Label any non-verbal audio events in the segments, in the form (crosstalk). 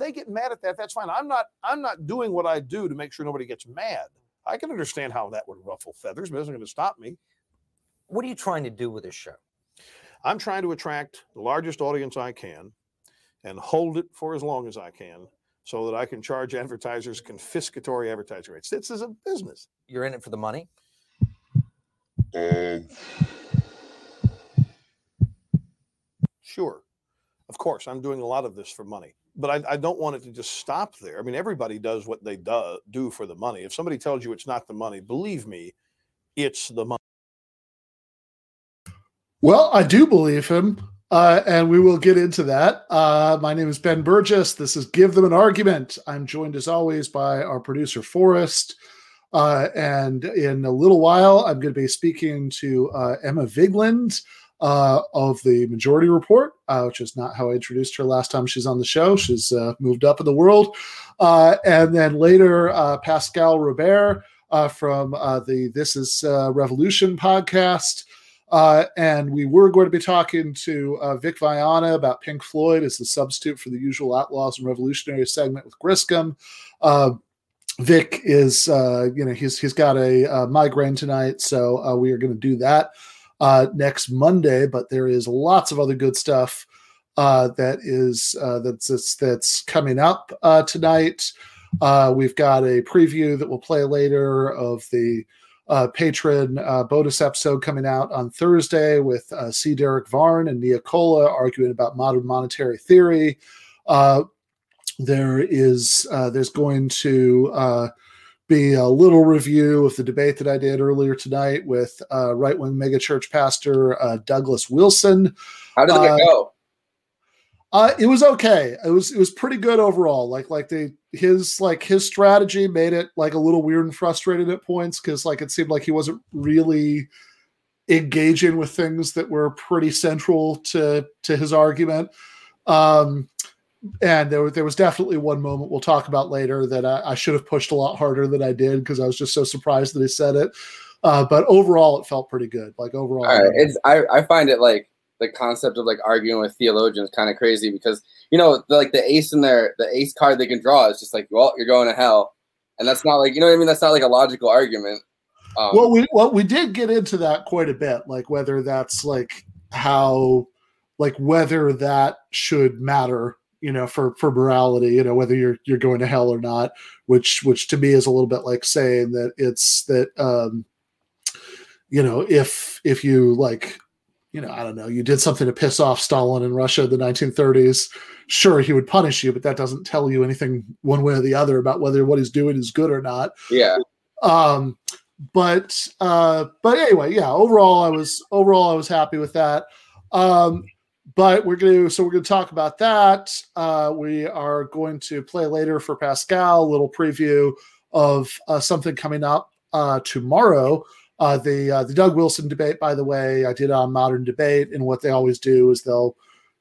they get mad at that. That's fine. I'm not. I'm not doing what I do to make sure nobody gets mad. I can understand how that would ruffle feathers, but it isn't going to stop me. What are you trying to do with this show? I'm trying to attract the largest audience I can and hold it for as long as I can so that I can charge advertisers confiscatory advertising rates. This is a business. You're in it for the money? Um. Sure. Of course, I'm doing a lot of this for money, but I, I don't want it to just stop there. I mean, everybody does what they do, do for the money. If somebody tells you it's not the money, believe me, it's the money. Well, I do believe him, uh, and we will get into that. Uh, my name is Ben Burgis. This is Give Them an Argument. I'm joined as always by our producer, Forrest. Uh, and in a little while, I'm going to be speaking to uh, Emma Vigeland uh, of the Majority Report, uh, which is not how I introduced her last time she's on the show. She's uh, moved up in the world. Uh, and then later, uh, Pascal Robert uh, from the This Is Revolution podcast. And we were going to be talking to Vic Viana about Pink Floyd as the substitute for the usual Outlaws and Revolutionary segment with Griscom. Vic is, you know, he's he's got a, migraine tonight, so we are going to do that uh, next Monday. But there is lots of other good stuff uh, that is uh, that's that's, that's coming up uh, tonight. Uh, we've got a preview that we'll play later of the uh, patron bonus episode coming out on Thursday with C. Derrick Varn and Nia Cola arguing about modern monetary theory. There is there's going to be a little review of the debate that I did earlier tonight with uh, right wing megachurch pastor uh, Douglas Wilson. How did Uh, it go? Uh, it was okay. It was it was pretty good overall. Like like they his like his strategy made it like a little weird and frustrated at points because like it seemed like he wasn't really engaging with things that were pretty central to to his argument. Um, and there was there was definitely one moment we'll talk about later that I, I should have pushed a lot harder than I did because I was just so surprised that he said it. Uh, but overall, it felt pretty good. Like overall, right, it's I, I find it like the concept of like arguing with theologians kind of crazy because you know the, like the ace in their the ace card they can draw is just like well you're going to hell, and that's not like you know what I mean that's not like a logical argument. Um, well we well we did get into that quite a bit like whether that's like how like whether that should matter you know for for morality you know whether you're you're going to hell or not which which to me is a little bit like saying that it's that um you know if if you like you know i don't know you did something to piss off stalin in russia in the 1930s sure he would punish you but that doesn't tell you anything one way or the other about whether what he's doing is good or not. Yeah, um but uh but anyway yeah overall i was overall i was happy with that. Um but we're going to so we're going to talk about that. Uh we are going to play later for pascal a little preview of uh, something coming up uh tomorrow. Uh the uh, the doug wilson debate by the way i did on modern debate and what they always do is they'll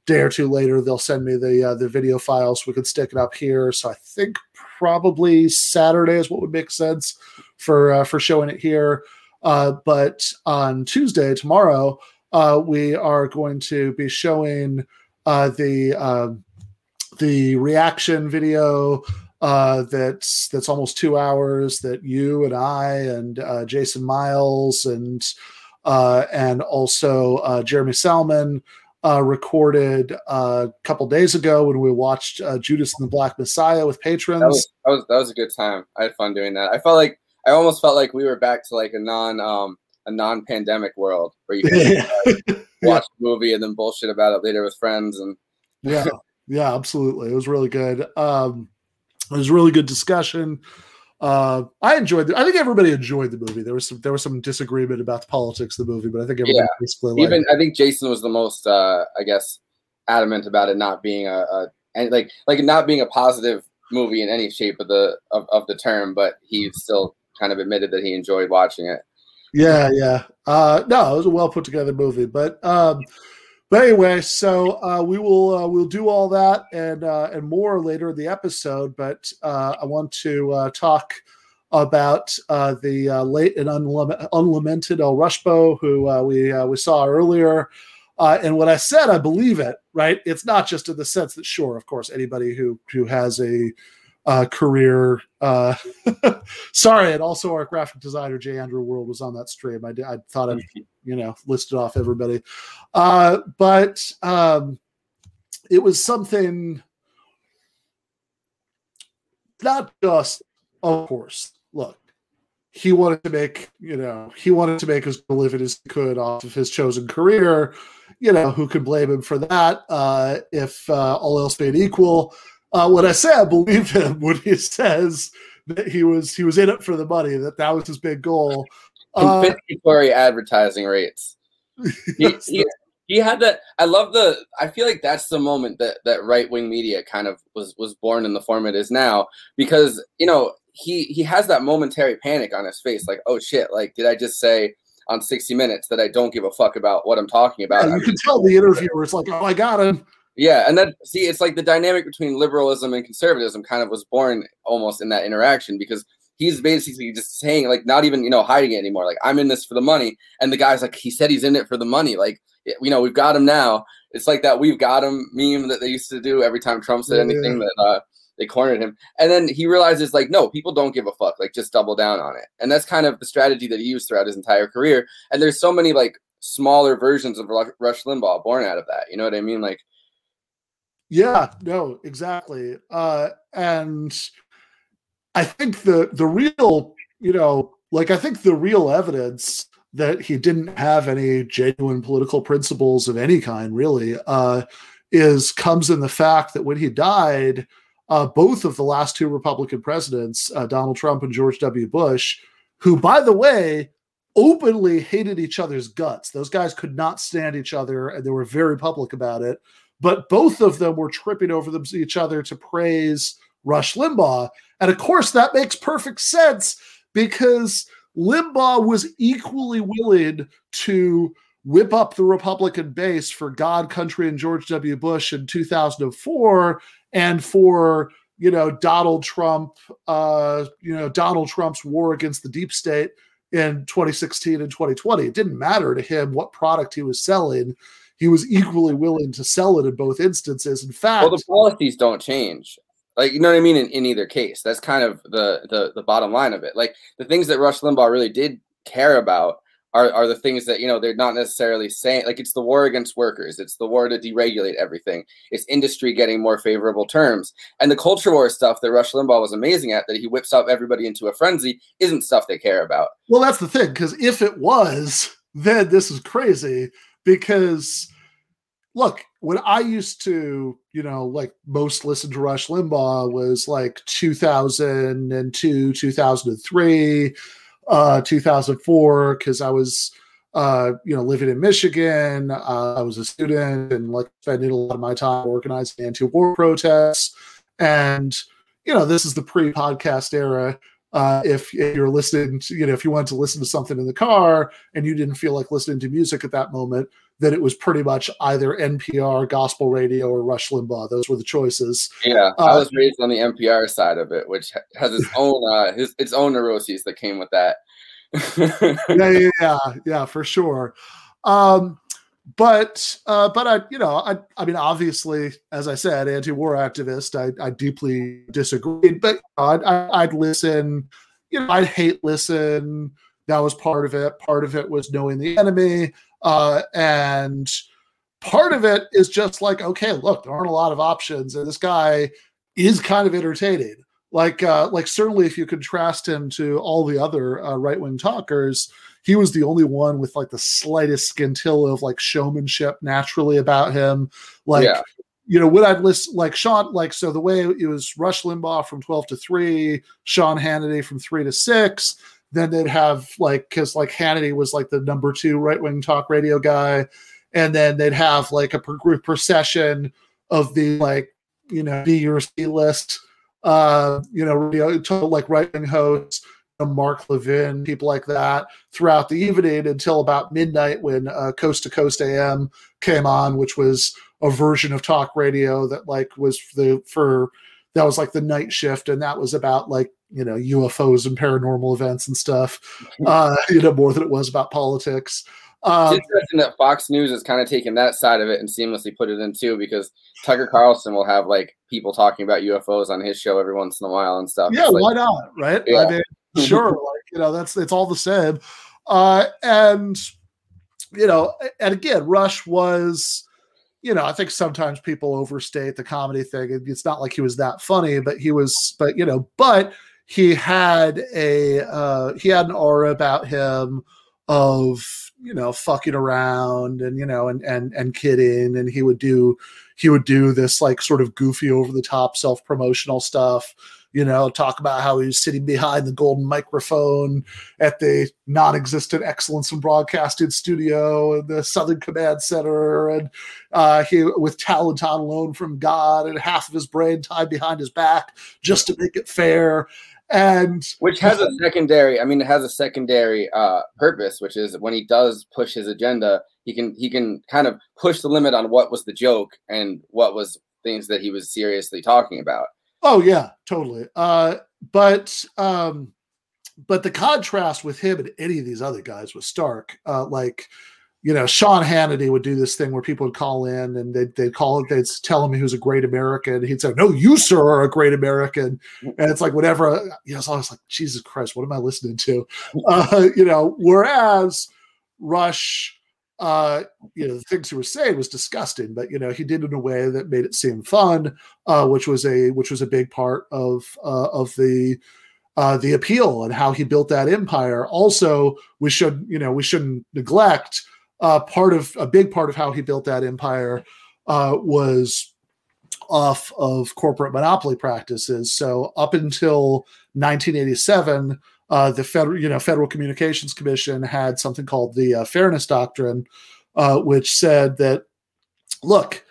day or two later they'll send me the uh, the video files. We can stick it up here. So i think probably saturday is what would make sense for for showing it here. But on Tuesday, tomorrow, uh, we are going to be showing uh, the um the reaction video uh, that's that's almost two hours that you and I and uh, Jason Miles and uh, and also uh, Jeremy Salmon uh, recorded uh, a couple days ago when we watched uh, Judas and the Black Messiah with patrons. that was that was that was a good time. I had fun doing that. I felt like I almost felt like we were back to like a non um a non pandemic world where you can yeah. (laughs) watch the movie and then bullshit about it later with friends and yeah yeah absolutely it was really good um it was a really good discussion uh i enjoyed it i think everybody enjoyed the movie there was some there was some disagreement about the politics of the movie but i think everybody Yeah. basically liked even it. I think Jason was the most uh I guess adamant about it not being a, a and like like not being a positive movie in any shape of the of, of the term, but he still kind of admitted that he enjoyed watching it. Yeah yeah. Uh no it was a well put together movie but um but anyway so uh we will uh, we'll do all that and uh and more later in the episode but uh i want to uh talk about uh the uh, late and unlament- unlamented el rushbo who uh, we uh, we saw earlier. Uh, and what I said I believe it, right, it's not just in the sense that, sure, of course, anybody who who has a uh, career. Uh, (laughs) sorry, and also our graphic designer Jay Andrew World was on that stream. I, I thought I'd you know listed off everybody, uh, but um, it was something not just, of course. Look, he wanted to make you know he wanted to make as good a living as he could off of his chosen career. You know who could blame him for that uh, if uh, all else being equal uh, when I say I believe him when he says that he was he was in it for the money, that that was his big goal. Uh, Compensatory advertising rates. (laughs) He, he, he had that. I love the. I feel like that's the moment that that right wing media kind of was was born in the form it is now because you know he he has that momentary panic on his face, like oh shit, like did I just say on 60 Minutes that I don't give a fuck about what I'm talking about? Yeah, you can tell the interviewer is like, oh, I got him. Yeah, and then see, it's like the dynamic between liberalism and conservatism kind of was born almost in that interaction because he's basically just saying, like, not even you know hiding it anymore. Like, I'm in this for the money, and the guy's like, he said he's in it for the money. Like, you know, we've got him now. It's like that we've got him meme that they used to do every time Trump said yeah, anything that uh, they cornered him, and then he realizes like, no, people don't give a fuck. Like, just double down on it, and that's kind of the strategy that he used throughout his entire career. And there's so many like smaller versions of Rush Limbaugh born out of that. You know what I mean? Like yeah, no, exactly. Uh, and I think the the real, you know, like I think the real evidence that he didn't have any genuine political principles of any kind, really, uh, is comes in the fact that when he died, uh, both of the last two Republican presidents, uh, Donald Trump and George W. Bush, who, by the way, openly hated each other's guts. Those guys could not stand each other, and they were very public about it but both of them were tripping over them, each other to praise Rush Limbaugh. And of course, that makes perfect sense because Limbaugh was equally willing to whip up the Republican base for God, Country, and George W. Bush in 2004 and for you know Donald Trump, uh, you know Donald Trump's war against the deep state in 2016 and 2020. It didn't matter to him what product he was selling he was equally willing to sell it in both instances. In fact, well, the policies don't change. Like you know what I mean in, in either case. That's kind of the, the the bottom line of it. Like the things that Rush Limbaugh really did care about are, are the things that you know they're not necessarily saying like it's the war against workers it's the war to deregulate everything it's industry getting more favorable terms and the culture war stuff that rush limbaugh was amazing at that he whips up everybody into a frenzy isn't stuff they care about well that's the thing because if it was then this is crazy because look, when I used to, you know, like most listen to Rush Limbaugh was like 2002, 2003, uh, 2004, because I was, uh, you know, living in Michigan. Uh, I was a student and like spending a lot of my time organizing anti war protests. And, you know, this is the pre podcast era uh, if, if, you're listening to, you know, if you wanted to listen to something in the car and you didn't feel like listening to music at that moment, then it was pretty much either NPR, gospel radio, or Rush Limbaugh. Those were the choices. Yeah, uh, I was raised on the NPR side of it, which has its (laughs) own uh, his, its own neuroses that came with that. (laughs) yeah, yeah, yeah, yeah, for sure. Um, but uh, but I, you know, I, I mean, obviously, as I said, anti-war activist. I, I deeply disagreed, but I'd, I'd listen. You know, I'd hate listen. That was part of it. Part of it was knowing the enemy, uh, and part of it is just like, okay, look, there aren't a lot of options, and this guy is kind of entertaining. Like, uh, like certainly, if you contrast him to all the other uh, right-wing talkers he was the only one with like the slightest scintilla of like showmanship naturally about him. Like, yeah. you know, would I'd list like Sean, like, so the way it was Rush Limbaugh from 12 to 3, Sean Hannity from 3 to 6. Then they'd have like, because like Hannity was like the number two right wing talk radio guy. And then they'd have like a group procession of the like, you know, B or C list, uh, you know, radio, like right wing hosts Mark Levin, people like that throughout the evening until about midnight when uh, Coast to Coast AM came on, which was a version of talk radio that like was the for that was like the night shift, and that was about like you know UFOs and paranormal events and stuff, (laughs) uh, you know more than it was about politics. Um, It's interesting that Fox News is kind of taking that side of it and seamlessly put it in too, because Tucker Carlson will have like people talking about UFOs on his show every once in a while and stuff. yeah, like, why not? Right? Yeah. I mean, sure, like you know, that's it's all the same. Uh, and you know, and again, Rush was, you know, I think sometimes people overstate the comedy thing. It's not like he was that funny, but he was, but you know, but he had a uh, he had an aura about him of you know fucking around and you know and and and kidding and he would do he would do this like sort of goofy over the top self promotional stuff you know talk about how he was sitting behind the golden microphone at the non-existent excellence in broadcasting studio the southern command center and uh he with talent on loan from god and half of his brain tied behind his back just to make it fair and which has a secondary. I mean, it has a secondary uh, purpose, which is when he does push his agenda, he can he can kind of push the limit on what was the joke and what was things that he was seriously talking about. Oh yeah, totally. Uh, but um, but the contrast with him and any of these other guys was stark. Uh, like, you know, Sean Hannity would do this thing where people would call in and they'd, they'd call it, they'd tell him he was a great American. He'd say, No, you, sir, are a great American. And it's like, whatever. You know, it's always like, Jesus Christ, what am I listening to? Uh, you know, whereas Rush, uh, you know, the things he was saying was disgusting, but, you know, he did it in a way that made it seem fun, uh, which was a, which was a big part of, uh, of the, uh, the appeal and how he built that empire. Also, we should, you know, we shouldn't neglect uh, part of a big part of how he built that empire uh, was off of corporate monopoly practices. So up until 1987, uh, the federal, you know, Federal Communications Commission had something called the uh, Fairness Doctrine, uh, which said that, look,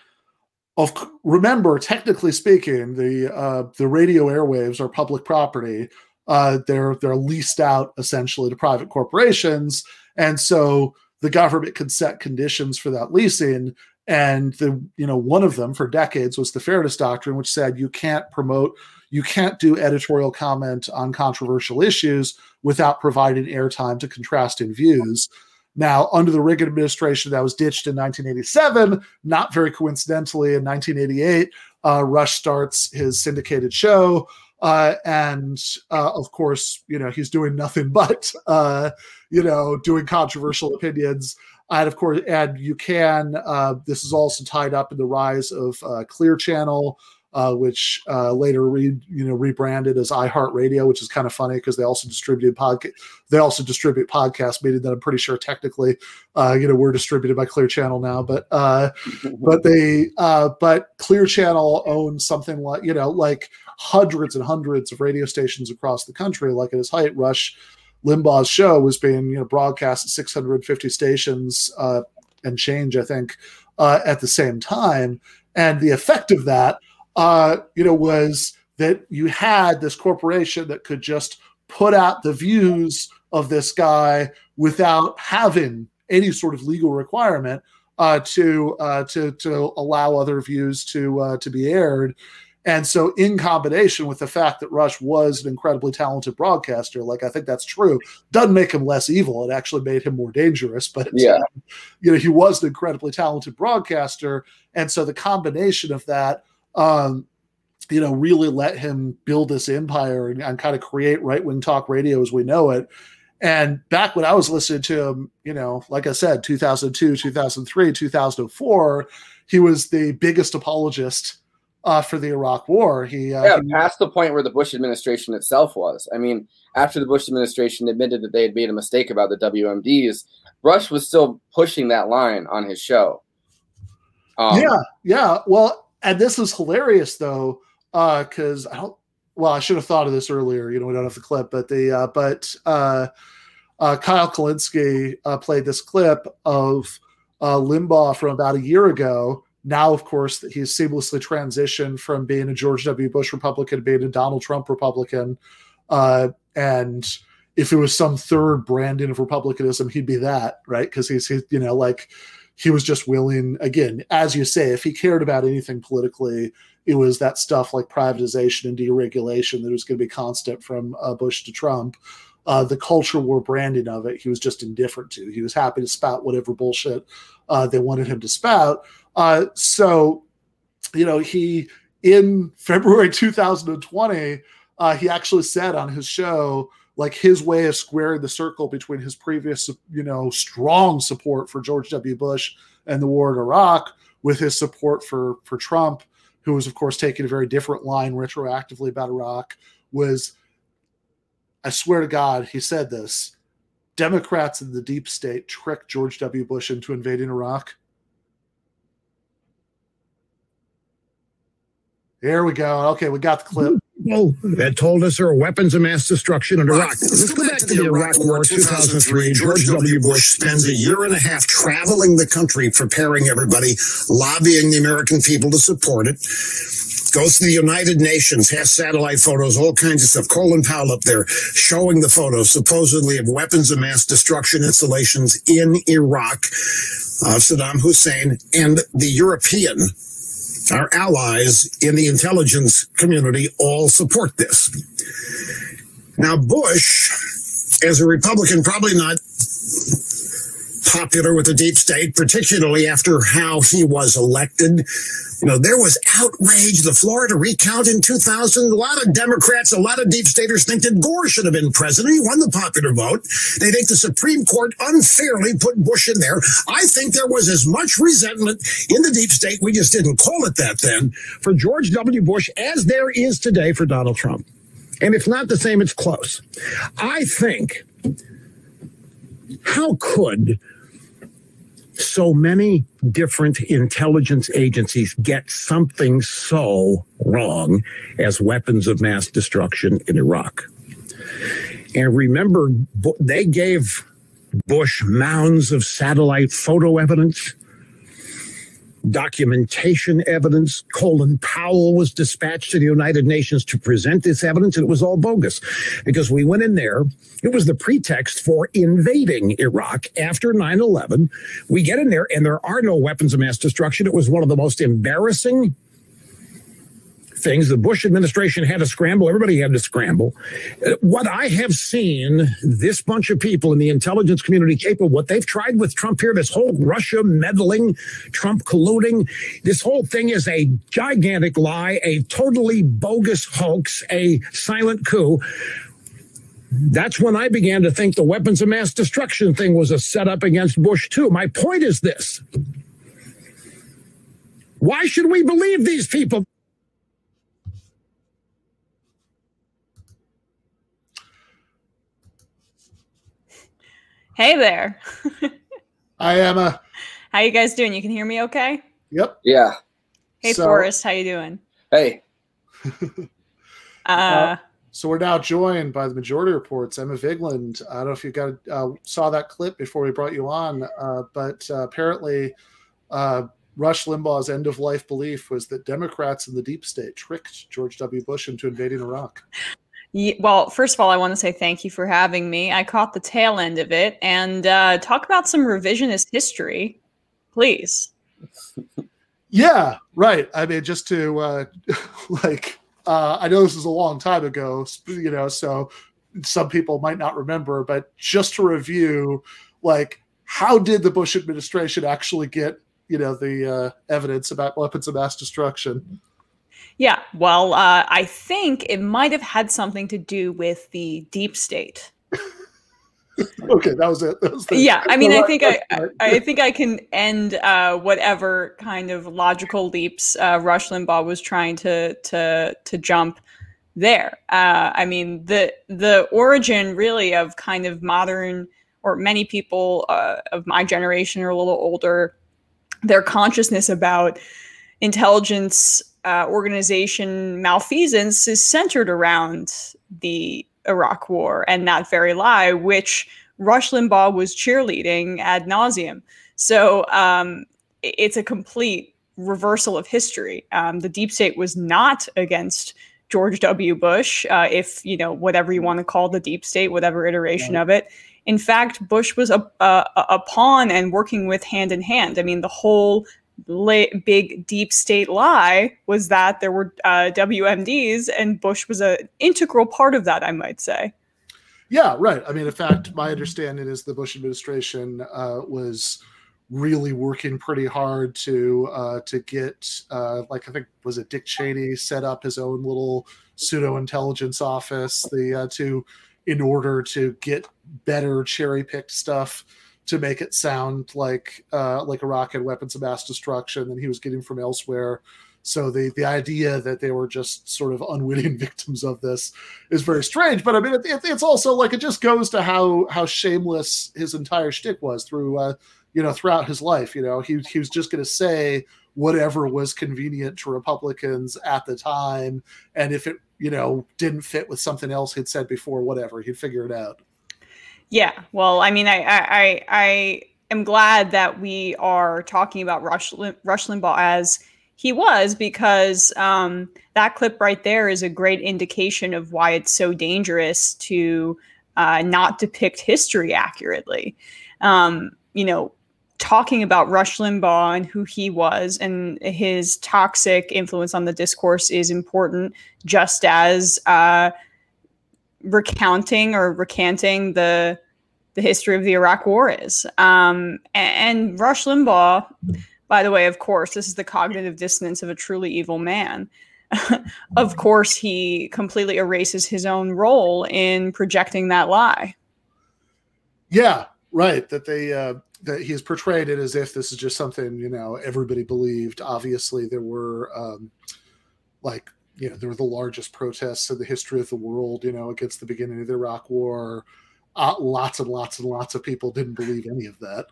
of remember, technically speaking, the uh, the radio airwaves are public property. Uh, they're they're leased out essentially to private corporations, and so the government could set conditions for that leasing. And the you know one of them for decades was the Fairness Doctrine, which said you can't promote, you can't do editorial comment on controversial issues without providing airtime to contrasting views. Now, under the Reagan administration, that was ditched in 1987. Not very coincidentally, in 1988, uh, Rush starts his syndicated show. Uh, and uh, of course, you know, he's doing nothing (laughs) but, uh, you know, doing controversial opinions. And of course, and you can, uh, this is also tied up in the rise of uh, Clear Channel, uh, which uh, later re, you know rebranded as iHeartRadio, which is kind of funny because they also distributed podcast. They also distribute podcasts, meaning that I'm pretty sure technically, uh, you know, we're distributed by Clear Channel now. But uh, (laughs) but they uh, but Clear Channel owns something like you know like hundreds and hundreds of radio stations across the country. Like at his height, Rush Limbaugh's show was being you know broadcast at 650 stations uh, and change, I think, uh, at the same time. And the effect of that uh, you know, was that you had this corporation that could just put out the views of this guy without having any sort of legal requirement uh, to uh, to to allow other views to uh, to be aired. And so, in combination with the fact that Rush was an incredibly talented broadcaster, like I think that's true, doesn't make him less evil. It actually made him more dangerous. But Yeah. you know, he was an incredibly talented broadcaster, and so the combination of that um, you know, really let him build this empire and, and kind of create right wing talk radio as we know it. And back when I was listening to him, you know, like I said, 2002, 2003, 2004, he was the biggest apologist uh, for the Iraq War. He, uh, yeah, he- past the point where the Bush administration itself was. I mean, after the Bush administration admitted that they had made a mistake about the WMDs, Rush was still pushing that line on his show. Um, yeah, yeah. Well, and this is hilarious though, because I don't. Well, I should have thought of this earlier. You know, we don't have the clip, but the uh, but uh, uh, Kyle uh, played this clip of uh, Limbaugh from about a year ago. Now, of course, that he's seamlessly transitioned from being a George W. Bush Republican to being a Donald Trump Republican. Uh, and if it was some third branding of Republicanism, he'd be that, right? Because he's, he, you know, like he was just willing, again, as you say, if he cared about anything politically, it was that stuff like privatization and deregulation that was going to be constant from uh, Bush to Trump. uh, the culture war branding of it, he was just indifferent to. He was happy to spout whatever bullshit uh, they wanted him to spout. Uh, so, you know, he in (laughs) February 2020, uh, he actually said on his show, like his way of squaring the circle between his previous, you know, strong support for George W. Bush and the war in Iraq with his support for for Trump, who was of course taking a very different line retroactively about Iraq, was I swear to God, he said this. Democrats in the deep state tricked George W. Bush into invading Iraq. There we go. Okay, we got the clip. People that told us there were weapons of mass destruction in Iraq. Let's go back to the Iraq War 2003. George W. Bush spends a year and a half traveling the country, preparing everybody, lobbying the American people to support it goes to the United Nations, has satellite photos, all kinds of stuff. Colin Powell up there showing the photos supposedly of weapons of mass destruction installations in Iraq of Saddam Hussein and the European our allies in the intelligence community all support this. Now, Bush, as a Republican, probably not popular with the deep state, particularly after how he was elected. You know, there was outrage. The Florida recount in 2000, a lot of Democrats, a lot of deep staters think that Gore should have been president. He won the popular vote. They think the Supreme Court unfairly put Bush in there. I think there was as much resentment in the deep state, we just didn't call it that then, for George W. Bush as there is today for Donald Trump. And it's not the same, it's close. I think, how could so many different intelligence agencies get something so wrong as weapons of mass destruction in Iraq. And remember, they gave Bush mounds of satellite photo evidence documentation evidence. Colin Powell was dispatched to the United Nations to present this evidence, and it was all bogus because we went in there. It was the pretext for invading Iraq after 9 11. We get in there, and there are no weapons of mass destruction. It was one of the most embarrassing things. The Bush administration had to scramble. Everybody had to scramble. Uh, what I have seen this bunch of people in the intelligence community capable, what they've tried with Trump here, this whole Russia meddling, Trump colluding, this whole thing is a gigantic lie, a totally bogus hoax, a silent coup. That's when I began to think the weapons of mass destruction thing was a setup against Bush, too. My point is this. Why should we believe these people? Hey there. (laughs) Hi, Emma. How you guys doing? You can hear me okay? Yep. Yeah. Hey, So- Forrest. How you doing? Hey. (laughs) Uh, So we're now joined by the majority reports. Emma Vigeland. I don't know if you got uh, saw that clip before we brought you on, uh, but uh, apparently, uh, Rush Limbaugh's end of life belief was that Democrats in the deep state tricked George W. Bush into invading Iraq. Ye- well, first of all, I want to say thank you for having me. I caught the tail end of it, and uh, talk about some revisionist history, please. (laughs) Yeah, right. I mean, just to uh, (laughs) like, uh, I know this is a long time ago, you know, so some people might not remember, but just to review, like, how did the Bush administration actually get, you know, the uh, evidence about weapons of mass destruction? Yeah, well, uh, I think it might have had something to do with the deep state. (laughs) Okay, that was it. That was the- yeah, I mean, I think I, I? I think I can end uh, whatever kind of logical leaps uh, Rush Limbaugh was trying to to to jump there. Uh, I mean, the the origin really of kind of modern or many people uh, of my generation or a little older, their consciousness about intelligence uh, organization malfeasance is centered around the Iraq War and that very lie, which Rush Limbaugh was cheerleading ad nauseum. So um, it's a complete reversal of history. Um, the deep state was not against George W. Bush, uh, if you know whatever you want to call the deep state, whatever iteration of it. In fact, Bush was a, a, a pawn and working with hand in hand. I mean, the whole big deep state lie was that there were uh, WMDs, and Bush was an integral part of that. I might say. Yeah, right. I mean, in fact, my understanding is the Bush administration uh, was really working pretty hard to uh, to get, uh, like I think was it Dick Cheney set up his own little pseudo intelligence office, the uh, to in order to get better cherry picked stuff to make it sound like uh, like Iraq had weapons of mass destruction than he was getting from elsewhere. So the the idea that they were just sort of unwitting (laughs) victims of this is very strange. But I mean, it, it, it's also like it just goes to how how shameless his entire shtick was through uh, you know throughout his life. You know, he he was just going to say whatever was convenient to Republicans at the time, and if it you know didn't fit with something else he'd said before, whatever, he'd figure it out. Yeah, well, I mean, I I I am glad that we are talking about Rush Rush Limbaugh as he was because um, that clip right there is a great indication of why it's so dangerous to uh, not depict history accurately. Um, you know, talking about Rush Limbaugh and who he was and his toxic influence on the discourse is important, just as uh, recounting or recanting the the history of the Iraq War is. Um, and, and Rush Limbaugh by the way, of course, this is the cognitive dissonance of a truly evil man. (laughs) of course, he completely erases his own role in projecting that lie. Yeah, right. That they uh, that he has portrayed it as if this is just something you know everybody believed. Obviously, there were um, like you know there were the largest protests in the history of the world. You know, against the beginning of the Iraq War. Uh, lots and lots and lots of people didn't believe any of that.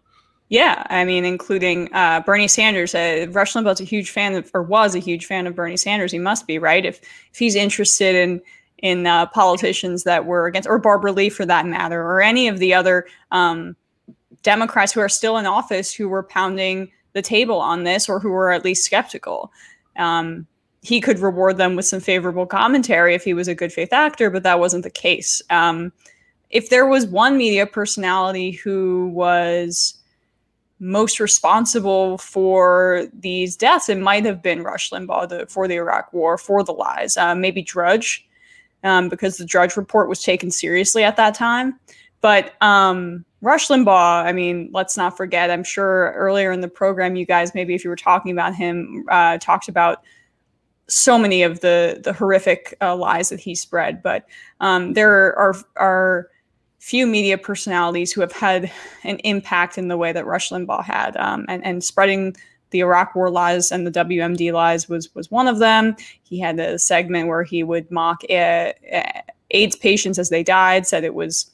Yeah, I mean, including uh, Bernie Sanders. Uh, Rush Limbaugh's a huge fan of, or was a huge fan of Bernie Sanders. He must be right if if he's interested in in uh, politicians that were against, or Barbara Lee for that matter, or any of the other um, Democrats who are still in office who were pounding the table on this, or who were at least skeptical. Um, he could reward them with some favorable commentary if he was a good faith actor, but that wasn't the case. Um, if there was one media personality who was most responsible for these deaths, it might have been Rush Limbaugh the, for the Iraq War, for the lies. Uh, maybe Drudge, um, because the Drudge report was taken seriously at that time. But um, Rush Limbaugh, I mean, let's not forget. I'm sure earlier in the program, you guys, maybe if you were talking about him, uh, talked about so many of the the horrific uh, lies that he spread. But um, there are are few media personalities who have had an impact in the way that Rush Limbaugh had, um, and, and spreading the Iraq War lies and the WMD lies was was one of them. He had a segment where he would mock uh, uh, AIDS patients as they died, said it was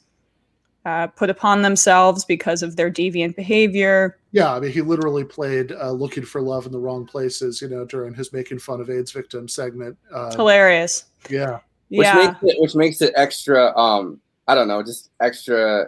uh, put upon themselves because of their deviant behavior. Yeah, I mean, he literally played uh, "Looking for Love in the Wrong Places," you know, during his making fun of AIDS victims segment. Uh, Hilarious. Yeah. Which yeah. makes it which makes it extra um I don't know, just extra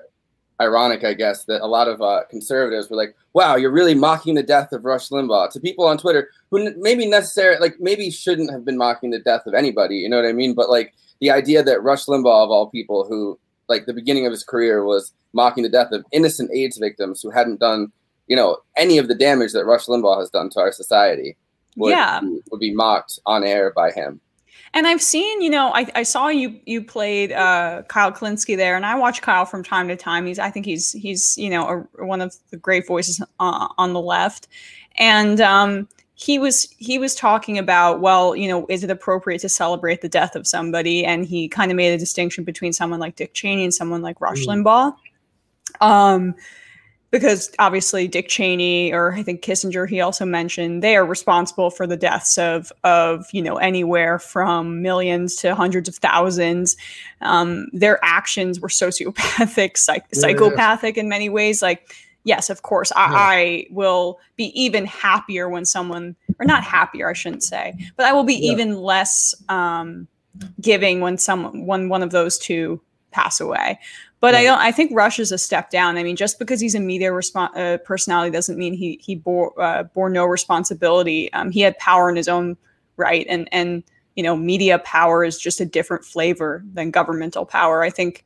ironic, I guess, that a lot of uh, conservatives were like, "Wow, you're really mocking the death of Rush Limbaugh." To people on Twitter who maybe necessarily, like, maybe shouldn't have been mocking the death of anybody, you know what I mean? But like the idea that Rush Limbaugh, of all people, who like the beginning of his career was mocking the death of innocent AIDS victims who hadn't done, you know, any of the damage that Rush Limbaugh has done to our society, would, yeah, would be mocked on air by him. And I've seen, you know, I, I saw you you played uh, Kyle Kulinski there, and I watch Kyle from time to time. He's I think he's he's you know a, one of the great voices uh, on the left, and um, he was he was talking about well, you know, is it appropriate to celebrate the death of somebody? And he kind of made a distinction between someone like Dick Cheney and someone like Rush mm. Limbaugh. Um, because obviously Dick Cheney or I think Kissinger he also mentioned they are responsible for the deaths of of you know anywhere from millions to hundreds of thousands. Um, their actions were sociopathic, (laughs) psych- yeah, psychopathic yeah. in many ways. Like yes, of course, I, yeah. I, will be even happier when someone or not happier, I shouldn't say, but I will be even less um, giving when someone when one of those two pass away. But right. I don't. I think Rush is a step down. I mean, just because he's a media uh, personality doesn't mean he he bore uh, bore no responsibility. Um, he had power in his own right, and and you know, media power is just a different flavor than governmental power. I think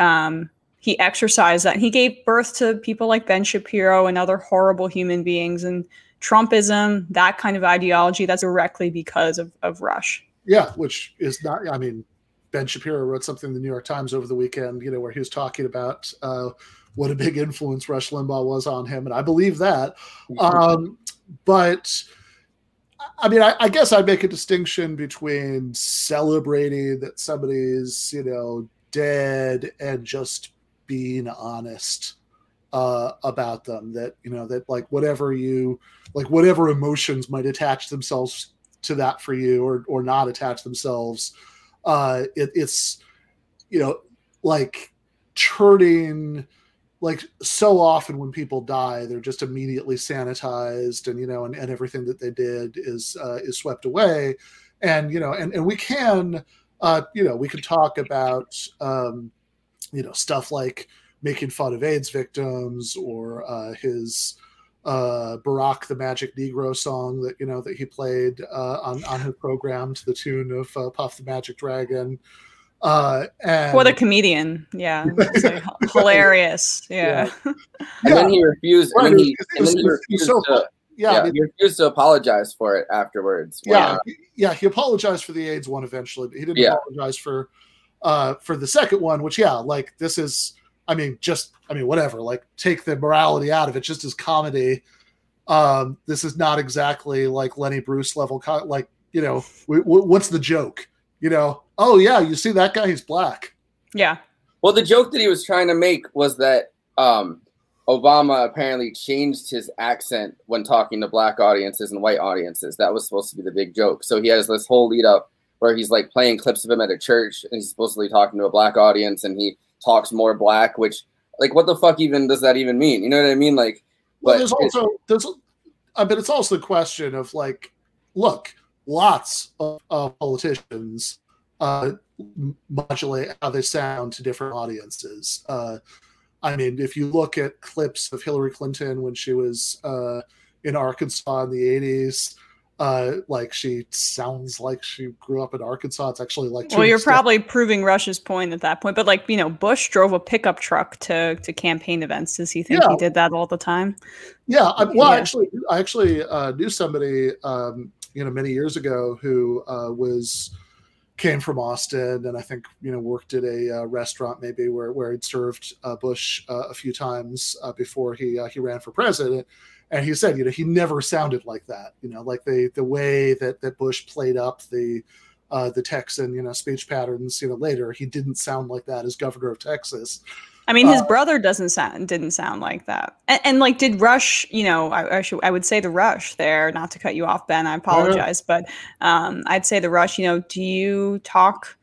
um, he exercised that. He gave birth to people like Ben Shapiro and other horrible human beings. And Trumpism, that kind of ideology, that's directly because of of Rush. Yeah, which is not. I mean, Ben Shapiro wrote something in the New York Times over the weekend, you know, where he was talking about uh, what a big influence Rush Limbaugh was on him, and I believe that. Um, but I mean, I, I, guess I'd make a distinction between celebrating that somebody's, you know, dead and just being honest uh, about them. That you know, that like whatever you like, whatever emotions might attach themselves to that for you, or or not attach themselves. Uh, it, it's you know, like turning like so often when people die they're just immediately sanitized and you know and, and everything that they did is uh, is swept away. And you know and, and we can uh, you know we can talk about um, you know stuff like making fun of aids victims or uh, his uh, Barack the Magic Negro song that you know that he played uh, on on his program to the tune of uh, Puff the Magic Dragon. Uh, and what a comedian! Yeah, (laughs) like hilarious. Yeah. yeah. (laughs) and then he refused. Right, and then he, and then he refused so, to, yeah, yeah I mean, he refused to apologize for it afterwards. Yeah, he, yeah, he apologized for the AIDS one eventually, but he didn't yeah. apologize for uh for the second one. Which, yeah, like this is. I mean, just I mean, whatever. Like, take the morality out of it, just as comedy. Um, this is not exactly like Lenny Bruce level. Co- like, you know, w- w- what's the joke? You know, oh yeah, you see that guy? He's black. Yeah. Well, the joke that he was trying to make was that um, Obama apparently changed his accent when talking to black audiences and white audiences. That was supposed to be the big joke. So he has this whole lead up where he's like playing clips of him at a church and he's supposedly talking to a black audience and he talks more black, which like what the fuck even does that even mean? You know what I mean? Like, well, there's also there's, uh, but it's also the question of like, look, lots of, of politicians uh, modulate how they sound to different audiences. Uh, I mean, if you look at clips of Hillary Clinton when she was uh, in Arkansas in the 80s, uh, like she sounds like she grew up in Arkansas. It's actually like well, you're probably proving Rush's point at that point. But like you know, Bush drove a pickup truck to to campaign events. Does he think yeah. he did that all the time? Yeah. I, well, yeah. actually, I actually uh, knew somebody um, you know many years ago who uh, was came from Austin, and I think you know worked at a uh, restaurant maybe where where he'd served uh, Bush uh, a few times uh, before he uh, he ran for president. And he said, you know, he never sounded like that. You know, like the the way that that Bush played up the uh, the Texan, you know, speech patterns. You know, later he didn't sound like that as governor of Texas. I mean, his uh, brother doesn't sound didn't sound like that. And, and like, did Rush? You know, I, I, should I would say the Rush there. Not to cut you off, Ben. I apologize, but um, I'd say the Rush. You know, do you talk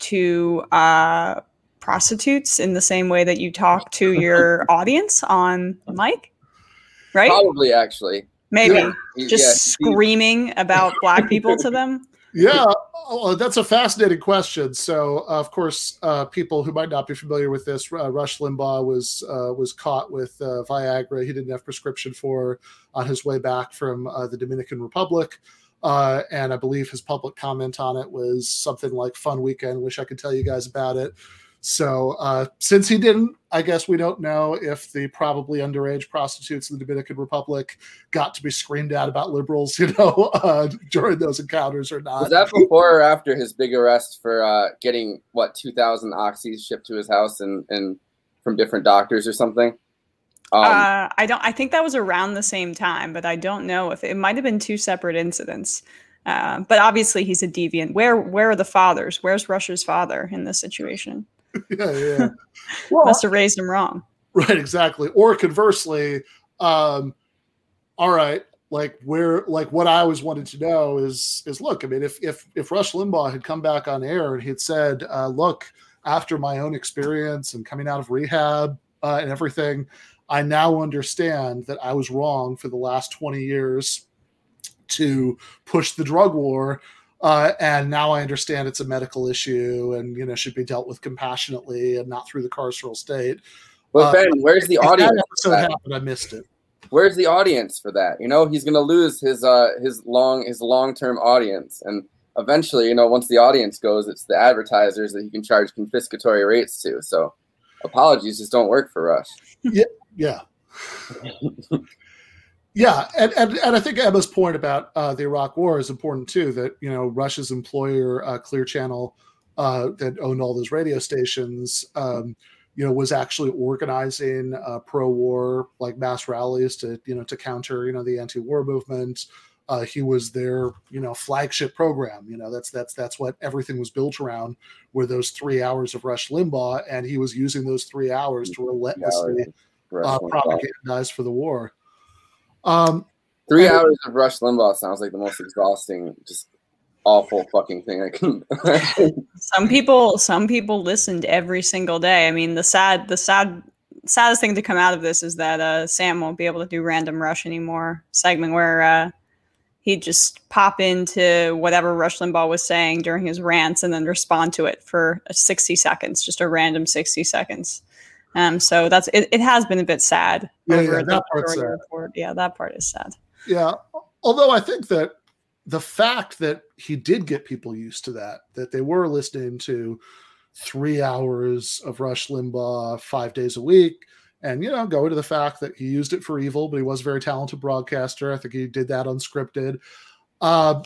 to uh, prostitutes in the same way that you talk to your (laughs) audience on mic? Right? Probably, actually. Maybe yeah. just yeah. screaming about black people to them. (laughs) Yeah, oh, that's a fascinating question. So, uh, of course, uh, people who might not be familiar with this, uh, Rush Limbaugh was uh, was caught with uh, Viagra. He didn't have prescription for on his way back from uh, the Dominican Republic, and I believe his public comment on it was something like "Fun weekend." Wish I could tell you guys about it. So uh, since he didn't, I guess we don't know if the probably underage prostitutes in the Dominican Republic got to be screamed at about liberals, (laughs) you know, uh, during those encounters or not. Was that before or after his big arrest for uh, getting what two thousand oxys shipped to his house and and from different doctors or something? Um, uh, I don't. I think that was around the same time, but I don't know if it might have been two separate incidents. Uh, but obviously, he's a deviant. Where where are the fathers? Where's Rush's father in this situation? (laughs) yeah, yeah. (laughs) Well, Must have raised him wrong. Right, exactly. Or conversely, um, all right, like where like what I always wanted to know is is look, I mean, if if if Rush Limbaugh had come back on air and he'd said, uh, look, after my own experience and coming out of rehab uh, and everything, I now understand that I was wrong for the last 20 years to push the drug war uh, and now I understand it's a medical issue and you know should be dealt with compassionately and not through the carceral state. But uh, Ben, where's the audience? That episode happened, I missed it. Where's the audience for that? You know, he's going to lose his uh his long his long term audience, and eventually, you know, once the audience goes, it's the advertisers that he can charge confiscatory rates to. So, apologies just don't work for us. Yeah, yeah. (laughs) Yeah, and, and, and I think Emma's point about uh, the Iraq War is important too. That you know Rush's employer, uh, Clear Channel, uh, that owned all those radio stations, um, you know, was actually organizing uh, pro-war like mass rallies to you know to counter you know the anti-war movement. Uh, he was their you know flagship program. You know that's that's that's what everything was built around. Were those three hours of Rush Limbaugh, and he was using those three hours to relentlessly uh, propagandize for the war. Um, Three hours of Rush Limbaugh sounds like the most exhausting, just awful fucking thing I can. (laughs) some people, some people listened every single day. I mean, the sad, the sad, saddest thing to come out of this is that uh, Sam won't be able to do random Rush anymore. Segment where uh, he'd just pop into whatever Rush Limbaugh was saying during his rants and then respond to it for 60 seconds, just a random 60 seconds. Um, so that's it, it has been a bit sad. Yeah, yeah that part's sad. Report. Yeah, that part is sad. Yeah. Although I think that the fact that he did get people used to that, that they were listening to three hours of Rush Limbaugh five days a week, and you know, going to the fact that he used it for evil, but he was a very talented broadcaster. I think he did that unscripted. Uh,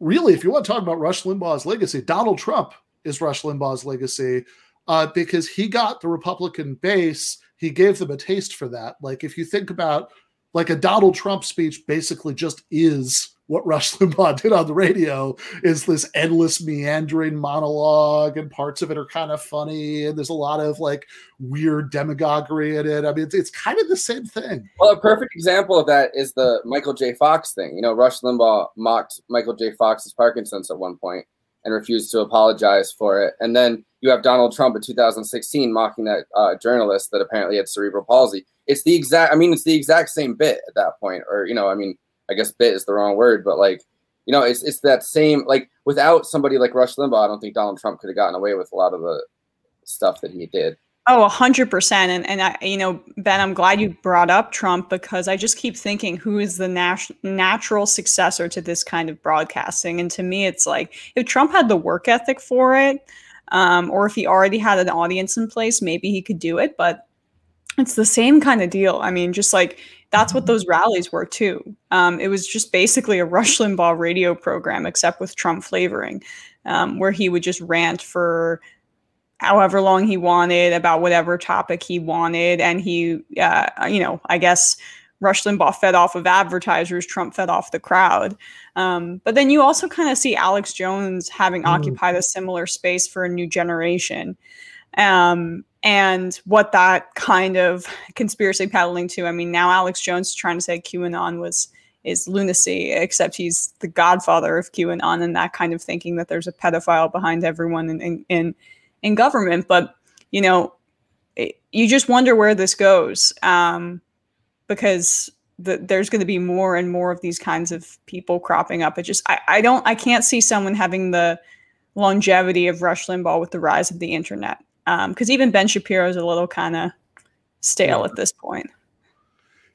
really, if you want to talk about Rush Limbaugh's legacy, Donald Trump is Rush Limbaugh's legacy uh, because he got the Republican base. He gave them a taste for that. Like if you think about like a Donald Trump speech basically just is what (laughs) Rush Limbaugh did on the radio is this endless meandering monologue, and parts of it are kind of funny, and there's a lot of like weird demagoguery in it. I mean, it's, it's kind of the same thing. Well, a perfect example of that is the Michael J. Fox thing. You know, Rush Limbaugh mocked Michael J. Fox's Parkinson's at one point and refused to apologize for it, and then you have Donald Trump in 2016 mocking that uh, journalist that apparently had cerebral palsy. It's the exact i mean it's the exact same bit at that point or you know i mean i guess bit is the wrong word but like you know it's it's that same like without somebody like rush limbaugh i don't think donald trump could have gotten away with a lot of the stuff that he did Oh, 100%. And, and I, you know, Ben, I'm glad you brought up Trump because I just keep thinking who is the nat- natural successor to this kind of broadcasting. And to me, it's like if Trump had the work ethic for it, um, or if he already had an audience in place, maybe he could do it. But it's the same kind of deal. I mean, just like that's what those rallies were too. Um, it was just basically a (laughs) Rush Limbaugh radio program, except with Trump flavoring, um, where he would just rant for however long he wanted about whatever topic he wanted, and he, uh, you know, I guess Rush Limbaugh fed off of advertisers, Trump fed off the crowd. Um, but then you also kind of see Alex Jones having mm. occupied a similar space for a new generation. Um, and what that kind of conspiracy peddling to. I mean, now Alex Jones is trying to say QAnon was is lunacy, except he's the godfather of QAnon and that kind of thinking that there's a pedophile behind everyone in in in, in government. But you know, it, you just wonder where this goes um, because the, there's going to be more and more of these kinds of people cropping up. It just I, I don't I can't see someone having the longevity of Rush Limbaugh with the rise of the internet because um, even Ben Shapiro is a little kind of stale yeah. at this point.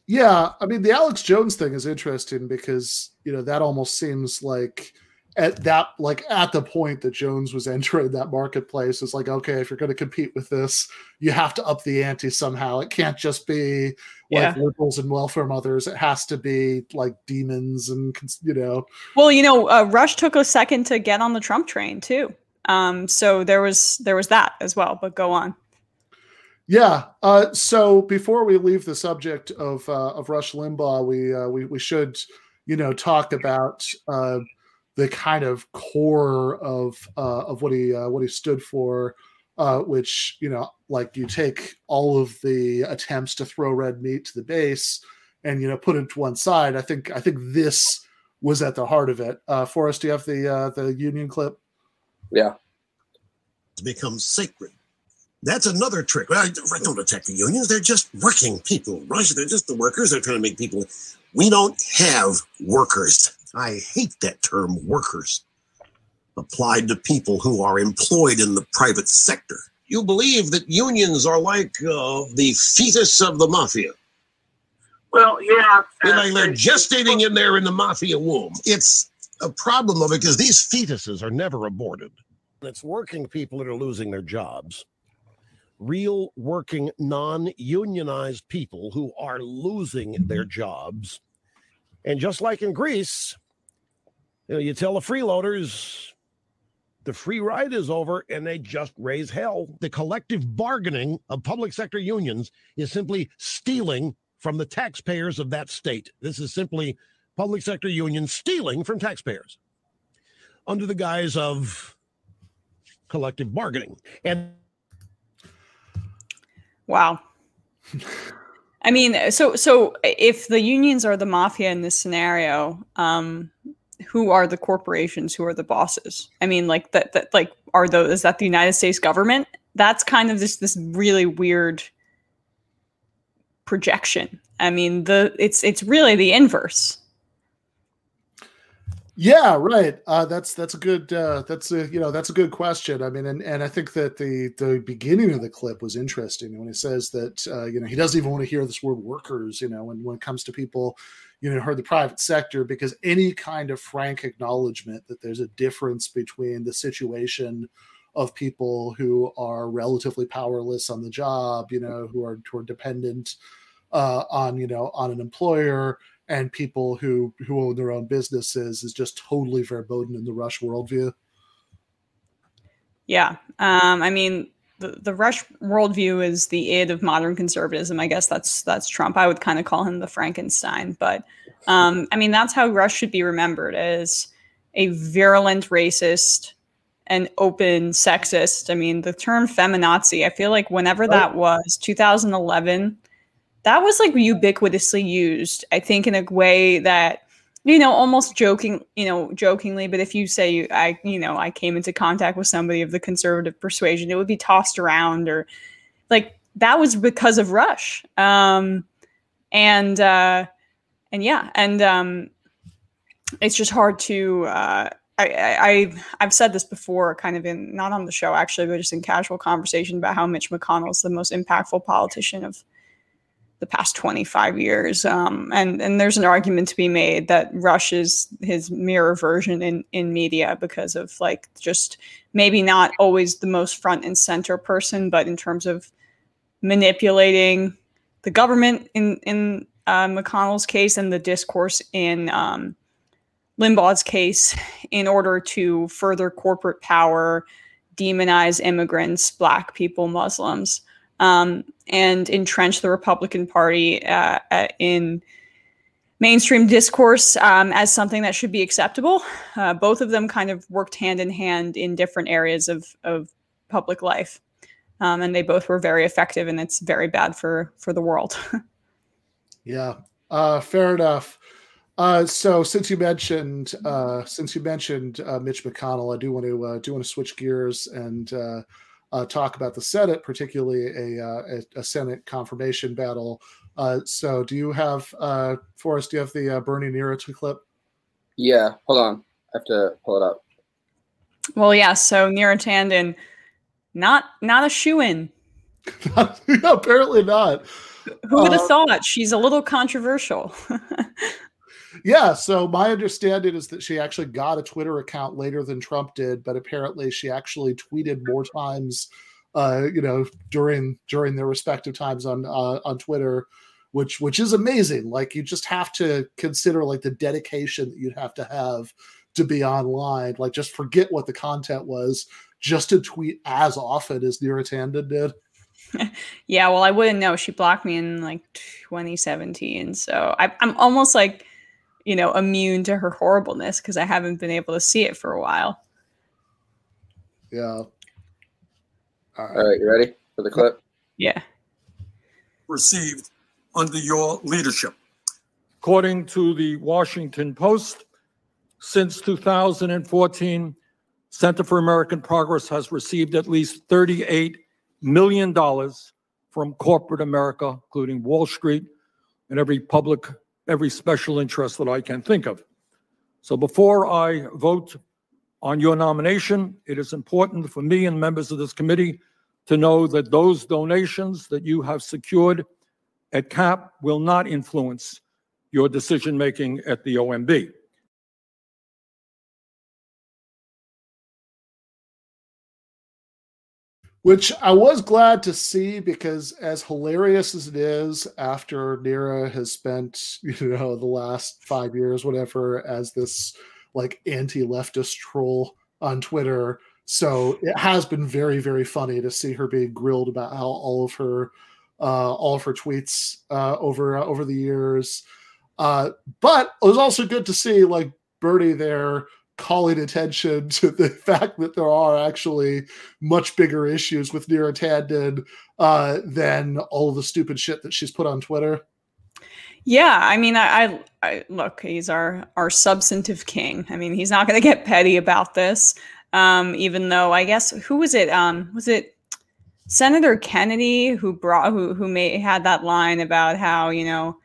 Yeah, I mean the Alex Jones thing is interesting because you know that almost seems like at that like at the point that Jones was entering that marketplace is like okay if you're going to compete with this you have to up the ante somehow it can't just be like yeah. liberals and welfare mothers it has to be like demons and you know well you know uh, Rush took a second to get on the Trump train too um, so there was there was that as well. But go on. Yeah. Uh, so before we leave the subject of uh, of Rush Limbaugh, we uh, we we should you know talk about uh, the kind of core of uh, of what he uh, what he stood for. Uh, which you know, like you take all of the attempts to throw red meat to the base, and you know, put it to one side. I think I think this was at the heart of it. Uh, Forrest, do you have the uh, the union clip? Yeah. Becomes sacred. That's another trick. I don't attack the unions. They're just working people, right? They're just the workers. They're trying to make people. We don't have workers. I hate that term workers applied to people who are employed in the private sector. You believe that unions are like uh, the fetus of the mafia. Well, yeah. They're, like they're gestating in there in the mafia womb. It's a problem of it because these fetuses are never aborted. It's working people that are losing their jobs. Real working, non unionized people who are losing their jobs. And just like in Greece, you, know, you tell the freeloaders, the free ride is over and they just raise hell. The collective bargaining of public sector unions is simply stealing from the taxpayers of that state. This is simply public sector unions stealing from taxpayers under the guise of collective bargaining. And Wow. I mean, so so if the unions are the mafia in this scenario, um, who are the corporations? Who are the bosses? I mean, like that that like are those is that the United States government? That's kind of this this really weird projection. I mean, the it's it's really the inverse. Yeah, right. Uh, that's that's a good uh, that's a you know that's a good question. I mean, and, and I think that the the beginning of the clip was interesting when he says that uh, you know he doesn't even want to hear this word workers. You know, when when it comes to people, you know, heard the private sector because any kind of frank acknowledgement that there's a difference between the situation of people who are relatively powerless on the job, you know, who are who are dependent uh, on you know on an employer and people who who own their own businesses is just totally verboten in the Rush worldview. Yeah, um, I mean the the Rush worldview is the id of modern conservatism. I guess that's that's Trump. I would kind of call him the Frankenstein, but um, I mean that's how Rush should be remembered as a virulent racist and open sexist. I mean the term feminazi. I feel like whenever that was 2011 that was like ubiquitously used i think in a way that you know almost joking you know jokingly but if you say i you know i came into contact with somebody of the conservative persuasion it would be tossed around or like that was because of rush. Um and uh and yeah and um it's just hard to uh I, I I've said this before, kind of in not on the show actually, but just in casual conversation about how Mitch McConnell is the most impactful politician of the past 25 years. Um, and, and there's an argument to be made that Rush is his mirror version in, in media because of like just maybe not always the most front and center person, but in terms of manipulating the government in, in uh, McConnell's case and the discourse in um, Limbaugh's case in order to further corporate power, demonize immigrants, black people, Muslims um, and entrench the Republican Party uh, uh, in mainstream discourse um, as something that should be acceptable. Uh, both of them kind of worked hand in hand in different areas of, of public life. Um, and they both were very effective, and it's very bad for for the world. (laughs) yeah, uh, fair enough. Uh, so since you mentioned uh, since you mentioned uh, Mitch McConnell, I do want to uh, do want to switch gears and uh, talk about the Senate, particularly a, uh, a, a, Senate confirmation battle. Uh, so, do you have, uh, Forrest, do you have the uh, Bernie Neera clip? Yeah, hold on. I have to pull it up. Well, yeah. So Neera Tanden, not not a shoe in. (laughs) Apparently not. Who would have uh, thought? She's a little controversial. (laughs) yeah. So my understanding is that she actually got a Twitter account later than Trump did, but apparently she actually tweeted more times, uh, you know, during during their respective times on uh, on Twitter, which which is amazing. Like you just have to consider like the dedication that you'd have to have to be online. Like just forget what the content was, just to tweet as often as Neera Tanden did. (laughs) yeah, well, I wouldn't know. She blocked me in like 2017, so I, I'm almost like you know, immune to her horribleness because I haven't been able to see it for a while. Yeah. All right. All right, you ready for the clip? Yeah. Received under your leadership. According to the Washington Post, since 2014, Center for American Progress has received at least $38 million from corporate America, including Wall Street and every public every special interest that I can think of. So before I vote on your nomination, it is important for me and members of this committee to know that those donations that you have secured at CAP will not influence your decision making at the OMB. Which I was glad to see because as hilarious as it is after Neera has spent, (laughs) you know, the last five years, whatever, as this like anti-leftist troll on Twitter, So it has been very, very funny to see her being grilled about how all of her uh, all of her tweets uh, over uh, over the years. Uh, but it was also good to see like Bernie there calling attention to the (laughs) fact that there are actually much bigger issues with Neera Tanden uh, than all the stupid shit that she's put on Twitter. Yeah, I mean, I, I, I look, he's our our substantive king. I mean, he's not going to get petty about this. Um, even though I guess who was it? Um, was it Senator Kennedy who brought who who made had that line about how you know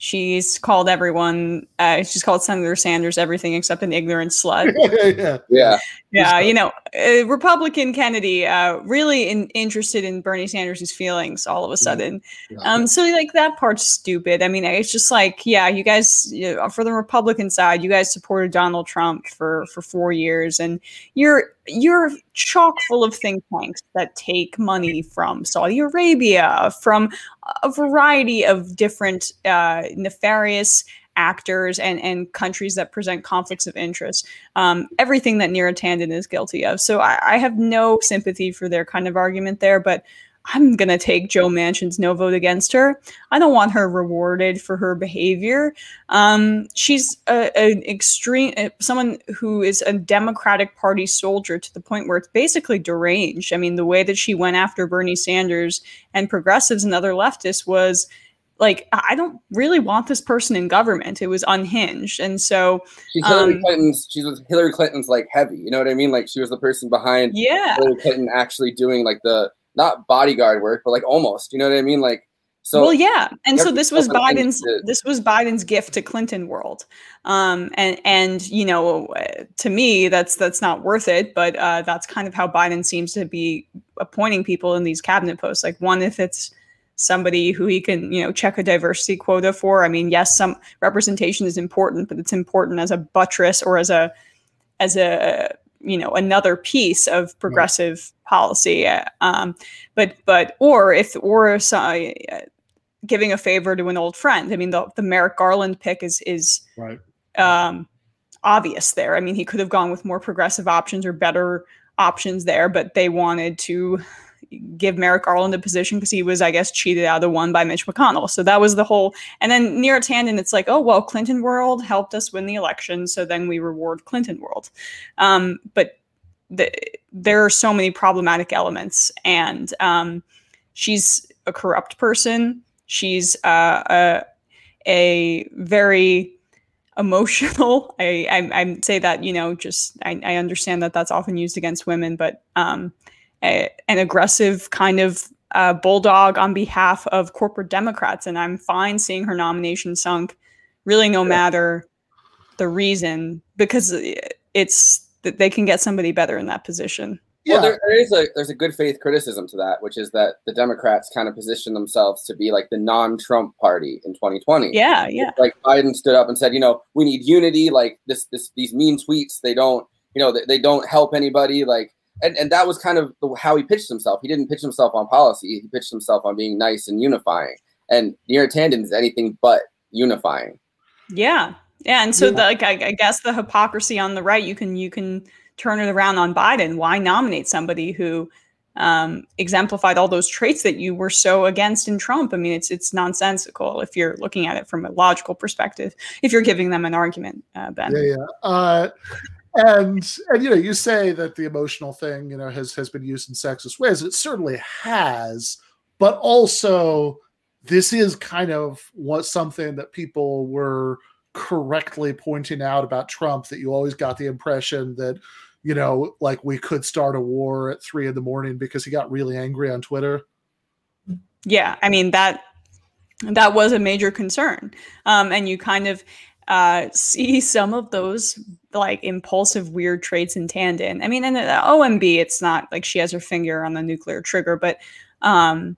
she's called everyone uh, she's called senator sanders everything except an ignorant slut. (laughs) Yeah Yeah. yeah. You know uh, republican kennedy uh, really in, interested in bernie sanders' feelings all of a sudden. Um, so like that part's stupid. I mean it's just like yeah you guys you know, for the republican side you guys supported donald trump for for four years and you're you're chock full of think tanks that take money from saudi arabia from a variety of different uh, nefarious actors and, and countries that present conflicts of interest. Um, everything that Neera Tanden is guilty of. So I, I have no sympathy for their kind of argument there, but I'm going to take Joe Manchin's no vote against her. I don't want her rewarded for her behavior. Um, she's an extreme, uh, someone who is a Democratic Party soldier to the point where it's basically deranged. I mean, the way that she went after Bernie Sanders and progressives and other leftists was like, I don't really want this person in government. It was unhinged. And so, She's Hillary um, Clinton's. She was Hillary Clinton's like heavy. You know what I mean? Like she was the person behind yeah. Hillary Clinton actually doing like the not bodyguard work, but like almost. You know what I mean? Like so. well, yeah, and so this was couple of things Biden's this was Biden's gift to Clinton world, um, and and you know, to me, that's that's not worth it. But uh, that's kind of how Biden seems to be appointing people in these cabinet posts. Like one, if it's somebody who he can you know check a diversity quota for. I mean, yes, some representation is important, but it's important as a buttress or as a as a you know another piece of progressive policy uh, um, but but or if or uh, giving a favor to an old friend. I mean the, the merrick garland pick is is Right. um, obvious there. I mean he could have gone with more progressive options or better options there but they wanted to give merrick garland a position because he was i guess cheated out of the one by mitch mcconnell. So that was the whole and then Neera Tanden it's like oh well clinton world helped us win the election so then we reward clinton world. Um, but the, there are so many problematic elements and um, she's a corrupt person. She's uh, a, a very emotional (laughs) I, I i say that you know just I, I understand that that's often used against women but um a, an aggressive kind of uh, bulldog on behalf of corporate democrats and i'm fine seeing her nomination sunk really no matter the reason because it's that they can get somebody better in that position Well, there, there is a there's a good faith criticism to that, which is that the Democrats kind of position themselves to be like the non-Trump party in 2020. yeah yeah Like Biden stood up and said, you know, we need unity. Like this, this, these mean tweets, they don't, you know, they, they don't help anybody. Like, and, and that was kind of how he pitched himself. He didn't pitch himself on policy. He pitched himself on being nice and unifying. And Neera Tanden is anything but unifying. Yeah, yeah, and so Yeah. the, like I, I guess the hypocrisy on the right, you can you can turn it around on Biden. Why nominate somebody who um, exemplified all those traits that you were so against in Trump? I mean, it's it's nonsensical if you're looking at it from a logical perspective. If you're giving them an argument, uh, Ben. Yeah, yeah. Uh, and and you know, you say that the emotional thing, you know, has has been used in sexist ways. It certainly has, but also this is kind of what something that people were correctly pointing out about Trump that you always got the impression that you know, like we could start a war at three in the morning because he got really angry on Twitter. Yeah, I mean that that was a major concern, um, and you kind of uh, see some of those like impulsive, weird traits in Tanden. I mean, in the OMB, it's not like she has her finger on the nuclear trigger, but um,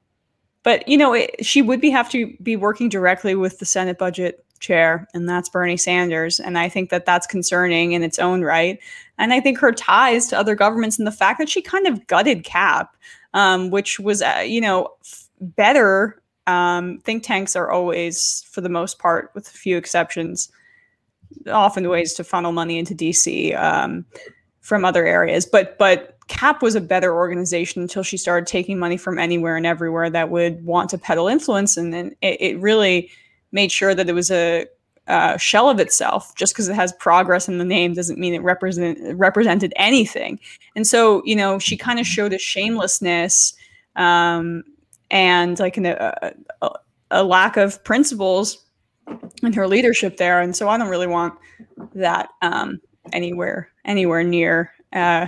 but you know, it, she would be have to be working directly with the Senate budget chair, and that's Bernie Sanders, and I think that that's concerning in its own right. And I think her ties to other governments and the fact that she kind of gutted CAP, um, which was, uh, you know, f- better. Um, think tanks are always, for the most part, with a few exceptions, often ways to funnel money into DC um, from other areas. But but CAP was a better organization until she started taking money from anywhere and everywhere that would want to peddle influence, and then it, it really made sure that it was a uh, shell of itself. Just because it has progress in the name doesn't mean it represent represented anything. And so, you know, she kind of showed a shamelessness um, and like an, a, a, a lack of principles in her leadership there. And so, I don't really want that um, anywhere anywhere near uh,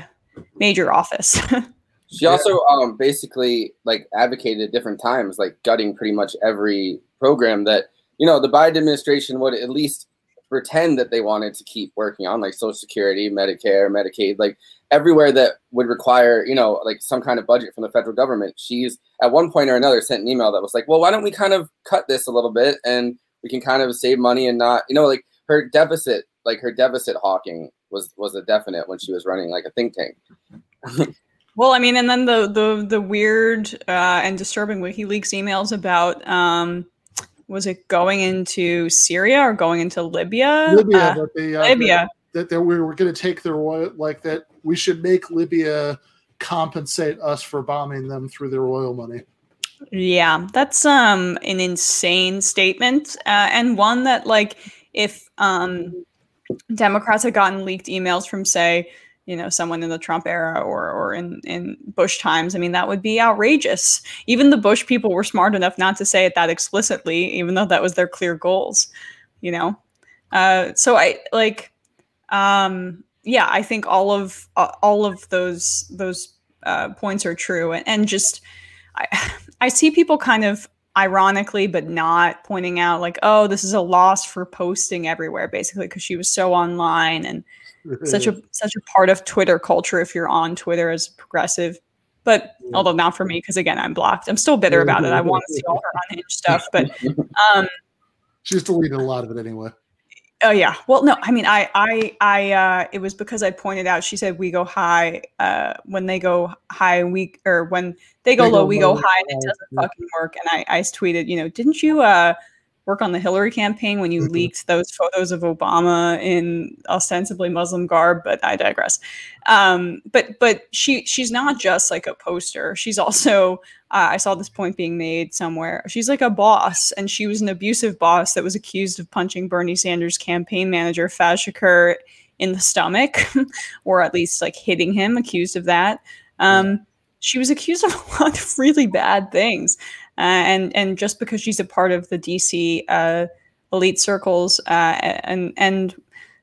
major office. (laughs) She also um, basically like advocated at different times, like gutting pretty much every program that you know the Biden administration would at least pretend that they wanted to keep working on, like Social Security, Medicare, Medicaid, like everywhere that would require you know like some kind of budget from the federal government. She's at one point or another sent an email that was like, well, why don't we kind of cut this a little bit and we can kind of save money and not you know like her deficit, like her deficit hawking was was a definite when she was running like a think tank. (laughs) Well, I mean, and then the the the weird uh, and disturbing WikiLeaks emails about um, was it going into Syria or going into Libya? Libya, Uh, that they, uh, Libya. that, that we were going to take their oil, like that we should make Libya compensate us for bombing them through their oil money. Yeah, that's um an insane statement, uh, and one that like if um Democrats had gotten leaked emails from say you know someone in the Trump era or or in in Bush times, I mean that would be outrageous. Even the Bush people were smart enough not to say it that explicitly, even though that was their clear goals. You know, uh, so I like um yeah i think all of uh, all of those those uh, points are true and, and just I, I see people kind of ironically but not pointing out like oh this is a loss for posting everywhere basically because she was so online and such a such a part of twitter culture if you're on twitter as progressive. But although not for me because again i'm blocked. I'm still bitter about it. I want to see all her unhinged stuff but um (laughs) She's deleted a lot of it anyway. Oh yeah. Well, no, I mean, I, I, I, uh, it was because I pointed out. She said we go high uh, when they go high, we or when they go They low, go we go high, and it doesn't yeah. fucking work. And I, I tweeted, you know, didn't you uh, work on the Hillary campaign when you Mm-hmm. leaked those photos of Obama in ostensibly Muslim garb? But I digress. Um, but but she she's not just like a poster. She's also uh, I saw this point being made somewhere. She's like a boss, and she was an abusive boss that was accused of punching Bernie Sanders' campaign manager Faiz Shakir in the stomach, (laughs) or at least like hitting him, accused of that. Um, she was accused of a lot of really bad things, and and just because she's a part of the DC uh, elite circles uh, and and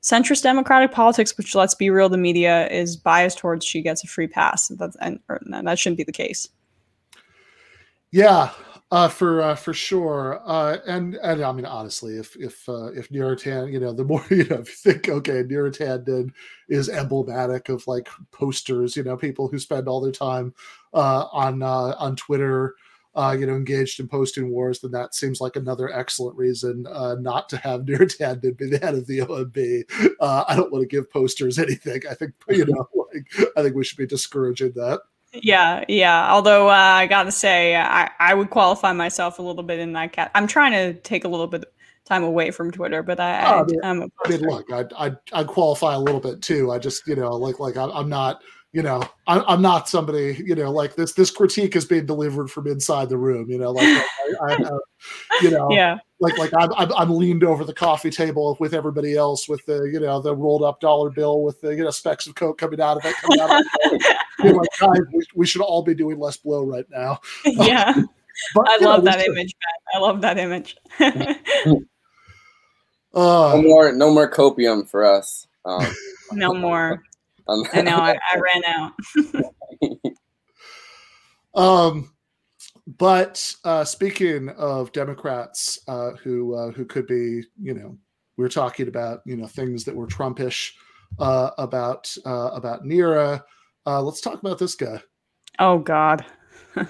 centrist democratic politics, which let's be real, the media is biased towards, she gets a free pass. That's and no, that shouldn't be the case. Yeah, uh, for uh, for sure. Uh, and and I mean, honestly, if if uh, if Neera Tanden, you know, the more (laughs) you know, if you think, okay, Neera Tanden did is emblematic of like posters, you know, people who spend all their time uh, on uh, on Twitter. Uh, you know, engaged in posting wars, then that seems like another excellent reason uh, not to have (laughs) Neera Tanden be the head of the OMB. Uh, I don't want to give posters anything. I think you know, (laughs) like I think we should be discouraging that. Yeah, yeah. Although uh, I gotta say, I, I would qualify myself a little bit in that cat. I'm trying to take a little bit of time away from Twitter, but I, Oh, I I mean, I'm a I mean, look, I I I qualify a little bit too. I just you know like like I'm I'm not you know I'm I'm not somebody you know like this this critique is being delivered from inside the room. You know like I, I, I you know (laughs) yeah. like like I'm, I'm I'm leaned over the coffee table with everybody else with the you know the rolled up dollar bill with the you know specks of coke coming out of it. Coming out of it. (laughs) You're like, guys, we, we should all be doing less blow right now. (laughs) yeah. But, I you know, love that image, I love that image. Uh, No more, no more copium for us. Um, no more. I know. I, I (laughs) ran out. (laughs) Um, but uh, speaking of Democrats uh, who uh, who could be, you know, we are talking about you know things that were Trumpish uh, about uh, about Neera. Uh, let's talk about this guy. Oh God. (laughs)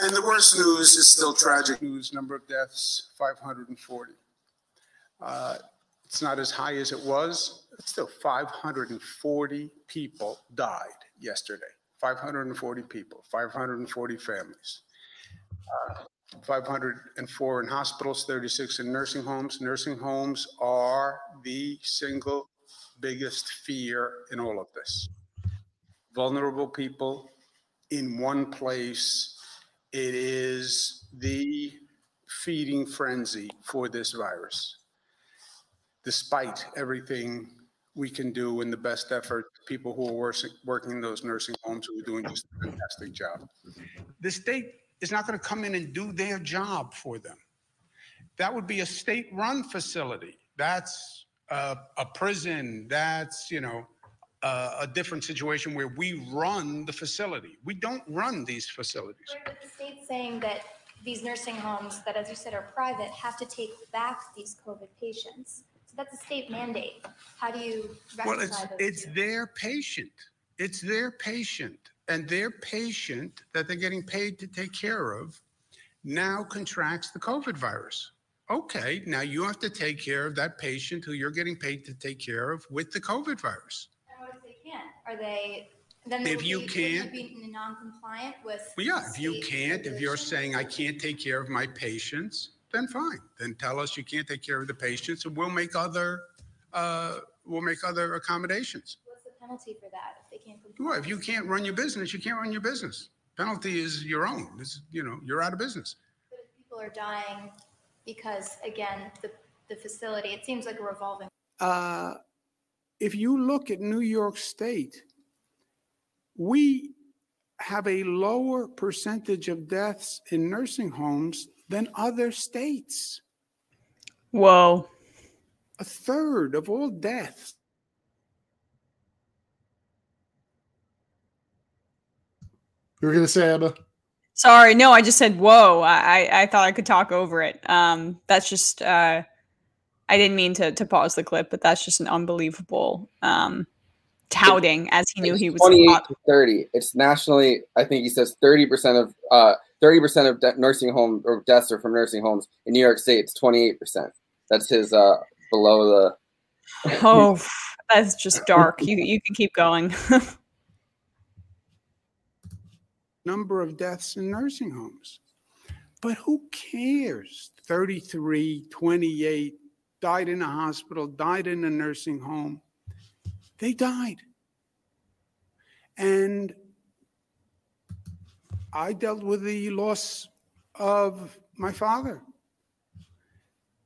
And the worst news is still tragic news. Number of deaths, 540. Uh, it's not as high as it was. Still 540 people died yesterday. 540 people, 540 families. Uh, 504 in hospitals, 36 in nursing homes. Nursing homes are the single biggest fear in all of this. vulnerable people in one place. It is the feeding frenzy for this virus. Despite everything we can do in the best effort, people who are working, working in those nursing homes who are doing just a fantastic job. The state is not going to come in and do their job for them. That would be a state-run facility. That's a, a prison. That's, you know, a, a different situation where we run the facility. We don't run these facilities. But the state's saying that these nursing homes that, as you said, are private, have to take back these COVID patients. That's a state mandate. How do you Well, it's, those it's two? their patient. It's their patient. And their patient that they're getting paid to take care of now contracts the COVID virus. Okay, now you have to take care of that patient who you're getting paid to take care of with the COVID virus. And what if they can't? Are they, then they If would you be, can't- be non-compliant with? Well, yeah, if you state can't, if you're regulations? saying I can't take care of my patients, then fine. Then tell us you can't take care of the patients and we'll make other, uh, we'll make other accommodations. What's the penalty for that if they can't comply? Well, if you can't run your business, you can't run your business. Penalty is your own. This, you know, you're out of business. But if people are dying because, again, the, the facility, it seems like a revolving. Uh, if you look at New York State, we have a lower percentage of deaths in nursing homes than other states. Whoa. A third of all deaths. You were going to say, Emma? Sorry, no, I just said whoa. I I I thought I could talk over it. Um, that's just uh, I didn't mean to to pause the clip, but that's just an unbelievable um touting as he knew he was. 28 to 30. It's nationally, I think he says 30% of uh 30% of de- nursing home or deaths are from nursing homes. In New York State, it's 28%. That's his uh below the (laughs) Oh, (laughs) that's just dark. You you can keep going. (laughs) number of deaths in nursing homes. But who cares? 33, 28, died in a hospital, died in a nursing home. They died. And I dealt with the loss of my father.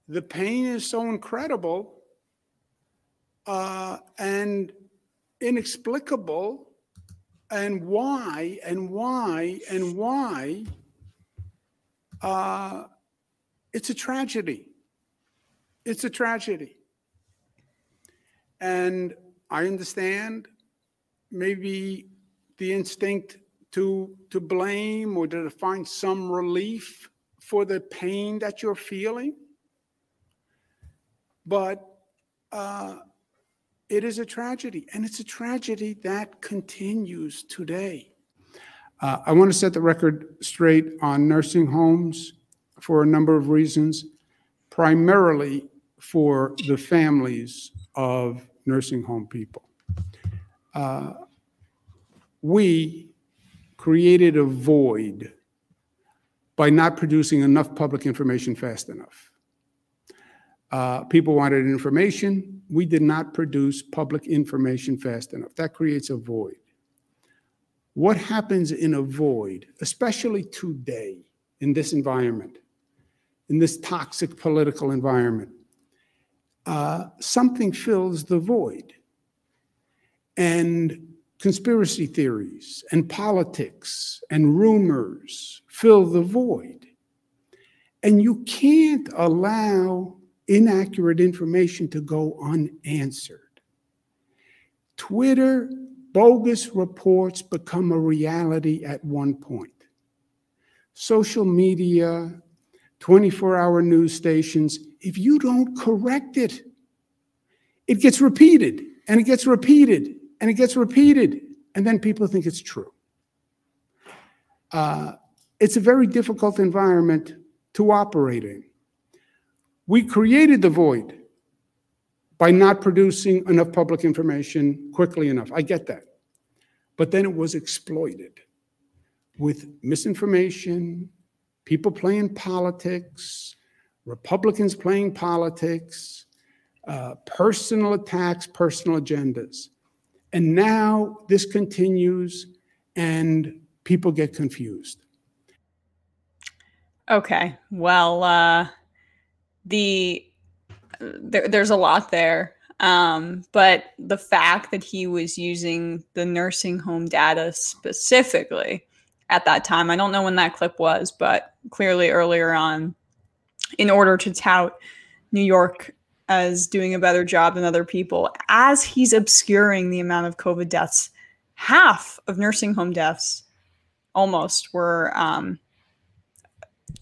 The pain is so incredible uh, and inexplicable and why and why and why uh, it's a tragedy it's a tragedy and i understand maybe the instinct to to blame or to find some relief for the pain that you're feeling but uh, it is a tragedy, and it's a tragedy that continues today. Uh, I want to set the record straight on nursing homes for a number of reasons, primarily for the families of nursing home people. Uh, we created a void by not producing enough public information fast enough. Uh, people wanted information. We did not produce public information fast enough. That creates a void. What happens in a void, especially today in this environment, in this toxic political environment? Uh, something fills the void. And conspiracy theories and politics and rumors fill the void. And you can't allow inaccurate information to go unanswered. Twitter bogus reports become a reality at one point. Social media, 24 hour news stations, if you don't correct it, it gets repeated and it gets repeated and it gets repeated, and then people think it's true. Uh, it's a very difficult environment to operate in. We created the void by not producing enough public information quickly enough. I get that. But then it was exploited with misinformation, people playing politics, Republicans playing politics, uh, personal attacks, personal agendas. And now this continues and people get confused. Okay. Well, uh, the there, there's a lot there. Um, but the fact that he was using the nursing home data specifically at that time, I don't know when that clip was, but clearly earlier on, in order to tout New York as doing a better job than other people, as he's obscuring the amount of COVID deaths, half of nursing home deaths almost were um,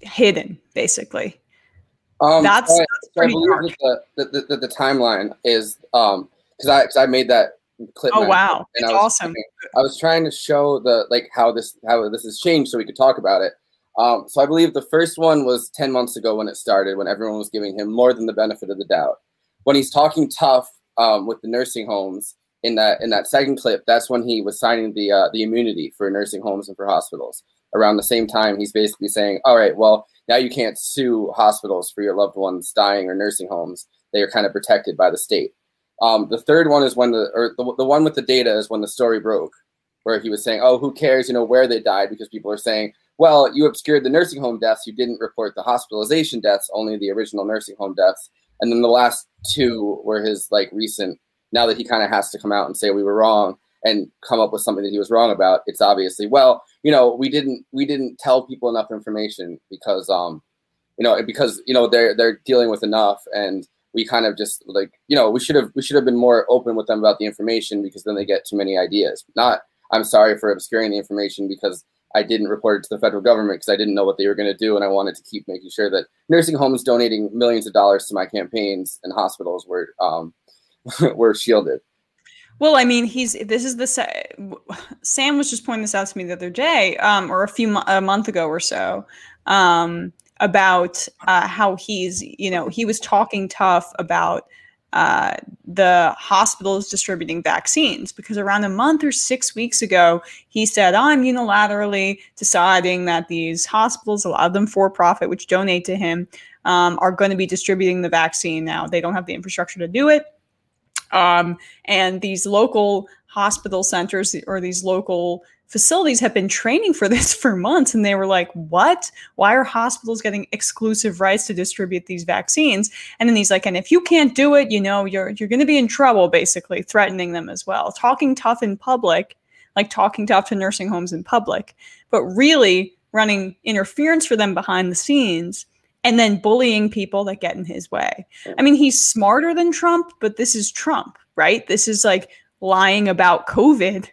hidden, basically. Um, That's- I, that's so I pretty believe that the, the, the, the timeline is um because I because I made that clip. Oh wow, and it's I awesome. I was trying to show the like how this how this has changed so we could talk about it. Um, so I believe the first one was ten months ago when it started, when everyone was giving him more than the benefit of the doubt. When he's talking tough um, with the nursing homes in that in that second clip, that's when he was signing the uh, the immunity for nursing homes and for hospitals. Around the same time, he's basically saying, "All right, well, now you can't sue hospitals for your loved ones dying or nursing homes. They are kind of protected by the state." Um, the third one is when the or the, the one with the data is when the story broke, where he was saying, "Oh, who cares? You know where they died?" Because people are saying, "Well, you obscured the nursing home deaths. You didn't report the hospitalization deaths, only the original nursing home deaths." And then the last two were his like recent. Now that he kind of has to come out and say we were wrong and come up with something that he was wrong about, it's obviously well, you know, we didn't we didn't tell people enough information because um, you know, because you know they're they're dealing with enough and we kind of just like you know we should have we should have been more open with them about the information because then they get too many ideas not i'm sorry for obscuring the information because i didn't report it to the federal government because i didn't know what they were going to do and i wanted to keep making sure that nursing homes donating millions of dollars to my campaigns and hospitals were um, (laughs) were shielded. Well, I mean, he's this is the Sam was just pointing this out to me the other day, um, or a few a month ago or so, um, about uh, how he's you know he was talking tough about uh, the hospitals distributing vaccines because around a month or six weeks ago he said I'm unilaterally deciding that these hospitals, a lot of them for profit, which donate to him, um, are going to be distributing the vaccine now. They don't have the infrastructure to do it um, and these local hospital centers or these local facilities have been training for (laughs) this for months and they were like what why are hospitals getting exclusive rights to distribute these vaccines and then he's like and if you can't do it you know you're you're going to be in trouble basically threatening them as well talking tough in public like talking tough to nursing homes in public but really running interference for them behind the scenes and then bullying people that get in his way. I mean, he's smarter than Trump, but this is Trump, right? This is like lying about COVID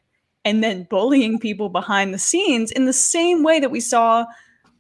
and then bullying people behind the scenes in the same way that we saw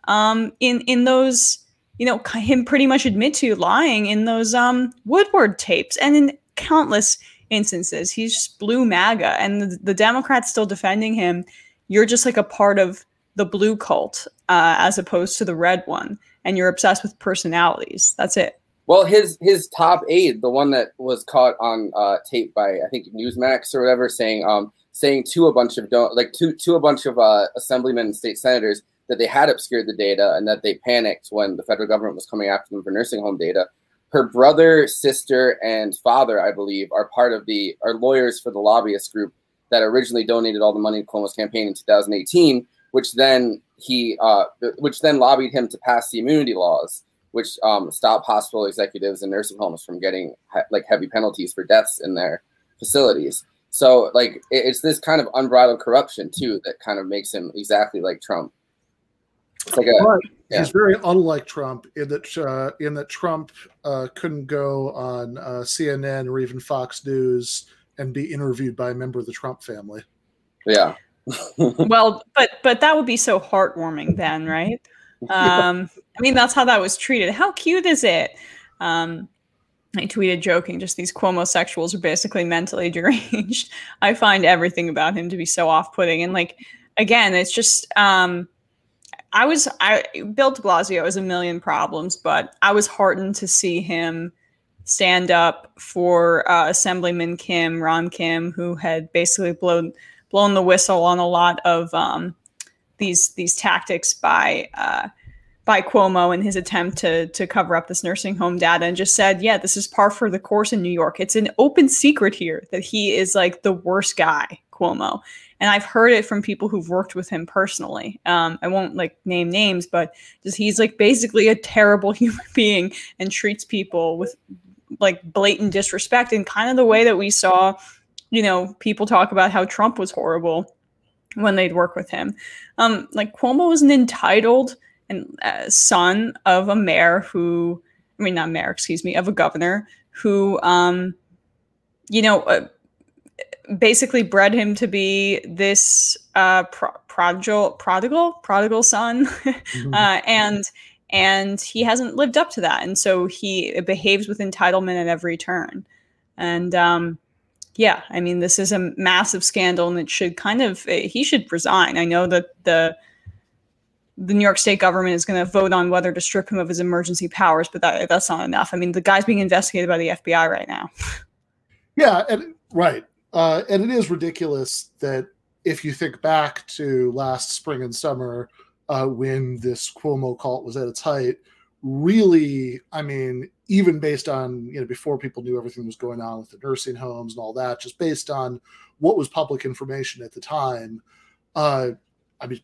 um, in in those, you know, him pretty much admit to lying in those um, Woodward tapes and in countless instances. He's just blue MAGA, and the, the Democrats still defending him. You're just like a part of the blue cult uh, as opposed to the red one, and you're obsessed with personalities. That's it. Well, his his top aide, the one that was caught on uh, tape by I think Newsmax or whatever, saying um saying to a bunch of like to to a bunch of uh, assemblymen and state senators that they had obscured the data and that they panicked when the federal government was coming after them for nursing home data. Her brother, sister, and father, I believe, are part of the are lawyers for the lobbyist group that originally donated all the money to Cuomo's campaign in 2018, which then he uh, which then lobbied him to pass the immunity laws which um, stop hospital executives and nursing homes from getting like heavy penalties for deaths in their facilities. So like it's this kind of unbridled corruption too that kind of makes him exactly like Trump. It's like a But yeah. he's very unlike Trump in that uh, in that Trump uh, couldn't go on uh, CNN or even Fox News and be interviewed by a member of the Trump family. yeah. (laughs) well, but but that would be so heartwarming then, right? (laughs) Um, I mean, that's how that was treated. How cute is it? Um, I tweeted joking, just these Cuomosexuals are basically mentally (laughs) deranged. I find everything about him to be so off-putting, and like again, it's just um, I was I Bill De Blasio has a million problems, but I was heartened to see him stand up for uh, Assemblyman Kim, Ron Kim, who had basically blown blown the whistle on a lot of um, these these tactics by uh, by Cuomo in his attempt to to cover up this nursing home data and just said, yeah, this is par for the course in New York. It's an open secret here that he is like the worst guy, Cuomo. And I've heard it from people who've worked with him personally. Um, I won't like name names, but just he's like basically a terrible (laughs) human being and treats people with like blatant disrespect and kind of the way that we saw, you know, people talk about how Trump was horrible when they'd work with him. Um, like Cuomo is an entitled and uh, son of a mayor who, I mean, not mayor, excuse me, of a governor who, um, you know, uh, basically bred him to be this uh, pro- prodigal, prodigal, prodigal son, (laughs) mm-hmm. uh, and and he hasn't lived up to that, and so he behaves with entitlement at every turn, and um, yeah, I mean, this is a massive scandal, and it should kind of he should resign. I know that the the New York State government is going to vote on whether to strip him of his emergency powers, but that that's not enough. I mean, the guy's being investigated by the FBI right now. (laughs) Yeah, and right, uh, and it is ridiculous that if you think back to last spring and summer uh, when this Cuomo cult was at its height, really, I mean, even based on you know before people knew everything was going on with the nursing homes and all that, just based on what was public information at the time, uh, I mean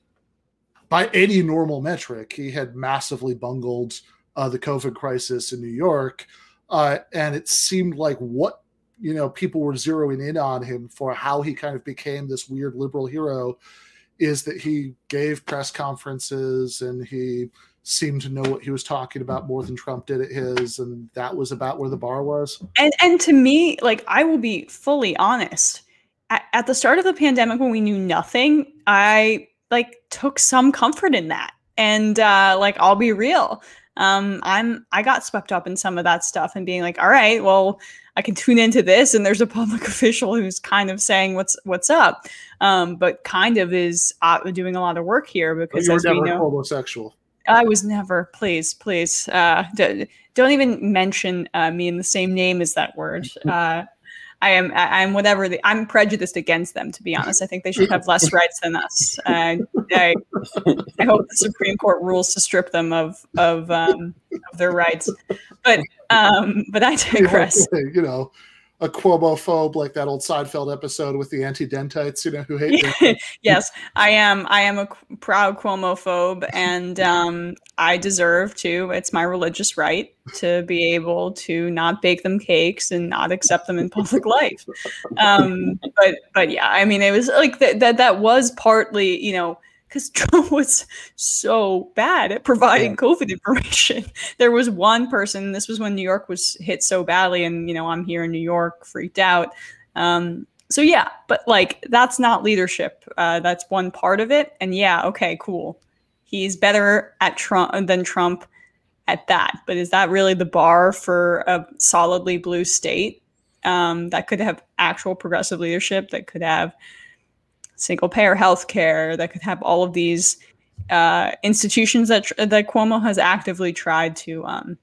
by any normal metric, he had massively bungled uh, the COVID crisis in New York. Uh, and it seemed like what you know people were zeroing in on him for how he kind of became this weird liberal hero is that he gave press conferences and he seemed to know what he was talking about more than Trump did at his, and that was about where the bar was. And and to me, like I will be fully honest, at, at the start of the pandemic when we knew nothing, I like took some comfort in that. And uh, like I'll be real, um, I'm I got swept up in some of that stuff and being like, all right, well, I can tune into this, and there's a (laughs) public official who's kind of saying what's what's up, um, but kind of is uh, doing a lot of work here because as never we know, Cuomosexual. I was never. Please, please, uh, d- don't even mention uh, me in the same name as that word. (laughs) I am I, am whatever the, I'm prejudiced against them. To be honest, I think they should have less rights than us. Uh, I, I hope the Supreme Court rules to strip them of of, um, of their rights. But um, but I digress. You know, (laughs) a Cuomo-phobe like that old Seinfeld episode with the anti-dentites, you know, who hate. (laughs) yes, I am. I am a proud Cuomo-phobe, and um, I deserve to. It's my religious right to be able to not bake them cakes and not accept them in public life. Um, but but yeah, I mean, it was like that. That that was partly, you know because (laughs) Trump was so bad at providing yeah. COVID information. (laughs) There was one person, this was when New York was hit so badly, and you know, I'm here in New York, freaked out. Um, so yeah, but like that's not leadership. Uh, that's one part of it. And yeah, okay, cool. He's better at Trump than Trump at that. But is that really the bar for a solidly blue state um, that could have actual progressive leadership? That could have single payer health care, that could have all of these uh, institutions that that Cuomo has actively tried to um,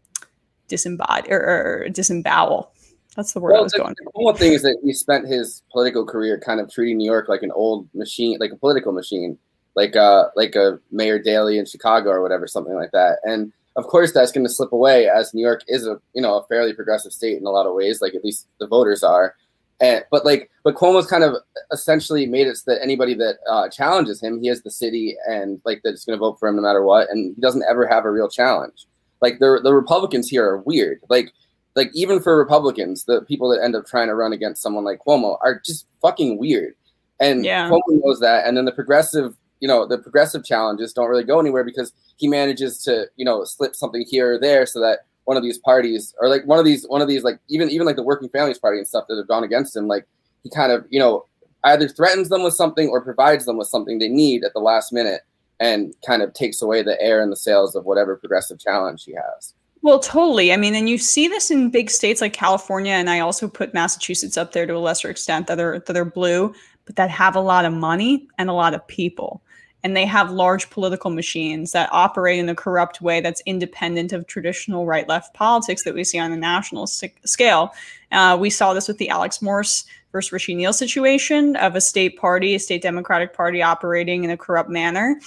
disembody or, or, disembowel. That's the word well, I was the, going. The cool thing is that he spent his political career kind of treating New York like an old machine, like a political machine, like uh like a Mayor Daley in Chicago or whatever, something like that. And of course, that's going to slip away as New York is a you know a fairly progressive state in a lot of ways, like at least the voters are. And, but like, but Cuomo's kind of essentially made it so that anybody that uh, challenges him, he has the city and like that's going to vote for him no matter what, and he doesn't ever have a real challenge. Like the the Republicans here are weird. Like like even for Republicans, the people that end up trying to run against someone like Cuomo are just fucking weird. And yeah. Cuomo knows that. And then the progressive, you know, the progressive challenges don't really go anywhere because he manages to, you know, slip something here or there so that one of these parties or like one of these one of these like even even like the working families party and stuff that have gone against him like he kind of you know either threatens them with something or provides them with something they need at the last minute and kind of takes away the air and the sails of whatever progressive challenge he has well, totally. I mean, and you see this in big states like California, and I also put Massachusetts up there to a lesser extent that are that are blue, but that have a lot of money and a lot of people and they have large political machines that operate in a corrupt way that's independent of traditional right left politics that we see on a national scale. Uh, we saw this with the Alex Morse versus Richie Neal situation of a state party, a state Democratic Party operating in a corrupt manner.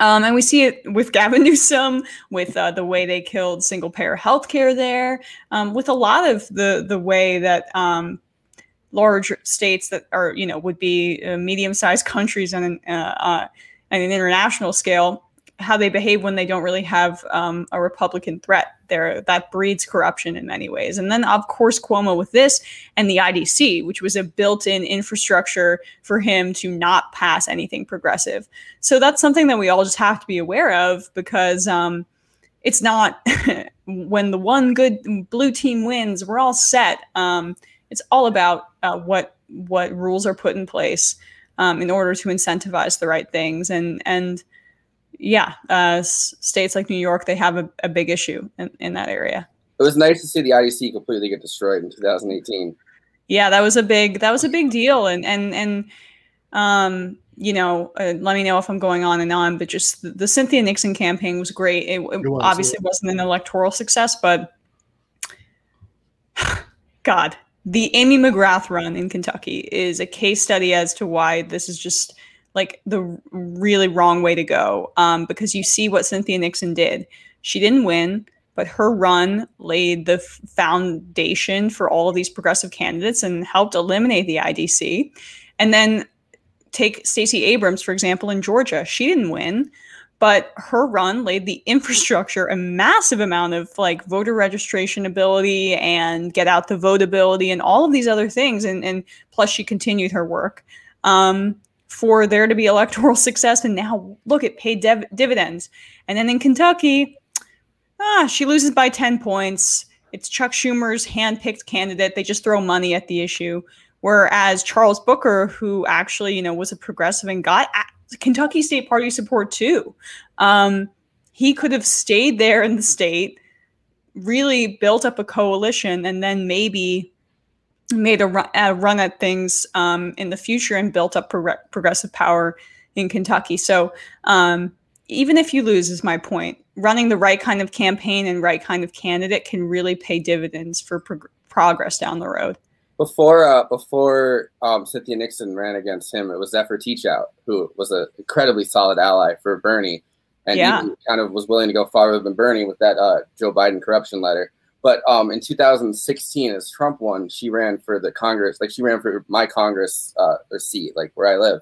Um, and we see it with Gavin (laughs) Newsom, with uh, the way they killed single payer healthcare there, um, with a lot of the the way that um, large states that are you know would be uh, medium sized countries on an, uh, uh, on an international scale how they behave when they don't really have um, a Republican threat. There, that breeds corruption in many ways. And then, of course, Cuomo with this and the IDC, which was a built-in infrastructure for him to not pass anything progressive. So that's something that we all just have to be aware of because um, it's not (laughs) when the one good blue team wins, we're all set. Um, it's all about uh, what what rules are put in place um, in order to incentivize the right things and and yeah, uh, s- states like New York, they have a, a big issue in, in that area. It was nice to see the IDC completely get destroyed in 2018. Yeah, that was a big that was a big deal, and and and um, you know, uh, let me know if I'm going on and on, but just the, the Cynthia Nixon campaign was great. It, it was, obviously yeah. wasn't an electoral success, but (sighs) God, the Amy McGrath run in Kentucky is a case study as to why this is just like the really wrong way to go. Um, because you see what Cynthia Nixon did. She didn't win, but her run laid the foundation for all of these progressive candidates and helped eliminate the IDC. And then take Stacey Abrams, for example, in Georgia. She didn't win, but her run laid the (laughs) infrastructure, a massive amount of like voter registration ability and get out the vote ability and all of these other things. And, and plus, she continued her work um, for there to be (laughs) electoral success. And now look, it paid dev- dividends. And then in Kentucky, ah, she loses by 10 points. It's Chuck Schumer's handpicked candidate. They just throw money at the issue. Whereas Charles Booker, who actually, you know, was a progressive and got Kentucky State Party support too, um, he could have stayed there in the state, really built up a coalition, and then maybe made a run, a run at things um, in the future and built up progr- progressive power in Kentucky. So um, even if you lose, is my point. Running the right kind of campaign and right kind of candidate can really pay dividends for prog- progress down the road. Before uh, before um, Cynthia Nixon ran against him, it was Zephyr Teachout, who was an incredibly solid ally for Bernie, and Yeah. he kind of was willing to go farther than Bernie with that uh, Joe Biden corruption letter. But um, in 2016, as Trump won, she ran for the Congress, like she ran for my Congress uh, or seat, like where I live,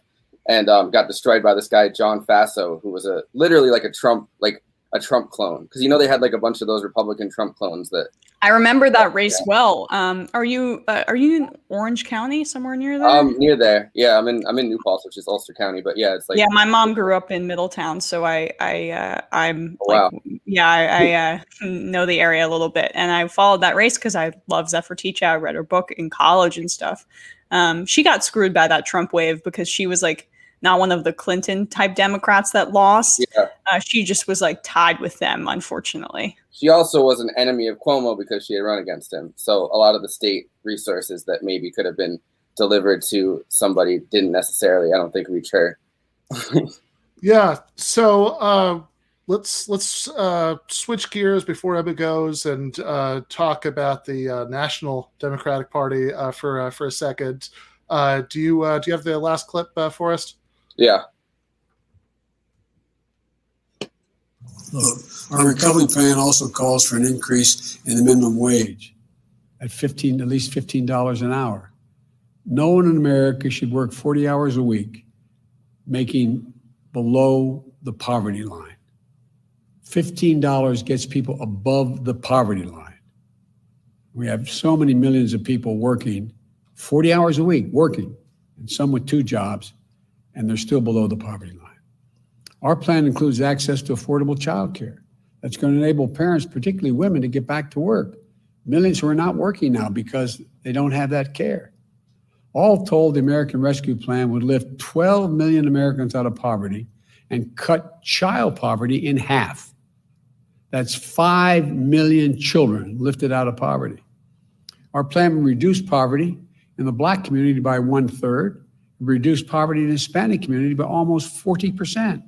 and um, got destroyed by this guy John Faso, who was a literally like a Trump, like a Trump clone, because you know they had like a bunch of those Republican Trump clones that I remember that race well. Um, are you uh, are you in Orange County somewhere near there? um near there. Yeah, I'm in I'm in New Paltz, which is Ulster County, but yeah, it's like yeah, my mom grew up in Middletown, so I I uh, I'm Oh, like wow. yeah I, I uh, (laughs) know the area a little bit, and I followed that race because I love Zephyr Teachout. I read her book in college and stuff. Um, she got screwed by that Trump wave because she was like not one of the Clinton type Democrats that lost. Yeah. Uh, she just was like tied with them, unfortunately. She also was an enemy of Cuomo because she had run against him. So a lot of the state resources that maybe could have been delivered to somebody didn't necessarily, I don't think, reach her. (laughs) Yeah. So uh, let's let's uh, switch gears before Emma goes and uh, talk about the uh, National Democratic Party uh, for uh, for a second. Uh, do you uh, do you have the last clip uh, for us? Yeah. Look, our recovery plan also calls for an increase in the minimum wage at 15, at least $15 an hour. No one in America should work 40 hours a week making below the poverty line. $15 gets people above the poverty line. We have so many millions of people working 40 hours a week, working, and some with two jobs, and they're still below the poverty line. Our plan includes access to affordable childcare. That's going to enable parents, particularly women, to get back to work. Millions who are not working now because they don't have that care. All told, the American Rescue Plan would lift 12 million Americans out of poverty and cut child poverty in half. That's 5 million children lifted out of poverty. Our plan will reduce poverty in the black community by one third, reduce poverty in the Hispanic community by almost 40%.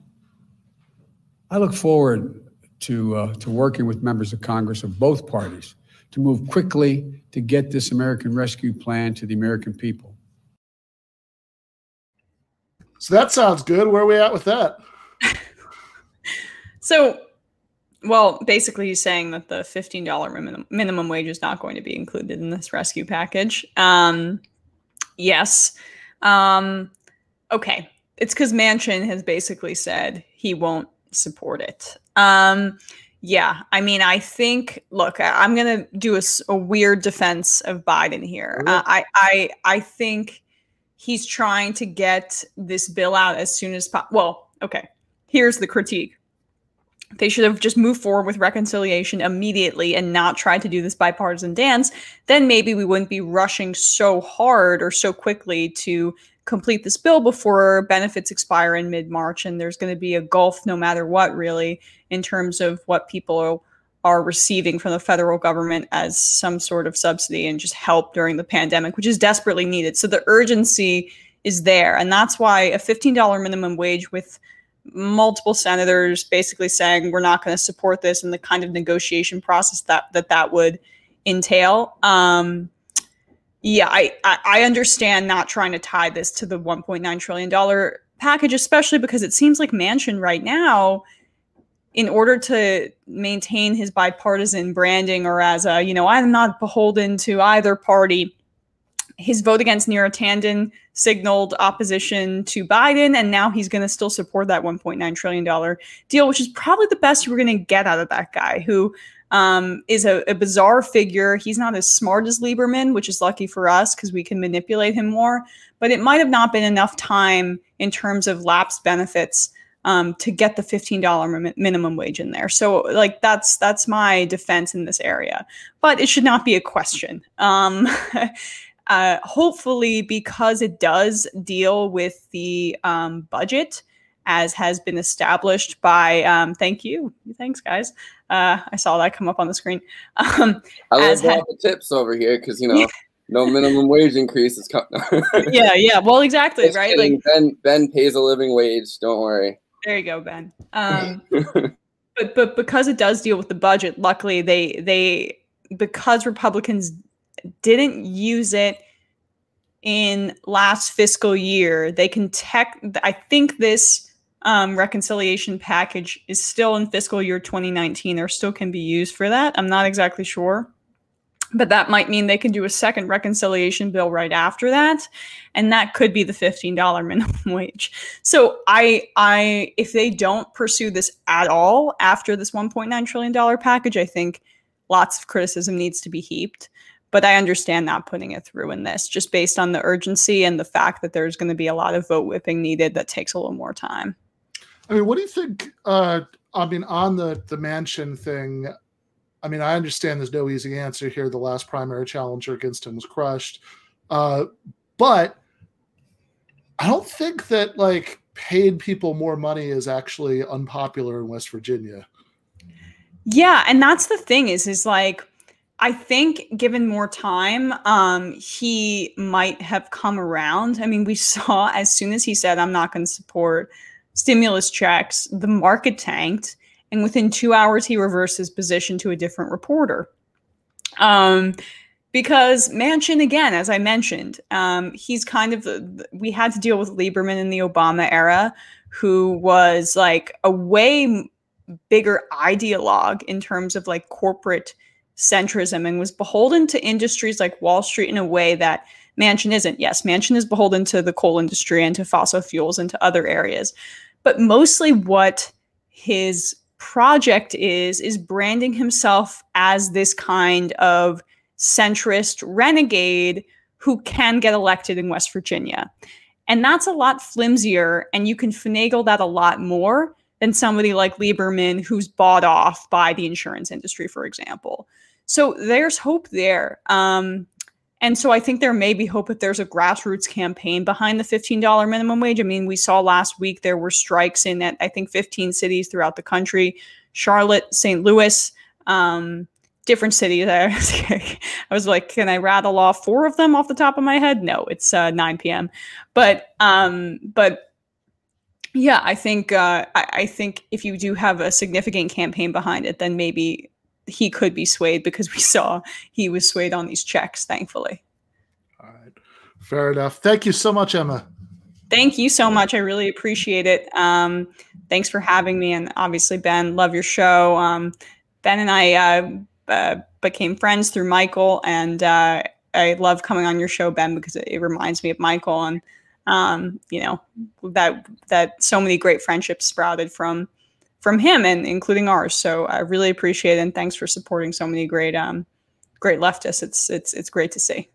I look forward to, uh, to working with members of Congress of both parties to move quickly to get this American Rescue Plan to the American people. So that sounds good. Where are we at with that? (laughs) So, well, basically, he's saying that the fifteen dollar minimum minimum wage is not going to be included in this rescue package. Um, yes. Um, okay, it's because Manchin has basically said he won't support it. Um, yeah, I mean, I think. Look, I, am gonna do a, a, weird defense of Biden here. Uh, I, I, I think he's trying to get this bill out as soon as possible. Well, okay. Here's the critique. They should have just moved forward with reconciliation immediately and not tried to do this bipartisan dance. Then maybe we wouldn't be rushing so hard or so quickly to complete this bill before benefits expire in mid March. And there's going to be a gulf no matter what, really, in terms of what people are receiving from the federal government as some sort of subsidy and just help during the pandemic, which is desperately needed. So the urgency is there. And that's why a $15 minimum wage with multiple senators basically saying we're not going to support this and the kind of negotiation process that that, that would entail. Um, yeah, I, I, I understand not trying to tie this to the 1.9 trillion dollar package, especially because it seems like Manchin right now, in order to maintain his bipartisan branding or as a you know I'm not beholden to either party, his vote against Neera Tanden signaled opposition to Biden, and now he's going to still support that 1.9 trillion dollar deal, which is probably the best we're going to get out of that guy who um, is a, a, bizarre figure. He's not as smart as Lieberman, which is lucky for us because we can manipulate him more. But it might have not been enough time in terms of lapsed benefits um, to get the fifteen dollar mi- minimum wage in there. So, like that's that's my defense in this area. But it should not be a question. Um, (laughs) uh, hopefully, because it does deal with the um, budget as has been established by um, thank you. Thanks guys. Uh, i saw that come up on the screen. (laughs) Um, i love all ha- the tips over here because you (laughs) know no minimum wage increase is coming. (laughs) Yeah yeah. Well exactly Just right? kidding. like ben ben pays a living wage. Don't worry. There you go ben. Um, but but because it does deal with the budget luckily they they because republicans didn't use it in last fiscal year they can tech i think this um, reconciliation package is still in fiscal year 2019 or still can be used for that. I'm not exactly sure. But that might mean they can do a second reconciliation bill right after that. And that could be the $15 (laughs) minimum wage. So I I if they don't pursue this at all after this $1.9 trillion package, I think lots of criticism needs to be heaped but I understand not putting it through in this just based on the urgency and the fact that there's going to be a lot of vote whipping needed that takes a little more time. I mean, what do you think? Uh, I mean, on the the Manchin thing, I mean, I understand there's no easy answer here. The last primary challenger against him was crushed, uh, but I don't think that like paid people more money is actually unpopular in West Virginia. Yeah, and that's the thing is is like I think given more time, um, he might have come around. I mean, we (laughs) saw as soon as he said, I'm not going to support stimulus checks, the market tanked, and within two hours, he reversed his position to a different reporter. Um, because Manchin, again, as I mentioned, um, he's kind of the, we had to deal with Lieberman in the Obama era, who was like a way bigger ideologue in terms of like corporate centrism and was beholden to industries like Wall Street in a way that Manchin isn't. Yes, Manchin is beholden to the coal industry and to fossil fuels and to other areas. But mostly what his project is, is branding himself as this kind of centrist renegade who can get elected in West Virginia. And that's a lot flimsier, and you can finagle that a lot more than somebody like Lieberman, who's bought off by the insurance industry, for example. So there's hope there. Um, and so I think there may be hope if there's a grassroots campaign behind the $15 minimum wage. I mean, we saw last week there were strikes in at I think 15 cities throughout the country, Charlotte, St. Louis, um, different cities. (laughs) I was like, can I rattle off four of them off the top of my head? No, it's uh, 9 p.m. But um, but yeah, I think uh, I, I think if you do have a significant campaign behind it, then maybe he could be swayed because we saw he was swayed on these checks, thankfully. All right. Fair enough. Thank you so much, Emma. thank you so much. I really appreciate it. Um, thanks for having me. And obviously, Ben, love your show. Um, ben and I uh, uh, became friends through Michael, and uh, I love coming on your show, Ben, because it, it reminds me of Michael, and um, you know that that so many great friendships sprouted from from him, and including ours. So I really appreciate it, and thanks for supporting so many great um, great leftists. It's it's it's great to see.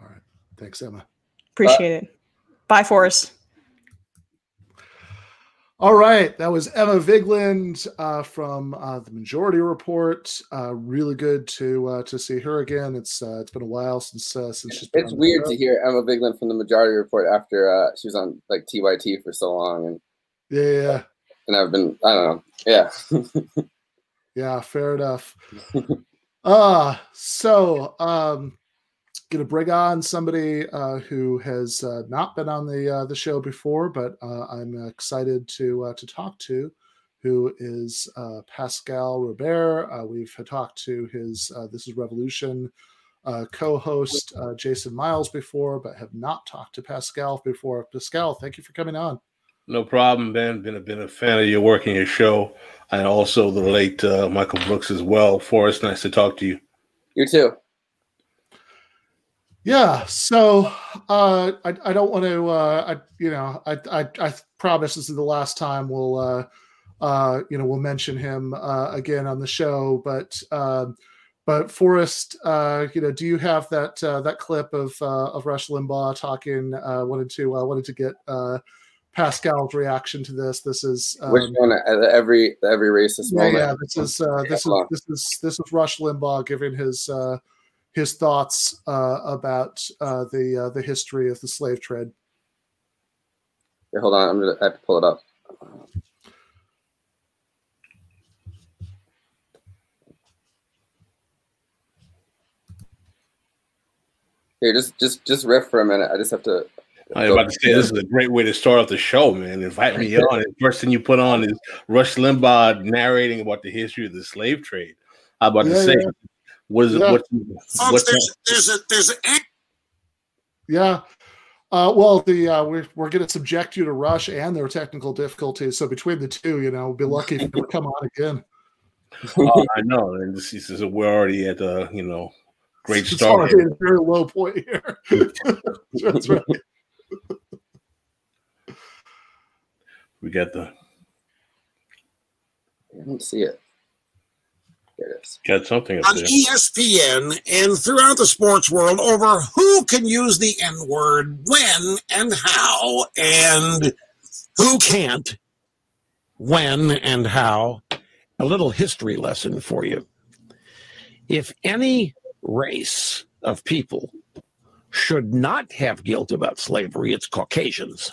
All right. Thanks, Emma. Appreciate it. Bye, Forrest. All right, that was Emma Vigeland uh, from uh, the Majority Report. Uh, really good to uh, to see her again. It's uh, it's been a while since uh, since she's. Been It's on weird show. to hear Emma Vigeland from the Majority Report after uh, she was on like TYT for so long, and Yeah, yeah, yeah. And I've been I don't know, yeah. (laughs) Yeah, fair enough. uh so um gonna bring on somebody uh who has uh, not been on the uh, the show before, but uh, I'm excited to uh, to talk to, who is uh, Pascal Robert. Uh, we've talked to his uh, This Is Revolution uh, co-host uh, Jason Myles before, but have not talked to Pascal before. Pascal, thank you for coming on. No problem, Ben. Been a, been a fan of your work and your show, and also the late uh, Michael Brooks as well. Forrest, nice to talk to you. You too. Yeah, so uh, I I don't want to uh, I you know I I I promise this is the last time we'll uh, uh, you know we'll mention him uh, again on the show, but um, but Forrest, uh, you know, do you have that uh, that clip of uh, of Rush Limbaugh talking? Uh, wanted to uh, wanted to get uh, Pascal's reaction to this. This is um, Which one? Every every racist yeah, moment. yeah. This is uh, this is this is this is Rush Limbaugh giving his uh, his thoughts uh, about uh, the uh, the history of the slave trade. Here, hold on, I'm gonna I have to pull it up. Here, just just just riff for a minute. I just have to. I was about to say this is a great way to start off the show, man. Invite me on. And first thing you put on is Rush Limbaugh narrating about the history of the slave trade. How about Yeah, to say yeah. what is it? Yeah. What, Folks, what's there's, there's a there's a Yeah. Uh, well, the uh, we're we're going to subject you to Rush and their technical difficulties. So between the two, you know, we'll be lucky if you come on again. oh, (laughs) I know, and this is we're already at the you know great It's start. already at a very low point here. (laughs) That's right. We got the I don't see it. There it is. got something up on there. ESPN and throughout the sports world over who can use the N word when and how and who can't when and how. A little history lesson for you. If any race of people should not have guilt about slavery, it's Caucasians.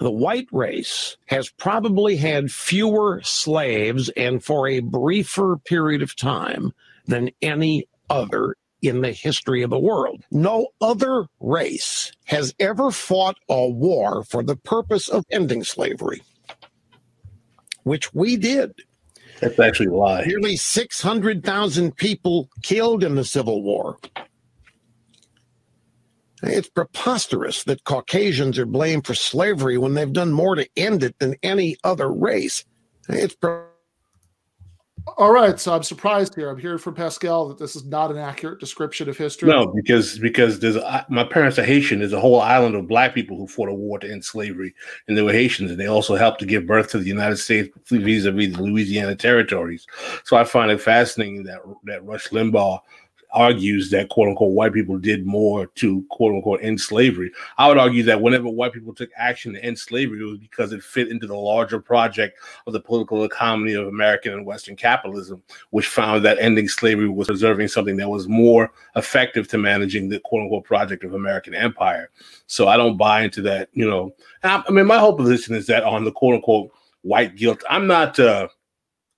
The white race has probably had fewer slaves and for a briefer period of time than any other in the history of the world. No other race has ever fought a war for the purpose of ending slavery, which we did. That's actually a lie. Nearly 600,000 people killed in the Civil War. It's preposterous that Caucasians are blamed for slavery when they've done more to end it than any other race. It's All right, so I'm surprised here. I'm hearing from Pascal that this is not an accurate description of history. No, because because there's my parents are Haitian. There's a whole island of black people who fought a war to end slavery, and they were Haitians, and they also helped to give birth to the United States vis-a-vis the Louisiana territories. So I find it fascinating that that Rush Limbaugh argues that quote unquote white people did more to quote unquote end slavery. I would argue that whenever white people took action to end slavery, it was because it fit into the larger project of the political economy of American and Western capitalism, which found that ending slavery was preserving something that was more effective to managing the quote unquote project of American empire. So I don't buy into that, you know. I, I mean, my whole position is that on the quote unquote white guilt, I'm not a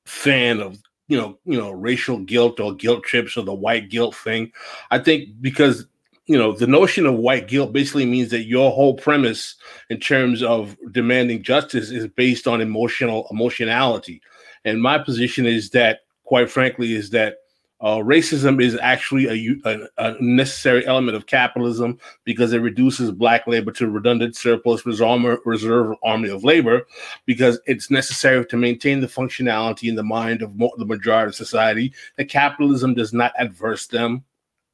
fan of you know, you know, racial guilt or guilt trips or the white guilt thing. I think because you know the notion of white guilt basically means that your whole premise in terms of demanding justice is based on emotional emotionality and my position is that quite frankly is that uh, racism is actually a necessary element of capitalism because it reduces black labor to redundant surplus reserve, reserve army of labor because it's necessary to maintain the functionality in the mind of mo- the majority of society that capitalism does not adverse them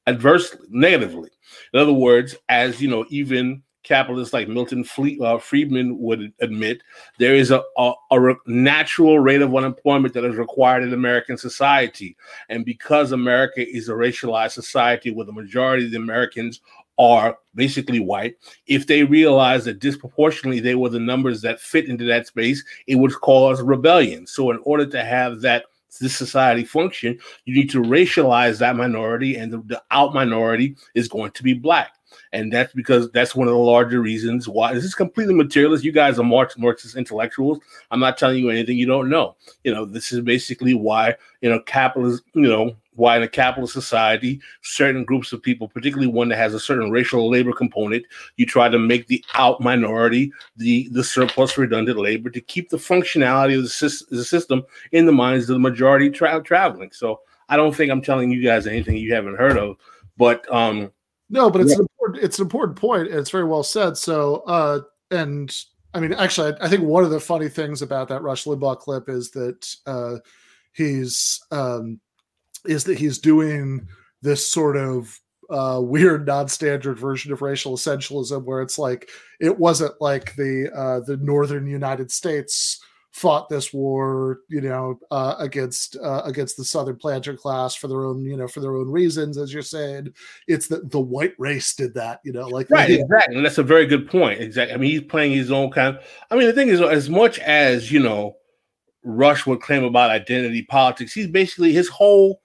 adversely negatively. In other words as you know even capitalists like Milton Fleet, uh, Friedman would admit, there is a, a, a natural rate of unemployment that is required in American society. And because America is a racialized society where the majority of the Americans are basically white, if they realize that disproportionately they were the numbers that fit into that space, it would cause rebellion. So, in order to have that this society function, you need to racialize that minority, and the, the out minority is going to be black and that's because that's one of the larger reasons why this is completely materialist. You guys are Marx, Marxist intellectuals. I'm not telling you anything you don't know. You know, this is basically why you know capitalist. You know why in a capitalist society, certain groups of people, particularly one that has a certain racial labor component, you try to make the out minority the the surplus redundant labor to keep the functionality of the, the system in the minds of the majority tra- traveling. So I don't think I'm telling you guys anything you haven't heard of, but um No, but it's Yeah. an important it's an important point. and It's very well said. So, uh, and I mean, actually, I, I think one of the funny things about that Rush Limbaugh clip is that uh, he's um, is that he's doing this sort of uh, weird non-standard version of racial essentialism, where it's like it wasn't like the uh, the northern United States fought this war, you know, uh, against uh, against the Southern planter class for their own, you know, for their own reasons, as you're saying. It's that the white race did that, you know, like Right, exactly. And that's a very good point. Exactly. I mean, he's playing his own kind. I mean, the thing is, as much as you know, Rush would claim about identity politics, he's basically his whole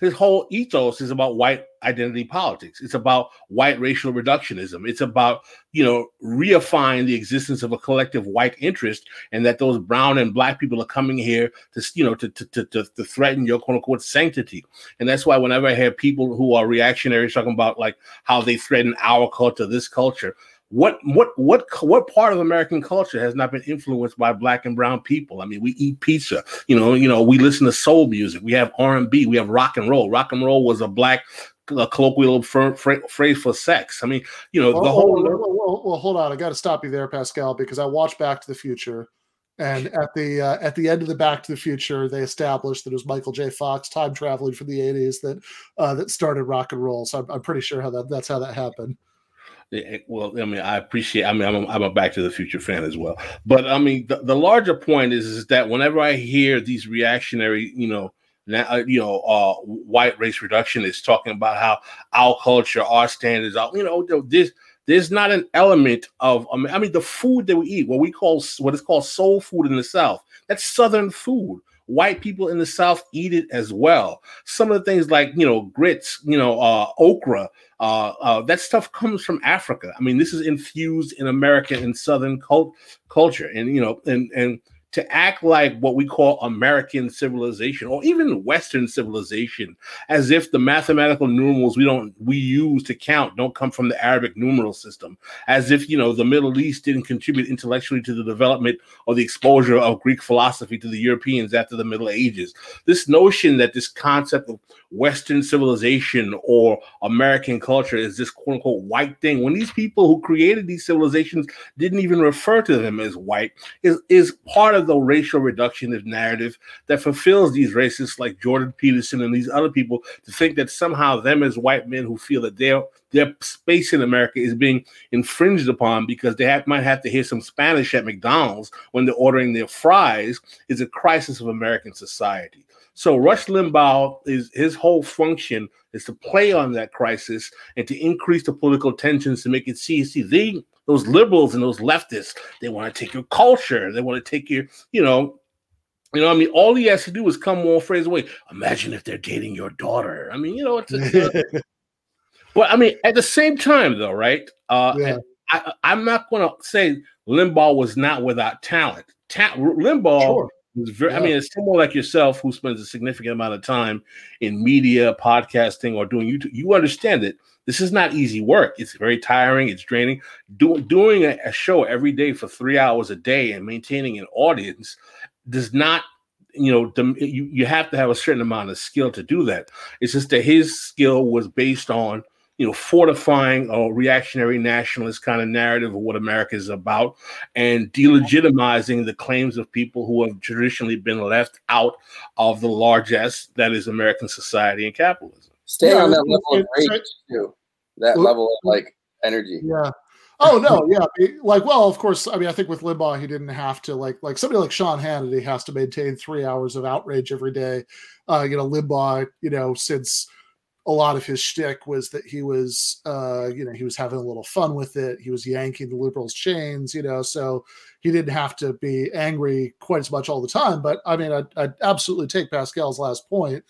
his whole ethos is about white identity politics. It's about white racial reductionism. It's about you know reifying the existence of a collective white interest, and that those brown and black people are coming here to you know to to to, to, threaten your quote unquote sanctity. And that's why whenever I hear people who are reactionaries talking about like how they threaten our culture, this culture, what what what what part of American culture has not been influenced by black and brown people? I mean, we eat pizza, you know, you know, we listen to soul music, we have R and B, we have rock and roll. Rock and roll was a black uh, colloquial phrase for sex. I mean, you know, Well, the whole well, well, well, well, hold on. I got to stop you there, Pascal, because I watched Back to the Future, and (laughs) at the uh, at the end of the Back to the Future, they established that it was Michael J. Fox time traveling from the '80s that uh, that started rock and roll. So I'm, I'm pretty sure how that that's how that happened. Well, I mean, I appreciate. I mean, I'm a, I'm a Back to the Future fan as well. But I mean, the, the larger point is is that whenever I hear these reactionary, you know, now uh, you know, uh, white race reductionists talking about how our culture, our standards, are, you know, this there's not an element of. I mean, I mean, the food that we eat, what we call what is called soul food in the South, that's Southern food. White people in the South eat it as well. Some of the things like you know grits, you know, uh, okra, uh, uh, that stuff comes from Africa. I mean, this is infused in American and Southern cult- culture, and you know, and and to act like what we call American civilization or even Western civilization, as if the mathematical numerals we don't we use to count don't come from the Arabic numeral system, as if you know the Middle East didn't contribute intellectually to the development or the exposure of Greek philosophy to the Europeans after the Middle Ages. This notion that this concept of Western civilization or American culture is this quote unquote white thing, when these people who created these civilizations didn't even refer to them as white, is, is part of the racial reductionist narrative that fulfills these racists like Jordan Peterson and these other people to think that somehow them as white men who feel that their their space in America is being infringed upon because they have, might have to hear some Spanish at McDonald's when they're ordering their fries is a crisis of American society. So Rush Limbaugh is his whole function is to play on that crisis and to increase the political tensions to make it see see they those liberals and those leftists they want to take your culture they want to take your you know you know I mean all he has to do is come one phrase away imagine if they're dating your daughter I mean you know it's, uh, (laughs) but I mean at the same time though right uh Yeah. I, I'm not going to say Limbaugh was not without talent. Ta- Limbaugh Sure. was very. I mean, it's someone like yourself who spends a significant amount of time in media, podcasting, or doing YouTube. You understand that this is not easy work. It's very tiring. It's draining. Do, doing a, a show every day for three hours a day and maintaining an audience does not you know dem- you, you have to have a certain amount of skill to do that. It's just that his skill was based on you know fortifying a reactionary nationalist kind of narrative of what America is about and delegitimizing the claims of people who have traditionally been left out of the largesse that is American society and capitalism. Stay Yeah, on that level of rage too. That level of like energy. Yeah. Oh no, yeah. Like, well, of course. I mean, I think with Limbaugh, he didn't have to like like somebody like Sean Hannity has to maintain three hours of outrage every day. Uh, you know, Limbaugh, you know, since a lot of his shtick was that he was, uh, you know, he was having a little fun with it. He was yanking the liberals' chains, you know, so he didn't have to be angry quite as much all the time. But I mean, I'd, I'd absolutely take Pascal's last point.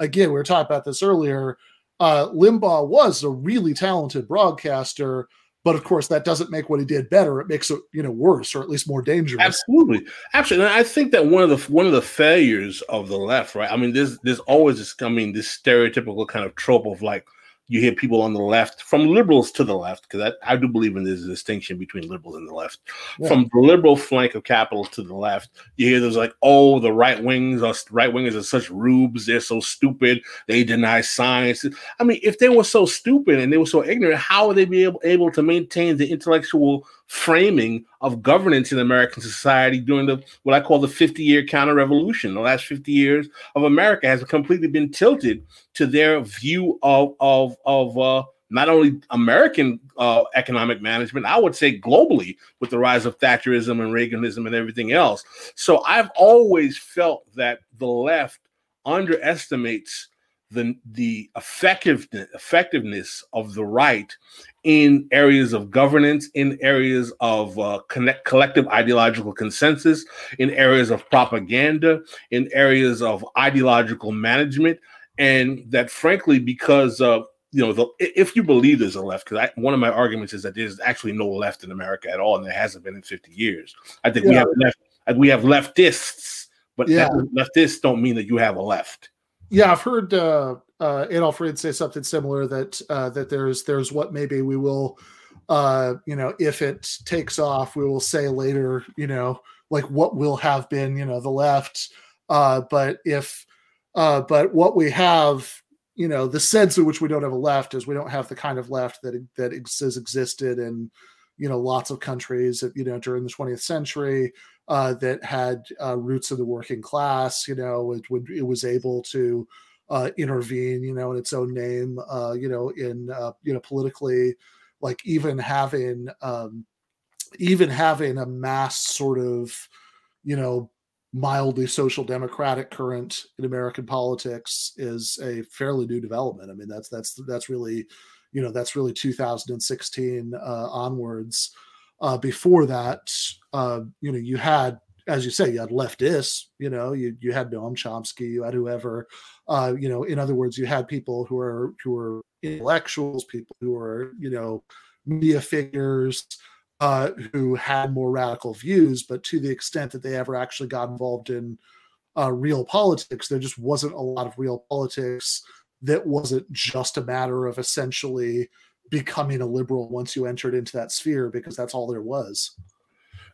Again, we were talking about this earlier. Uh, Limbaugh was a really talented broadcaster, but of course, that doesn't make what he did better. It makes it, you know, worse or at least more dangerous. Absolutely, absolutely. And I think that one of the one of the failures of the left, right? I mean, there's there's always this, I mean, this stereotypical kind of trope of like you hear people on the left, from liberals to the left, because I, I do believe in this distinction between liberals and the left. Yeah. From the liberal flank of capital to the left, you hear those like, oh, the right wings are right wingers are such rubes, they're so stupid, they deny science. I mean, if they were so stupid and they were so ignorant, how would they be able, able to maintain the intellectual framing of governance in American society during the what I call the 50 year counter revolution. The last 50 years of America has completely been tilted to their view of of of uh, not only American uh, economic management, I would say globally with the rise of Thatcherism and Reaganism and everything else. So I've always felt that the left underestimates the the effectiveness effectiveness of the right in areas of governance, in areas of uh, connect, collective ideological consensus, in areas of propaganda, in areas of ideological management, and that frankly, because uh, you know, the, if you believe there's a left, because one of my arguments is that there's actually no left in America at all, and there hasn't been in 50 years. I think we have left, we have leftists, but Yeah. leftists don't mean that you have a left. Yeah, I've heard uh, uh, Adolph Reed say something similar that uh, that there's there's what maybe we will, uh, you know, if it takes off, we will say later, you know, like what will have been, you know, the left. Uh, but if, uh, but what we have, you know, the sense in which we don't have a left is we don't have the kind of left that that has existed in, you know, lots of countries, you know, during the 20th century uh, that had uh, roots in the working class. You know, it would it was able to uh, intervene. You know, in its own name. Uh, you know, in uh, you know politically, like even having um, even having a mass sort of you know mildly social democratic current in American politics is a fairly new development. I mean, that's that's that's really, you know, that's really 2016 uh, onwards. Uh, before that, uh, you know, you had, as you say, you had leftists. You know, you you had Noam Chomsky, you had whoever. Uh, you know, in other words, you had people who are who are intellectuals, people who are you know media figures uh, who had more radical views, but to the extent that they ever actually got involved in uh, real politics, there just wasn't a lot of real politics that wasn't just a matter of essentially becoming a liberal once you entered into that sphere, because that's all there was.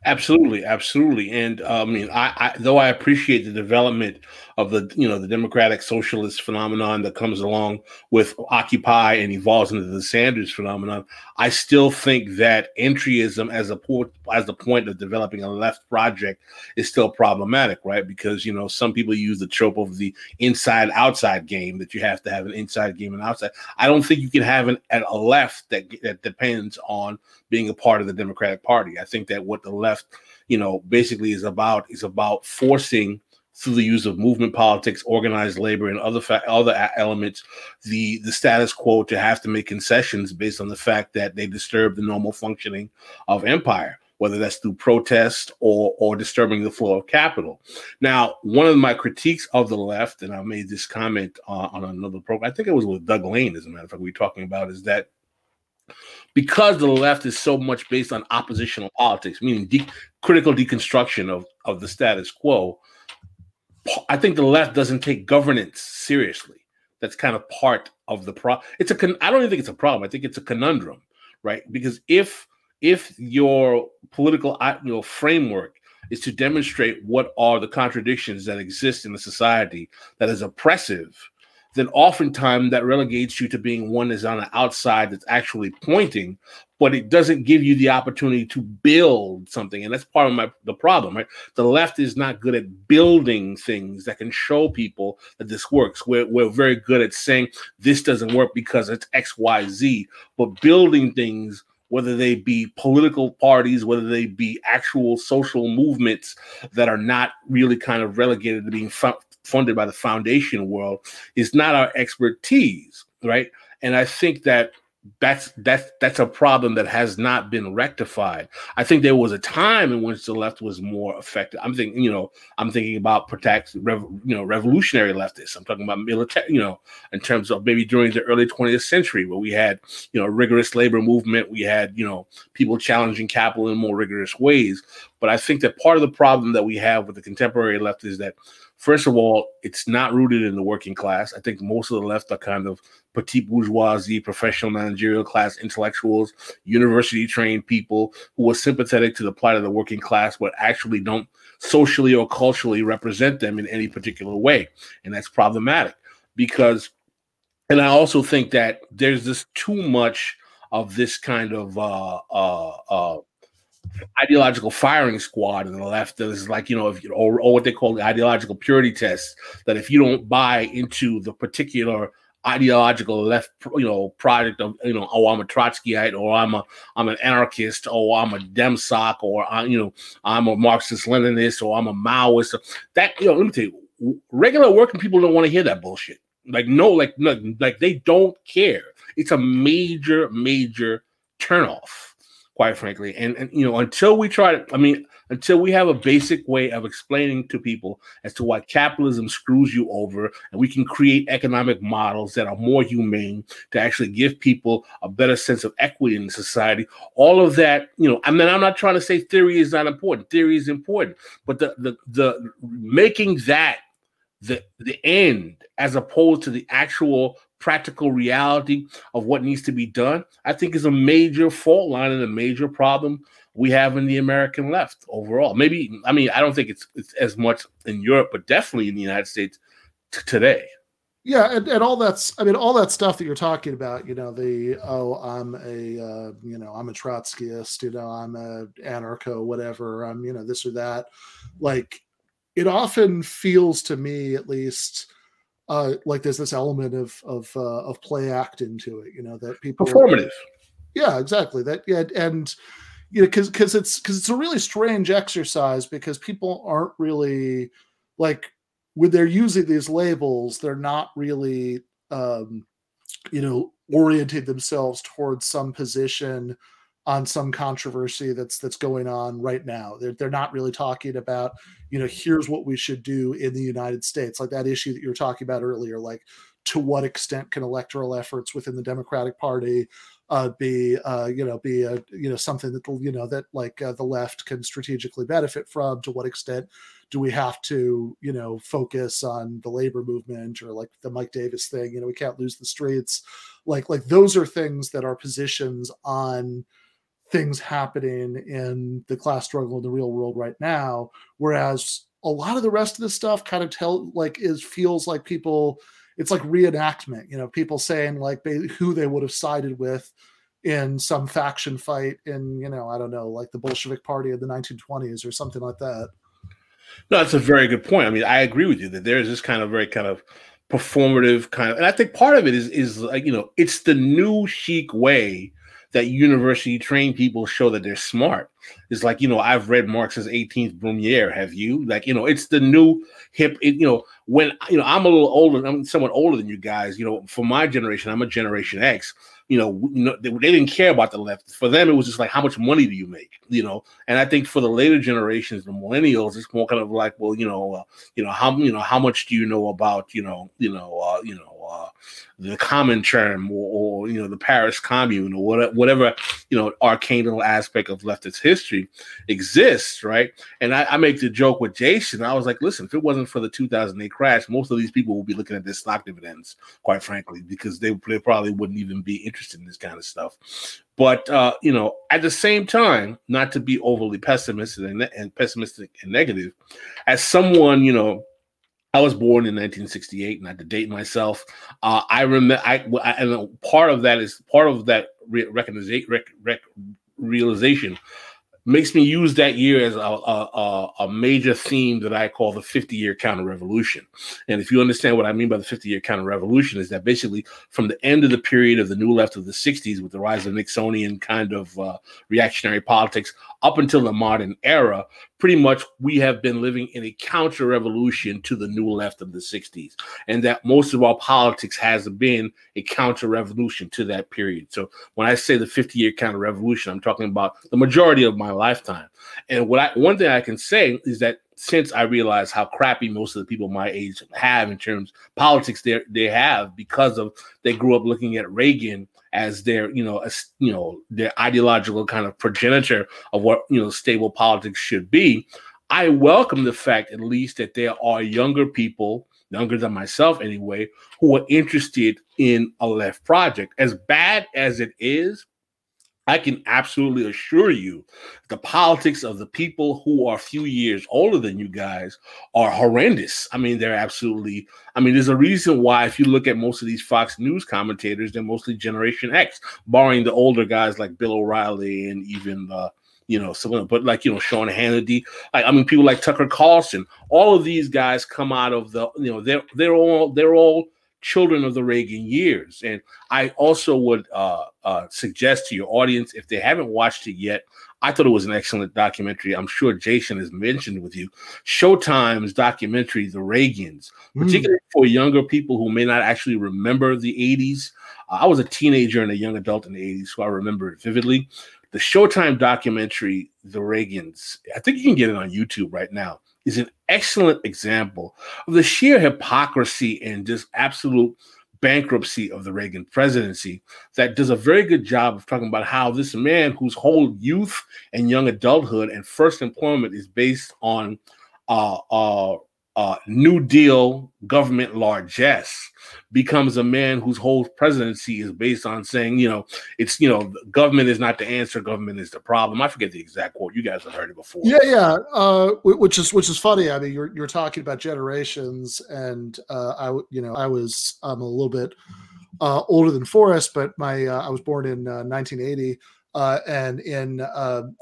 Absolutely, absolutely, and uh, I mean, I, I though I appreciate the development of the you know the democratic socialist phenomenon that comes along with Occupy and evolves into the Sanders phenomenon. I still think that entryism as a point as the point of developing a left project is still problematic, right? Because you know some people use the trope of the inside outside game that you have to have an inside game and outside. I don't think you can have an a left that that depends on being a part of the Democratic Party. I think that what the left, you know, basically is about is about forcing through the use of movement politics, organized labor, and other fa- other elements, the the status quo to have to make concessions based on the fact that they disturb the normal functioning of empire, whether that's through protest or or disturbing the flow of capital. Now, one of my critiques of the left, and I made this comment uh, on another program, I think it was with Doug Lain, as a matter of fact, we were talking about, is that because the left is so much based on oppositional politics, meaning de- critical deconstruction of, of the status quo, I think the left doesn't take governance seriously. That's kind of part of the problem. It's a con- I don't even think it's a problem. I think it's a conundrum, right? Because if if your political you know framework is to demonstrate what are the contradictions that exist in a society that is oppressive, then oftentimes that relegates you to being one that's on the outside that's actually pointing, but it doesn't give you the opportunity to build something. And that's part of my the problem, right? The left is not good at building things that can show people that this works. We're, we're very good at saying this doesn't work because it's X, Y, Z, but building things whether they be political parties, whether they be actual social movements that are not really kind of relegated to being funded by the foundation world, is not our expertise, right? And I think that that's that's that's a problem that has not been rectified. I think there was a time in which the left was more effective. I'm thinking, you know, I'm thinking about protect, you know, revolutionary leftists. I'm talking about military, you know, in terms of maybe during the early 20th century, where we had, you know, rigorous labor movement, we had, you know, people challenging capital in more rigorous ways. But I think that part of the problem that we have with the contemporary left is that First of all, it's not rooted in the working class. I think most of the left are kind of petite bourgeoisie, professional managerial class intellectuals, university trained people who are sympathetic to the plight of the working class, but actually don't socially or culturally represent them in any particular way. And that's problematic because, and I also think that there's just too much of this kind of uh, uh, uh, ideological firing squad in the left is like you know if you or, or what they call the ideological purity test that if you don't buy into the particular ideological left you know project of you know oh I'm a Trotskyite or I'm a I'm an anarchist or I'm a Demsoc or I, you know I'm a Marxist Leninist or I'm a Maoist. That you know let me tell you regular working people don't want to hear that bullshit. Like no like no, like they don't care. It's a major major turnoff quite frankly. And, and you know, until we try to, I mean, until we have a basic way of explaining to people as to why capitalism screws you over, and we can create economic models that are more humane to actually give people a better sense of equity in society. All of that, you know, I mean, I'm not trying to say theory is not important. Theory is important, but the the the making that the the end as opposed to the actual practical reality of what needs to be done, I think is a major fault line and a major problem we have in the American left overall. Maybe, I mean, I don't think it's, it's as much in Europe, but definitely in the United States t- today. Yeah, and, and all that's I mean all that stuff that you're talking about, you know, the oh I'm a uh, you know I'm a Trotskyist, you know I'm a anarcho, whatever, I'm you know this or that. Like it often feels to me, at least, uh, like there's this element of of uh, of play act into it. You know that people performative. Yeah, exactly. That yeah, and you know because because it's because it's a really strange exercise because people aren't really like when they're using these labels, they're not really um, you know oriented themselves towards some position on some controversy that's that's going on right now. They're they're not really talking about, you know, here's what we should do in the United States, like that issue that you were talking about earlier, like to what extent can electoral efforts within the Democratic Party uh, be, uh, you know, be a, you know something that you know that like uh, the left can strategically benefit from? To what extent do we have to, you know, focus on the labor movement or like the Mike Davis thing? You know, we can't lose the streets. Like like those are things that are positions on things happening in the class struggle in the real world right now whereas a lot of the rest of this stuff kind of tell like is feels like people it's like reenactment you know people saying like they, who they would have sided with in some faction fight in you know i don't know like the bolshevik party of the 1920s or something like that. No that's a very good point. I mean i agree with you that there's this kind of very kind of performative kind of and i think part of it is is like you know it's the new chic way that university trained people show that they're smart. It's like, you know, I've read Marx's 18th Brumaire. Have you? Like, you know, it's the new hip, it, you know, when, you know, I'm a little older, I'm somewhat older than you guys, you know, for my generation, I'm a generation X you know, you know they, they, didn't care about the left. For them, it was just like, how much money do you make? You know, and I think for the later generations, the millennials, it's more kind of like, well, you know, uh, you know how you know how much do you know about you know you know uh, you know uh, the Comintern or, or you know the Paris Commune or whatever, whatever you know arcane aspect of leftist history exists, right? And I, I, make the joke with Jason. I was like, listen, if it wasn't for the 2008 crash, most of these people would be looking at their stock dividends, quite frankly, because they, they probably wouldn't even be interested in this kind of stuff. But uh, you know, at the same time, not to be overly pessimistic and, and pessimistic and negative, as someone you know I was born in 1968, and I not to date myself. Uh, I remember, I, I, and part of that is part of that re- recogniza- rec- rec- realization makes me use that year as a, a, a, major theme that I call the 50 year counter revolution. And if you understand what I mean by the 50 year counter revolution, is that basically from the end of the period of the new left of the 60s with the rise of Nixonian kind of uh, reactionary politics up until the modern era, pretty much we have been living in a counter revolution to the new left of the 60s and that most of our politics has been a counter revolution to that period. So when i say the 50 year counter revolution i'm talking about the majority of my lifetime. And what i one thing i can say is that since I realized how crappy most of the people my age have in terms politics they they have because of they grew up looking at Reagan as their you know as, you know their ideological kind of progenitor of what you know stable politics should be. I welcome the fact at least that there are younger people, younger than myself anyway, who are interested in a left project. As bad as it is, I can absolutely assure you the politics of the people who are a few years older than you guys are horrendous. I mean, they're absolutely, I mean, there's a reason why, if you look at most of these Fox News commentators, they're mostly Generation X, barring the older guys like Bill O'Reilly and even, uh, you know, someone, but like, you know, Sean Hannity, like, I mean, people like Tucker Carlson, all of these guys come out of the, you know, they're, they're all, they're all, children of the Reagan years. And I also would uh, uh, suggest to your audience, if they haven't watched it yet, I thought it was an excellent documentary. I'm sure Jason has mentioned with you Showtime's documentary, The Reagans, mm. particularly for younger people who may not actually remember the 80s. Uh, I was a teenager and a young adult in the 80s, so I remember it vividly. The Showtime documentary, The Reagans, I think you can get it on YouTube right now is an excellent example of the sheer hypocrisy and just absolute bankruptcy of the Reagan presidency that does a very good job of talking about how this man whose whole youth and young adulthood and first employment is based on uh, uh, uh, New Deal government largesse becomes a man whose whole presidency is based on saying, you know, it's you know, government is not the answer, government is the problem. I forget the exact quote. You guys have heard it before. Yeah, yeah. Uh, which is which is funny. I mean, you're you're talking about generations, and uh, I you know I was I'm a little bit uh, older than Forrest, but my uh, I was born in 1980. Uh, uh, and in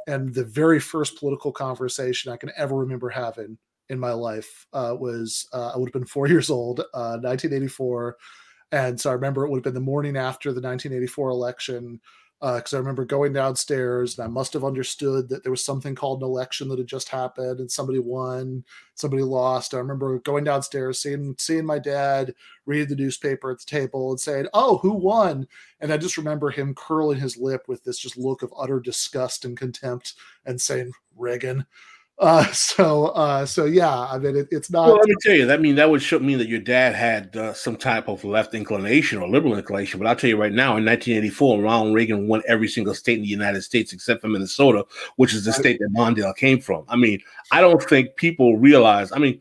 and the very first political conversation I can ever remember having in my life uh, was uh, I would have been four (laughs) years old, uh, 1984, and so I remember it would have been the morning after the 1984 election because uh, I remember going downstairs and I must have understood that there was something called an election that had just happened and somebody won, somebody lost. I remember going downstairs, seeing seeing my dad read the newspaper at the table and saying, "Oh, who won?" And I just remember him curling his lip with this just look of utter disgust and contempt and saying, "Reagan." Uh, (laughs) so, uh, so yeah, I mean, it, it's not. Well, let me tell you, that mean that would show mean that your dad had uh, some type of left inclination or liberal inclination. But I'll tell you right now, in 1984, Ronald Reagan won every single state in the United States except for Minnesota, which is the state that Mondale came from. I mean, I don't think people realize. I mean,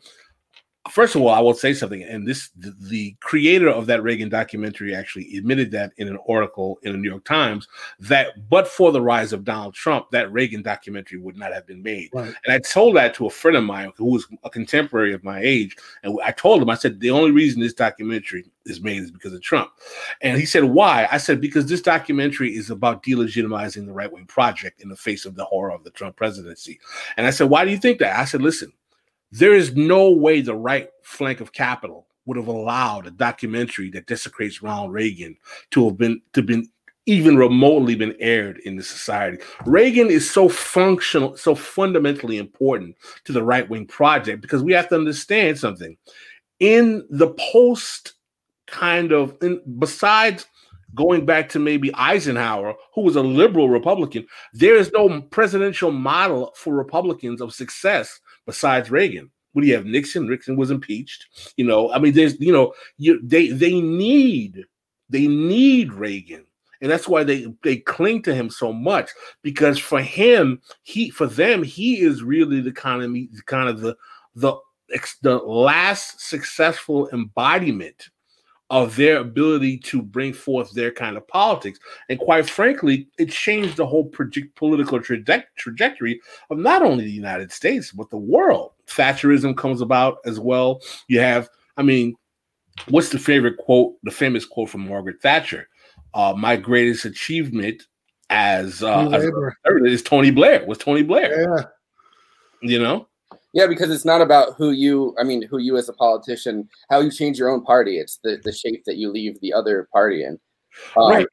first of all, I will say something, and this the, creator of that Reagan documentary actually admitted that in an article in the New York Times that but for the rise of Donald Trump, that Reagan documentary would not have been made. Right. And I told that to a friend of mine who was a contemporary of my age, and I told him, I said, the only reason this documentary is made is because of Trump. And he said, Why? I said, Because this documentary is about delegitimizing the right wing project in the face of the horror of the Trump presidency. And I said, Why do you think that? I said, Listen, there is no way the right flank of capital would have allowed a documentary that desecrates Ronald Reagan to have been to been even remotely been aired in the society. Reagan is so functional, so fundamentally important to the right wing project because we have to understand something. In the post kind of, in, besides going back to maybe Eisenhower, who was a liberal Republican, there is no presidential model for Republicans of success besides Reagan. What do you have? Nixon. Nixon was impeached. You know, I mean, there's, you know, you they they need They need Reagan. And that's why they, they cling to him so much because for him, he for them, he is really the kind of kind of the the the last successful embodiment of their ability to bring forth their kind of politics. And quite frankly, it changed the whole project, political traje- trajectory of not only the United States, but the world. Thatcherism comes about as well. You have, I mean, what's the favorite quote, the famous quote from Margaret Thatcher? Uh, my greatest achievement as, uh, as is Tony Blair, was Tony Blair. Yeah. You know? Yeah, because it's not about who you, I mean, who you as a politician, how you change your own party. It's the, the shape that you leave the other party in. Um, right.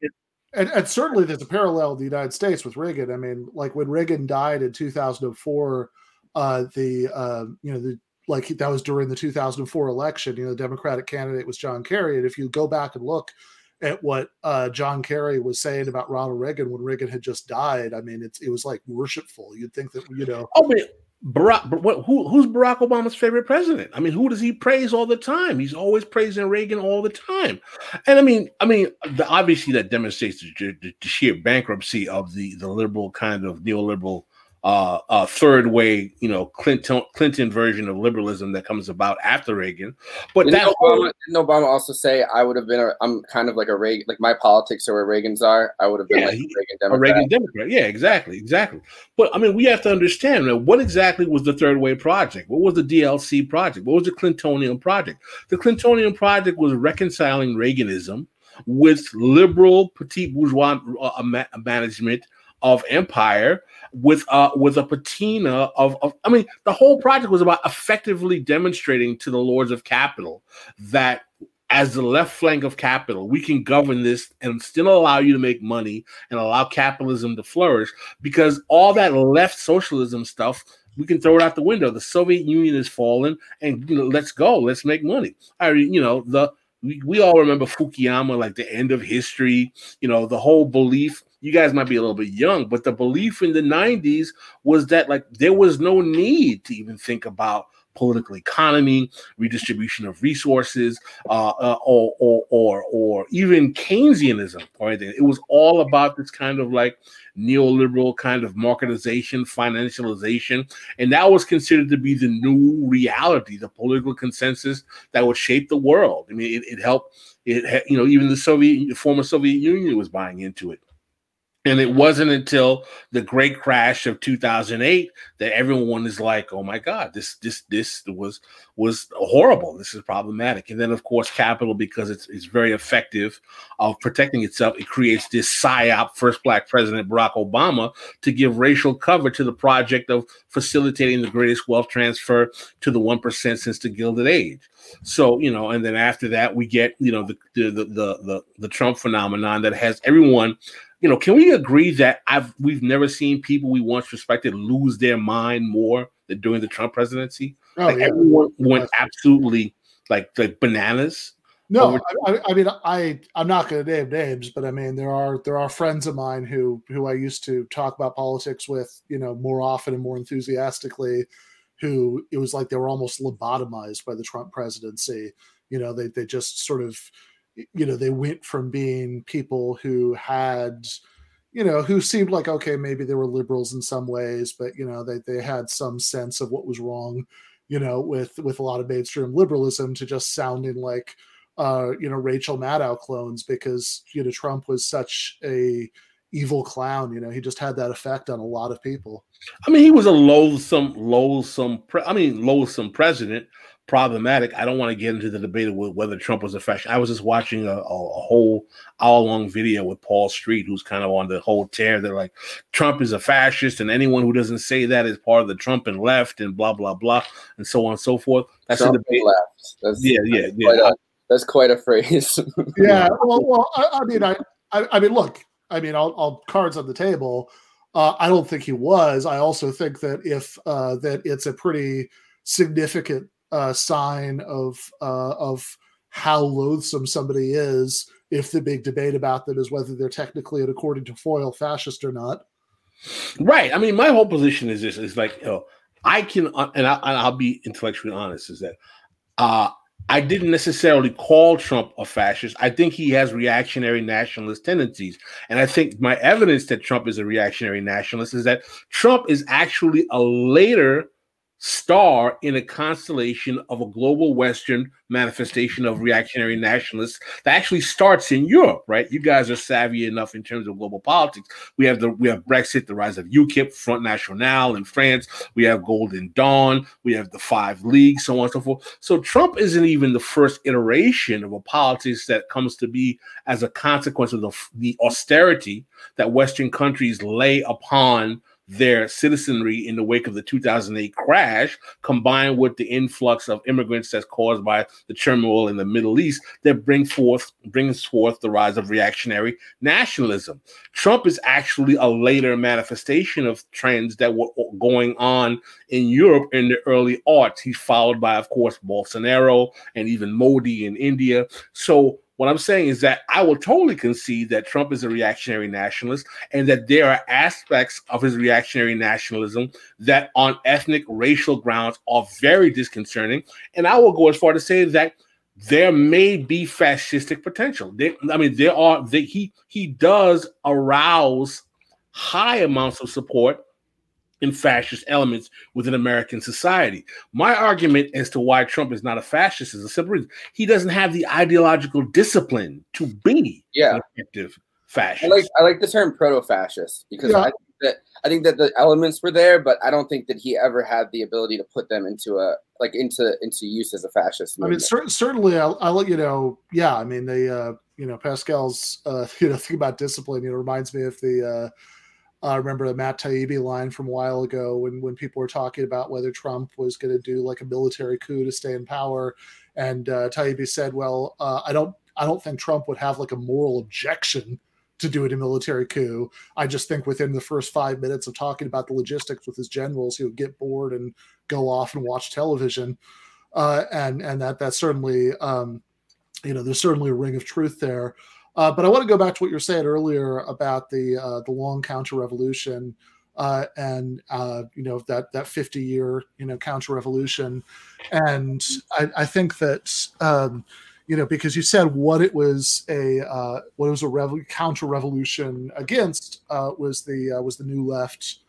And, and certainly there's a parallel in the United States with Reagan. I mean, like when Reagan died in 2004, uh, the, uh, you know, the, like that was during the 2004 election, you know, the Democratic candidate was John Kerry. And if you go back and look at what uh, John Kerry was saying about Ronald Reagan when Reagan had just died, I mean, it's, it was like worshipful. You'd think that, you know, oh, but Barack, what, who, who's Barack Obama's favorite president? I mean, who does he praise all the time? He's always praising Reagan all the time, and I mean, I mean, the, obviously that demonstrates the, the, the, sheer bankruptcy of the the liberal kind of neoliberal uh, uh, third way, you know, Clinton Clinton version of liberalism that comes about after Reagan. But didn't that Obama, didn't Obama also say I would have been a, I'm kind of like a Reagan, like my politics are where Reagan's are. I would have been yeah, like he, a Reagan a Democrat. Reagan Democrat. Yeah, exactly, exactly. But I mean, we have to understand that what exactly was the third way project? What was the DLC project? What was the Clintonian project? The Clintonian project was reconciling Reaganism with liberal petit bourgeois uh, management of empire with uh with a patina of, of I mean the whole project was about effectively demonstrating to the lords of capital that as the left flank of capital, we can govern this and still allow you to make money and allow capitalism to flourish because all that left socialism stuff we can throw it out the window. The Soviet Union is fallen, and you know, let's go, let's make money. I, you know, the we, we all remember Fukuyama, like the end of history. You know, the whole belief you guys might be a little bit young, but the belief in the 90s was that like there was no need to even think about political economy, redistribution of resources, uh, uh, or, or, or, or even Keynesianism or anything. It was all about this kind of like neoliberal kind of marketization, financialization. And that was considered to be the new reality, the political consensus that would shape the world. I mean, it, it helped, it, you know, even the Soviet, the former Soviet Union was buying into it. And it wasn't until the great crash of 2008 that everyone is like, "Oh my God, this this this was was horrible. This is problematic." And then, of course, capital, because it's it's very effective of protecting itself, it creates this psyop, first black president Barack Obama, to give racial cover to the project of facilitating the greatest wealth transfer to the one percent since the Gilded Age. So you know, and then after that, we get you know the the the the, the, the Trump phenomenon that has everyone you know, can we agree that I've we've never seen people we once respected lose their mind more than during the Trump presidency? Oh, like yeah. everyone went absolutely like like bananas. No, over- I, I- I mean, I I'm not going to name names, but I mean, there are there are friends of mine who who I used to talk about politics with, you know, more often and more enthusiastically. Who it was like they were almost lobotomized by the Trump presidency. You know, they they just sort of, you know, they went from being people who had, you know, who seemed like okay, maybe they were liberals in some ways, but you know, they they had some sense of what was wrong, you know, with with a lot of mainstream liberalism to just sounding like uh, you know, Rachel Maddow clones because you know Trump was such a evil clown. You know, he just had that effect on a lot of people. I mean, he was a loathsome, loathsome. Pre- I mean, loathsome president. Problematic. I don't want to get into the debate of whether Trump was a fascist. I was just watching a, a, a whole hour-long video with Paul Street, who's kind of on the whole tear. They're like, Trump is a fascist, and anyone who doesn't say that is part of the Trump and left, and blah blah blah, and so on and so forth. That's Trump a debate. left. That's, yeah, yeah, that's yeah. Quite a, that's quite a phrase. (laughs) Yeah. Well, well, I, I mean, I, I, I mean, look, I mean, I'll, I'll cards on the table. Uh, I don't think he was. I also think that if uh, that it's a pretty significant uh, sign of uh, of how loathsome somebody is if the big debate about them is whether they're technically and according to foil fascist or not. Right. I mean, my whole position is this: is like, you know, I can, uh, and, I, and I'll be intellectually honest, is that uh, I didn't necessarily call Trump a fascist. I think he has reactionary nationalist tendencies. And I think my evidence that Trump is a reactionary nationalist is that Trump is actually a later star in a constellation of a global Western manifestation of reactionary nationalists that actually starts in Europe, right? You guys are savvy enough in terms of global politics. We have the we have Brexit, the rise of UKIP, Front National in France. We have Golden Dawn. We have the Five Leagues, so on and so forth. So Trump isn't even the first iteration of a politics that comes to be as a consequence of the, the austerity that Western countries lay upon their citizenry in the wake of the 2008 crash, combined with the influx of immigrants that's caused by the turmoil in the Middle East, that bring forth brings forth the rise of reactionary nationalism. Trump is actually a later manifestation of trends that were going on in Europe in the early aughts. He's followed by, of course, Bolsonaro and even Modi in India. So what I'm saying is that I will totally concede that Trump is a reactionary nationalist and that there are aspects of his reactionary nationalism that, on ethnic, racial grounds, are very disconcerting. And I will go as far to say that there may be fascistic potential. There, I mean, there are. There, he he does arouse high amounts of support in fascist elements within American society. My argument as to why Trump is not a fascist is a simple reason. He doesn't have the ideological discipline to be yeah. an effective fascist. I like I like the term proto-fascist because Yeah. I think that I think that the elements were there, but I don't think that he ever had the ability to put them into a like into into use as a fascist. I mean, cer- certainly, I'll, I'll let you know. Yeah, I mean, they, uh, you know, Pascal's, uh, (laughs) you know, thing about discipline. You know, reminds me of the. Uh, I remember the Matt Taibbi line from a while ago when when people were talking about whether Trump was going to do like a military coup to stay in power, and uh, Taibbi said, "Well, uh, I don't, I don't think Trump would have like a moral objection." To do it a military coup, I just think within the first five minutes of talking about the logistics with his generals, he would get bored and go off and watch television uh, and and that that's certainly um, you know there's certainly a ring of truth there. Uh, but I want to go back to what you were saying earlier about the uh, the long counter revolution uh, and uh, you know that that 50 year you know counter revolution, and I, I think that um, you know because you said what it was a uh, what it was a rev- counter revolution against uh, was the was the new left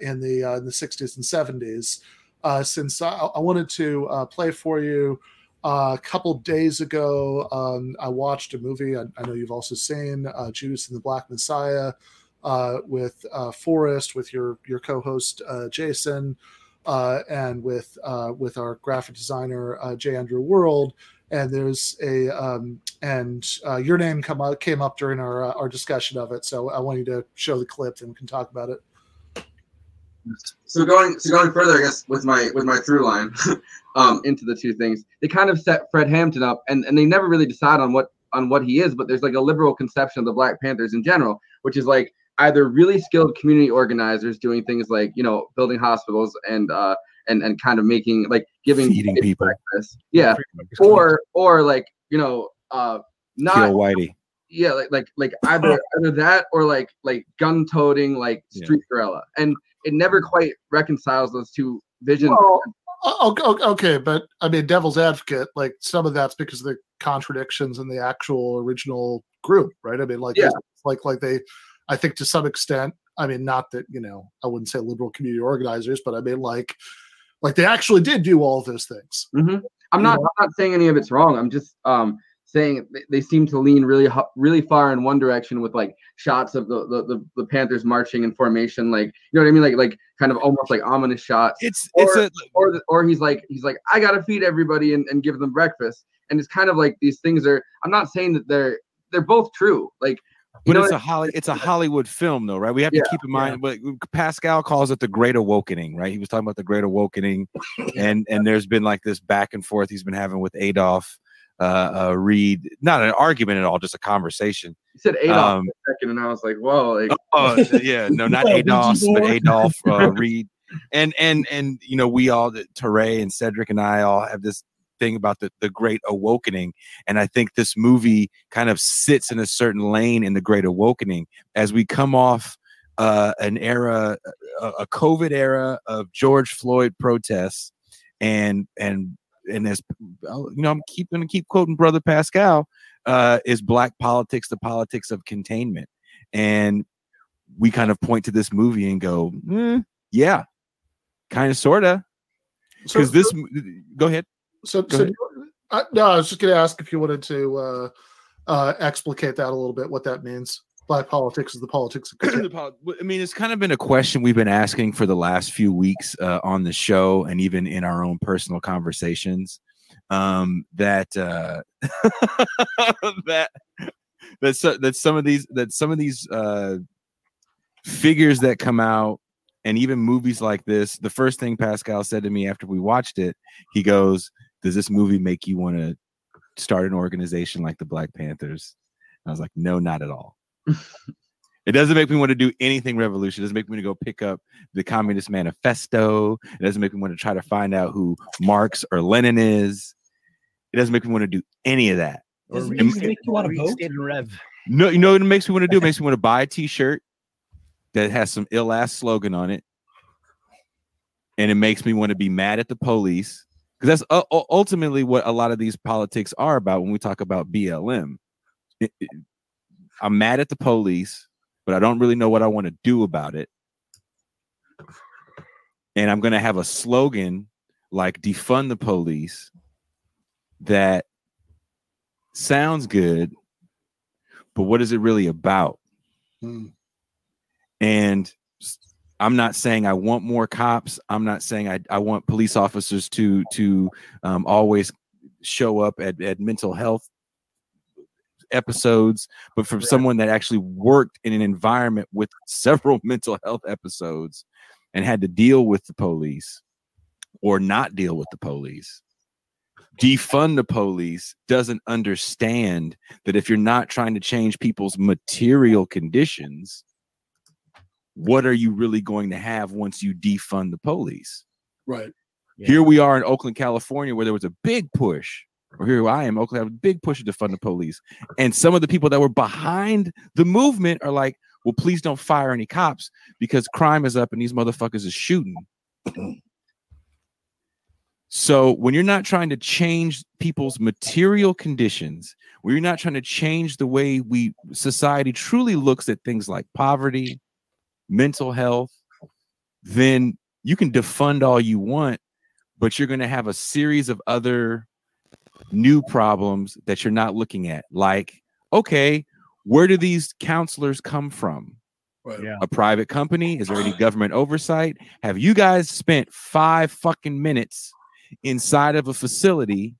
in the in the 60s and 70s uh, since I, I wanted to play for you. Uh, a couple days ago, um, I watched a movie I, I know you've also seen, uh, Judas and the Black Messiah, uh, with uh, Forrest, with your your co-host uh, Jason, uh, and with with our graphic designer uh, J. Andrew World. And there's a um, and your name come up, came up during our our discussion of it, so I want you to show the clip and we can talk about it. So going so going further, I guess with my with my through line (laughs) um, into the two things, they kind of set Fred Hampton up, and and they never really decide on what on what he is. But there's like a liberal conception of the Black Panthers in general, which is like either really skilled community organizers doing things like you know building hospitals and uh and and kind of making like giving Feeding people. breakfast, yeah, or or like you know uh not Kill Whitey. yeah like like like either (laughs) either that or like like gun toting like Yeah. street gorilla and it never quite reconciles those two visions Well, okay, but I mean, devil's advocate, like some of that's because of the contradictions in the actual original group, right? I mean, like, Yeah. like, like they, I think to some extent, I mean, not that you know, I wouldn't say liberal community organizers, but I mean, like, like they actually did do all of those things. hmm i'm not i'm not saying any of it's wrong i'm just um saying they, seem to lean really really far in one direction with like shots of the, the the the panthers marching in formation like you know what i mean like like kind of almost like ominous shots It's or, it's a or the- or he's like he's like I gotta feed everybody and, and give them breakfast, and it's kind of like these things are. I'm not saying that they're they're both true. Like, but it's a Holly, it's a Hollywood film, though, right? We have Yeah, to keep in mind. But Pascal calls it the Great Awakening, right? He was talking about the Great Awakening, (laughs) and and there's been like this back and forth he's been having with Adolph uh, uh, Reed. Not an argument at all, just a conversation. he said Adolf Um, for a second, and I was like, whoa, like Oh yeah, no, not Adolf, but Adolph uh, (laughs) Reed, and and and you know we all, Teray and Cedric and I all have this thing about the the Great Awakening, and I think this movie kind of sits in a certain lane in the Great Awakening as we come off uh, an era, a, a COVID era of George Floyd protests, and and and as you know, I'm keep going to keep quoting Brother Pascal. Uh, is black politics the politics of containment? And we kind of point to this movie and go, "Mm, yeah, kind of, sorta. So- Because this, m- go ahead. So, Go so ahead. uh, no, I was just going to ask if you wanted to uh, uh, explicate that a little bit, what that means. Black politics is the politics of (clears throat) I mean, it's kind of been a question we've been asking for the last few weeks uh, on the show and even in our own personal conversations. Um, that uh, (laughs) that that so, that some of these that some of these uh, figures that come out and even movies like this. The first thing Pascal said to me after we watched it, he goes, "Does this movie make you want to start an organization like the Black Panthers?" I was like, "No, not at all." (laughs) It doesn't make me want to do anything revolution. It doesn't make me want to go pick up the Communist Manifesto. It doesn't make me want to try to find out who Marx or Lenin is. It doesn't make me want to do any of that. Does it It- make, make you want to vote? Rev. no, you know what it makes me want to do? It makes me want to buy a T-shirt that has some ill ass slogan on it, and it makes me want to be mad at the police because that's u- u- ultimately what a lot of these politics are about when we talk about BLM. It- it- I'm mad at the police, but I don't really know what I want to do about it, and I'm going to have a slogan like "defund the police" that sounds good but what is it really about? And I'm not saying I want more cops. I'm not saying I, I want police officers to to um, always show up at, at mental health episodes, but from someone that actually worked in an environment with (laughs) several mental health episodes and had to deal with the police or not deal with the police defund the police doesn't understand that if you're not trying to change people's material conditions, what are you really going to have once you defund the police? Right. Here we are in Oakland, California, where there was a big push, or here I am, Oakland, have a big push to defund the police. And some of the people that were behind the movement are like, well, please don't fire any cops because crime is up and these motherfuckers is shooting. So when you're not trying to change people's material conditions, when you're not trying to change the way we society truly looks at things like poverty, mental health, then you can defund all you want, but you're going to have a series of other new problems that you're not looking at. Like, okay, where do these counselors come from? Right. A private company? Is there any government oversight? Have you guys spent five fucking minutes inside of a facility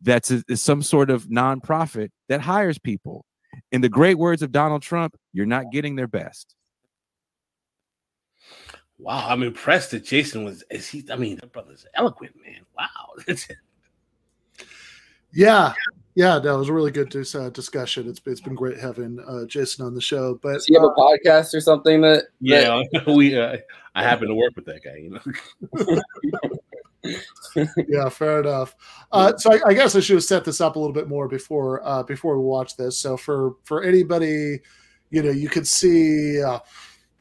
that's a, is some sort of nonprofit that hires people? In the great words of Donald Trump, you're not getting their best. Wow, I'm impressed that Jason was. Is he? I mean, that brother's eloquent, man. Wow. (laughs) Yeah, yeah, that was a really good dis- uh, discussion. It's it's been great having uh, Jason on the show. But Does he have a podcast or something that? yeah, (laughs) we. Uh, I happen to work with that guy. You know. (laughs) yeah, fair enough. Uh, so I, I guess I should have set this up a little bit more before uh, before we watch this. So for for anybody, you know, you could see a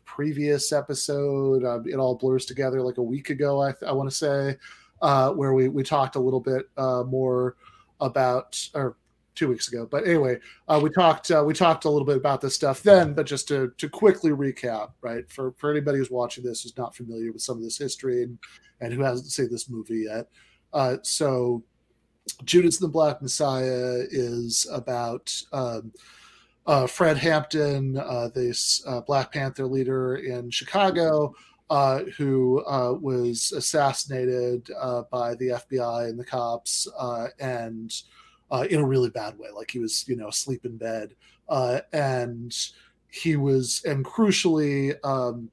previous episode. Uh, it all blurs together like a week ago. I, I want to say uh, where we we talked a little bit uh, more about or two weeks ago. But anyway, uh, we talked uh, we talked a little bit about this stuff then. But just to to quickly recap, right for for anybody who's watching this who's not familiar with some of this history and and who hasn't seen this movie yet. Uh, so, Judas and the Black Messiah is about um, uh, Fred Hampton, uh, this uh, Black Panther leader in Chicago, uh, who uh, was assassinated uh, by the FBI and the cops, uh, and uh, in a really bad way. Like he was, you know, asleep in bed, uh, and he was, and crucially. Um,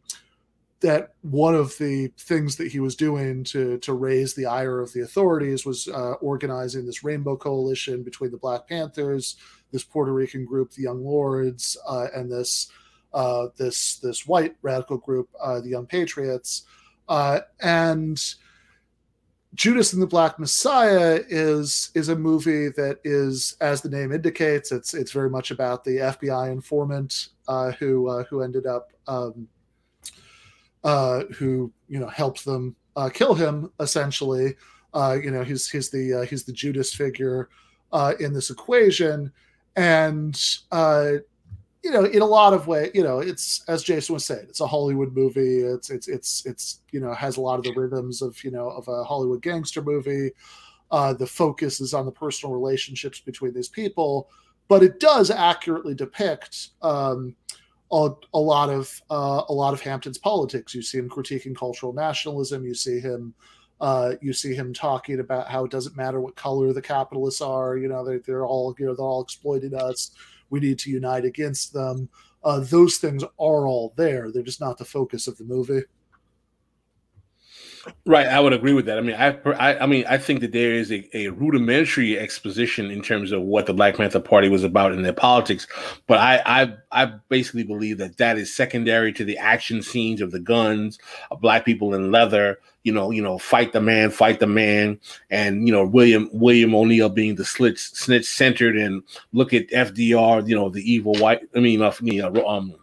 that one of the things that he was doing to to raise the ire of the authorities was organizing this rainbow coalition between the Black Panthers, this Puerto Rican group, the Young Lords, and this uh, this this white radical group, uh, the Young Patriots, uh, and Judas and the Black Messiah is is a movie that is, as the name indicates, it's it's very much about the FBI informant uh, who uh, who ended up. Um, uh, who you know helped them kill him essentially, you know, he's he's the he's the Judas figure in this equation, and you know, in a lot of way, you know, it's as Jason was saying, it's a Hollywood movie. It's it's it's it's you know has a lot of the rhythms of you know of a Hollywood gangster movie. Uh, the focus is on the personal relationships between these people, but it does accurately depict um, a, a lot of uh, a lot of Hampton's politics. You see him critiquing cultural nationalism. You see him. Uh, you see him talking about how it doesn't matter what color the capitalists are. You know, they're, they're all you know they're all exploiting us. We need to unite against them. Uh, those things are all there. They're just not the focus of the movie. Right, I would agree with that. I mean, I, I, I mean, I think that there is a, a, rudimentary exposition in terms of what the Black Panther Party was about in their politics, but I, I, I basically believe that that is secondary to the action scenes of the guns, of black people in leather, you know, you know, fight the man, fight the man, and you know, William William O'Neal being the snitch, snitch centered, and look at FDR, you know, the evil white. I mean, uh, um,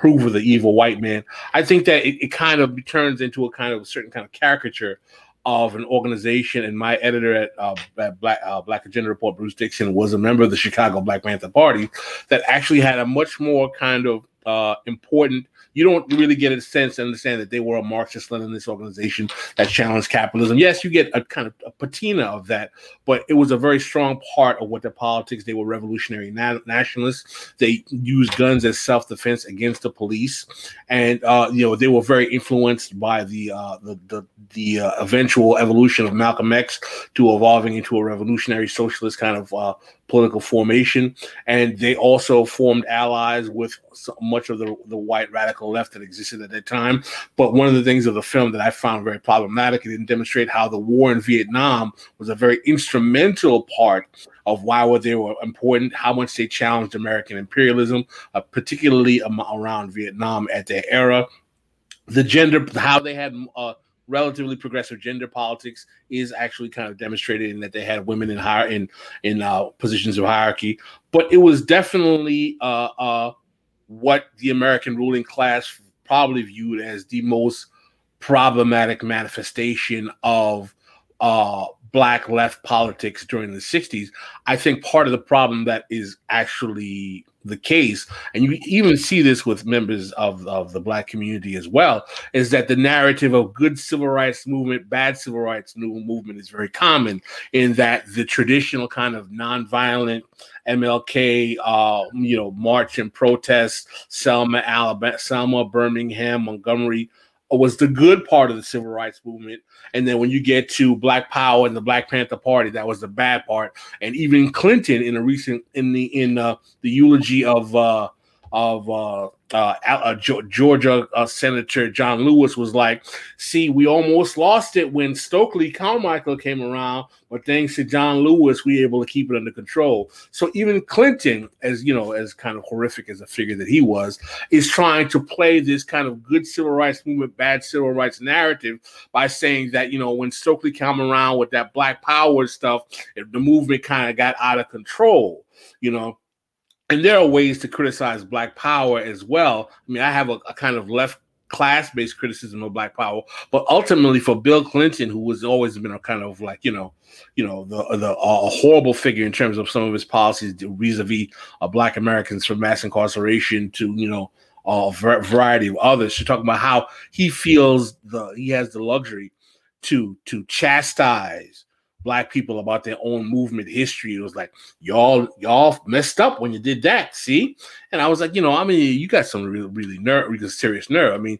Hoover, the evil white man. I think that it, it kind of turns into a kind of a certain kind of caricature of an organization. And my editor at, uh, at Black uh, Black Agenda Report, Bruce Dixon, was a member of the Chicago Black Panther Party that actually had a much more kind of uh, important you don't really get a sense and understand that they were a Marxist Leninist organization that challenged capitalism. Yes, you get a kind of a patina of that, but it was a very strong part of what their politics. They were revolutionary na- nationalists. They used guns as self defense against the police, and uh, you know they were very influenced by the uh, the the, the uh, eventual evolution of Malcolm X to evolving into a revolutionary socialist kind of uh, political formation, and they also formed allies with much of the, the white radical left that existed at that time. But one of the things of the film that I found very problematic, it didn't demonstrate how the war in Vietnam was a very instrumental part of why they were important, how much they challenged American imperialism, uh, particularly around Vietnam at their era. The gender, how they had uh, relatively progressive gender politics is actually kind of demonstrated in that they had women in higher in in uh, positions of hierarchy. But it was definitely uh, uh, what the American ruling class probably viewed as the most problematic manifestation of uh, black left politics during the 60s. I think part of the problem that is actually the case, and you even see this with members of, of the black community as well, is that the narrative of good civil rights movement, bad civil rights movement is very common in that the traditional kind of nonviolent MLK, uh, you know, march and protest, Selma, Alabama, Selma, Birmingham, Montgomery, was the good part of the civil rights movement. And then when you get to Black Power and the Black Panther Party, that was the bad part. And even Clinton in a recent in the in uh, the eulogy of uh, of uh, uh, uh, Georgia uh, Senator John Lewis was like, "See, we almost lost it when Stokely Carmichael came around, but thanks to John Lewis, we were able to keep it under control." So even Clinton, as you know, as kind of horrific as a figure that he was, is trying to play this kind of good civil rights movement, bad civil rights narrative by saying that you know when Stokely came around with that Black Power stuff, the movement kind of got out of control. You know, and there are ways to criticize black power as well. I mean i have a, a kind of left class-based criticism of black power but ultimately for bill clinton who has always been a kind of like you know you know the the a horrible figure in terms of some of his policies vis-a-vis uh, black americans from mass incarceration to you know a variety of others. To talk about how he feels the he has the luxury to to chastise black people about their own movement history. It was like y'all y'all messed up when you did that. See, and I was like, you know, I mean, you got some really really nerve, really serious nerve. I mean,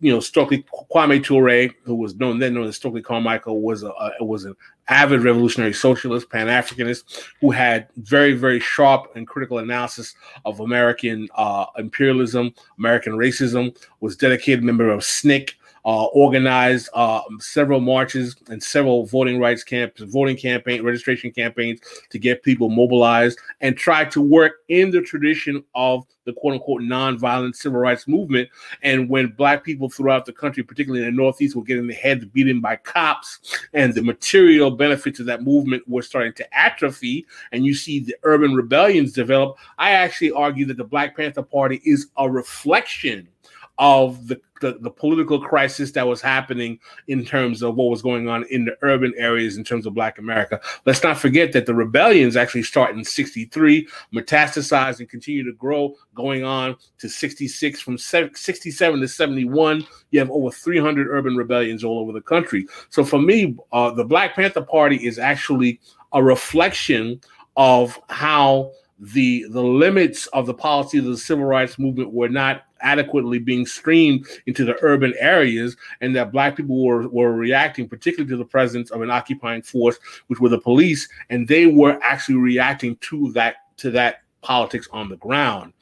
you know, Stokely Kwame Ture, who was known then known as Stokely Carmichael, was a, a was an avid revolutionary socialist, Pan Africanist, who had very very sharp and critical analysis of American uh, imperialism, American racism. Was dedicated member of SNCC uh, organized uh, several marches and several voting rights camps, voting campaign, registration campaigns to get people mobilized and try to work in the tradition of the quote unquote nonviolent civil rights movement. And when black people throughout the country, particularly in the Northeast, were getting their heads beaten by cops and the material benefits of that movement were starting to atrophy, and you see the urban rebellions develop, I actually argue that the Black Panther Party is a reflection of the, the, the political crisis that was happening in terms of what was going on in the urban areas in terms of Black America. Let's not forget that the rebellions actually start in 63, metastasize and continue to grow, going on to 66. From 67 to 71, you have over 300 urban rebellions all over the country. So for me, uh, the Black Panther Party is actually a reflection of how the the limits of the policy of the civil rights movement were not adequately being streamed into the urban areas and that black people were, were reacting particularly to the presence of an occupying force which were the police and they were actually reacting to that to that politics on the ground.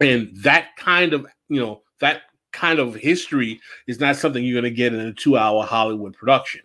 And that kind of you know that kind of history is not something you're going to get in a two hour hollywood production.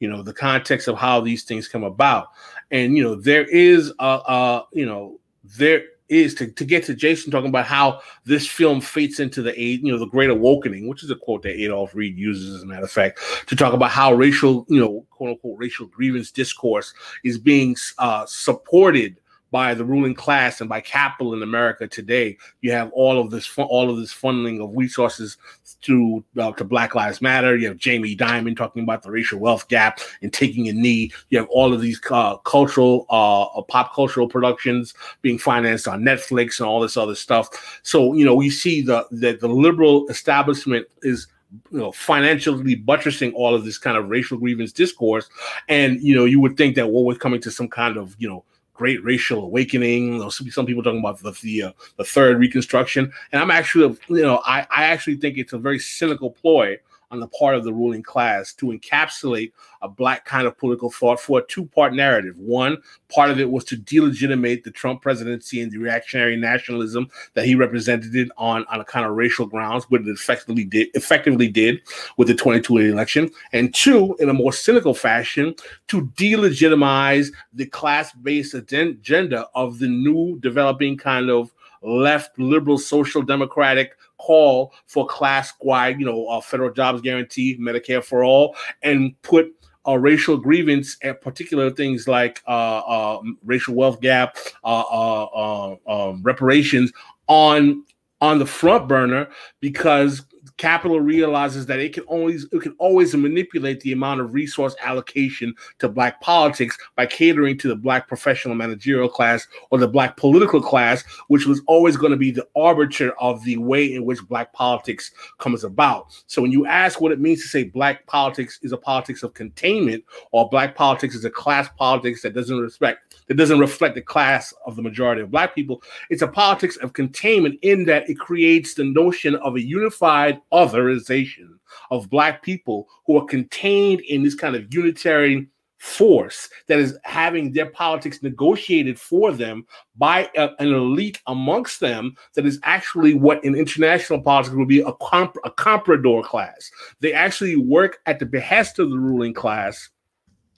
You know the context of how these things come about and you know there is a, a you know there is to, to get to Jason talking about how this film fits into the aid, you know, the great awakening, which is a quote that Adolph Reed uses, as a matter of fact, to talk about how racial, you know, quote unquote racial grievance discourse is being uh, supported by the ruling class and by capital in America today. You have all of this, all of this funneling of resources to uh, to Black Lives Matter. You have Jamie Dimon talking about the racial wealth gap and taking a knee. You have all of these uh, cultural, uh, uh, pop cultural productions being financed on Netflix and all this other stuff. So you know we see the that the liberal establishment is you know financially buttressing all of this kind of racial grievance discourse and you know you would think that what was coming to some kind of you know great racial awakening. Some people talking about the the, uh, the third Reconstruction, and I'm actually, you know, I, I actually think it's a very cynical ploy on the part of the ruling class to encapsulate a black kind of political thought for a two-part narrative. One part of it was to delegitimate the Trump presidency and the reactionary nationalism that he represented it on, on a kind of racial grounds, but it effectively did effectively did with the 2020 election. And two, in a more cynical fashion, to delegitimize the class-based agenda of the new developing kind of left liberal social democratic call for class wide, you know, uh, federal jobs guarantee, Medicare for all, and put a racial grievance at particular things like uh, uh, racial wealth gap, uh, uh, uh, um, reparations on on the front burner because capital realizes that it can always it can always manipulate the amount of resource allocation to black politics by catering to the black professional managerial class or the black political class which was always going to be the arbiter of the way in which black politics comes about. So when you ask what it means to say black politics is a politics of containment or black politics is a class politics that doesn't respect that doesn't reflect the class of the majority of black people it's a politics of containment in that it creates the notion of a unified otherization of black people who are contained in this kind of unitary force that is having their politics negotiated for them by a, an elite amongst them that is actually what in international politics would be a, comp- a comprador class. They actually work at the behest of the ruling class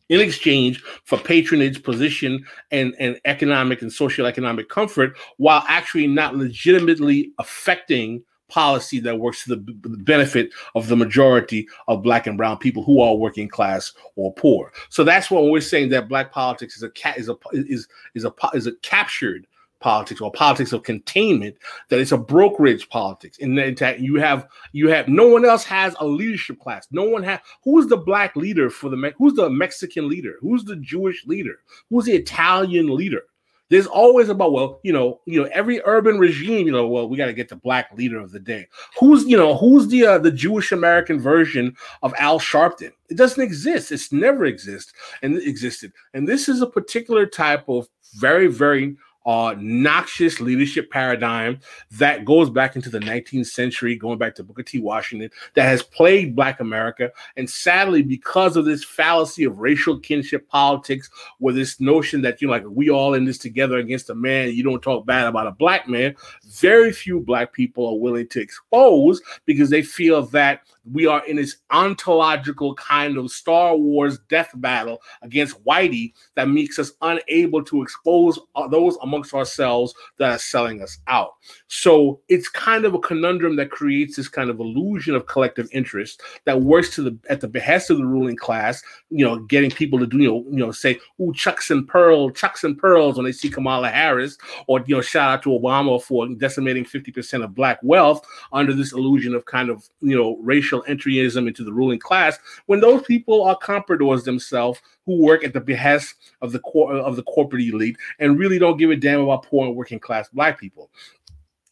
in exchange for patronage, position, and, and economic and social economic comfort, while actually not legitimately affecting policy that works to the benefit of the majority of black and brown people who are working class or poor. So that's what we're saying that black politics is a is a is is a is a captured politics or politics of containment that it's a brokerage politics. And that you have you have no one else has a leadership class. No one has who's the black leader for the who's the mexican leader? Who's the jewish leader? Who's the italian leader there's always about well you know you know every urban regime you know well we got to get the black leader of the day. Who's you know who's the uh, the jewish american version of al sharpton? It doesn't exist. It's never exist and existed. And this is a particular type of very very uh, noxious leadership paradigm that goes back into the 19th century, going back to Booker T. Washington, that has plagued Black America. And sadly, because of this fallacy of racial kinship politics, where this notion that you're like, we all in this together against a man, you don't talk bad about a black man, very few Black people are willing to expose because they feel that we are in this ontological kind of Star Wars death battle against Whitey that makes us unable to expose uh, those amongst ourselves that are selling us out. So it's kind of a conundrum that creates this kind of illusion of collective interest that works to the at the behest of the ruling class. You know, getting people to do you know you know say, "Ooh, chucks and pearl, chucks and pearls" when they see Kamala Harris, or you know, shout out to Obama for decimating fifty percent of black wealth under this illusion of kind of you know racial entryism into the ruling class. When those people are compradors themselves who work at the behest of the cor- of the corporate elite and really don't give a damn about poor and working class black people.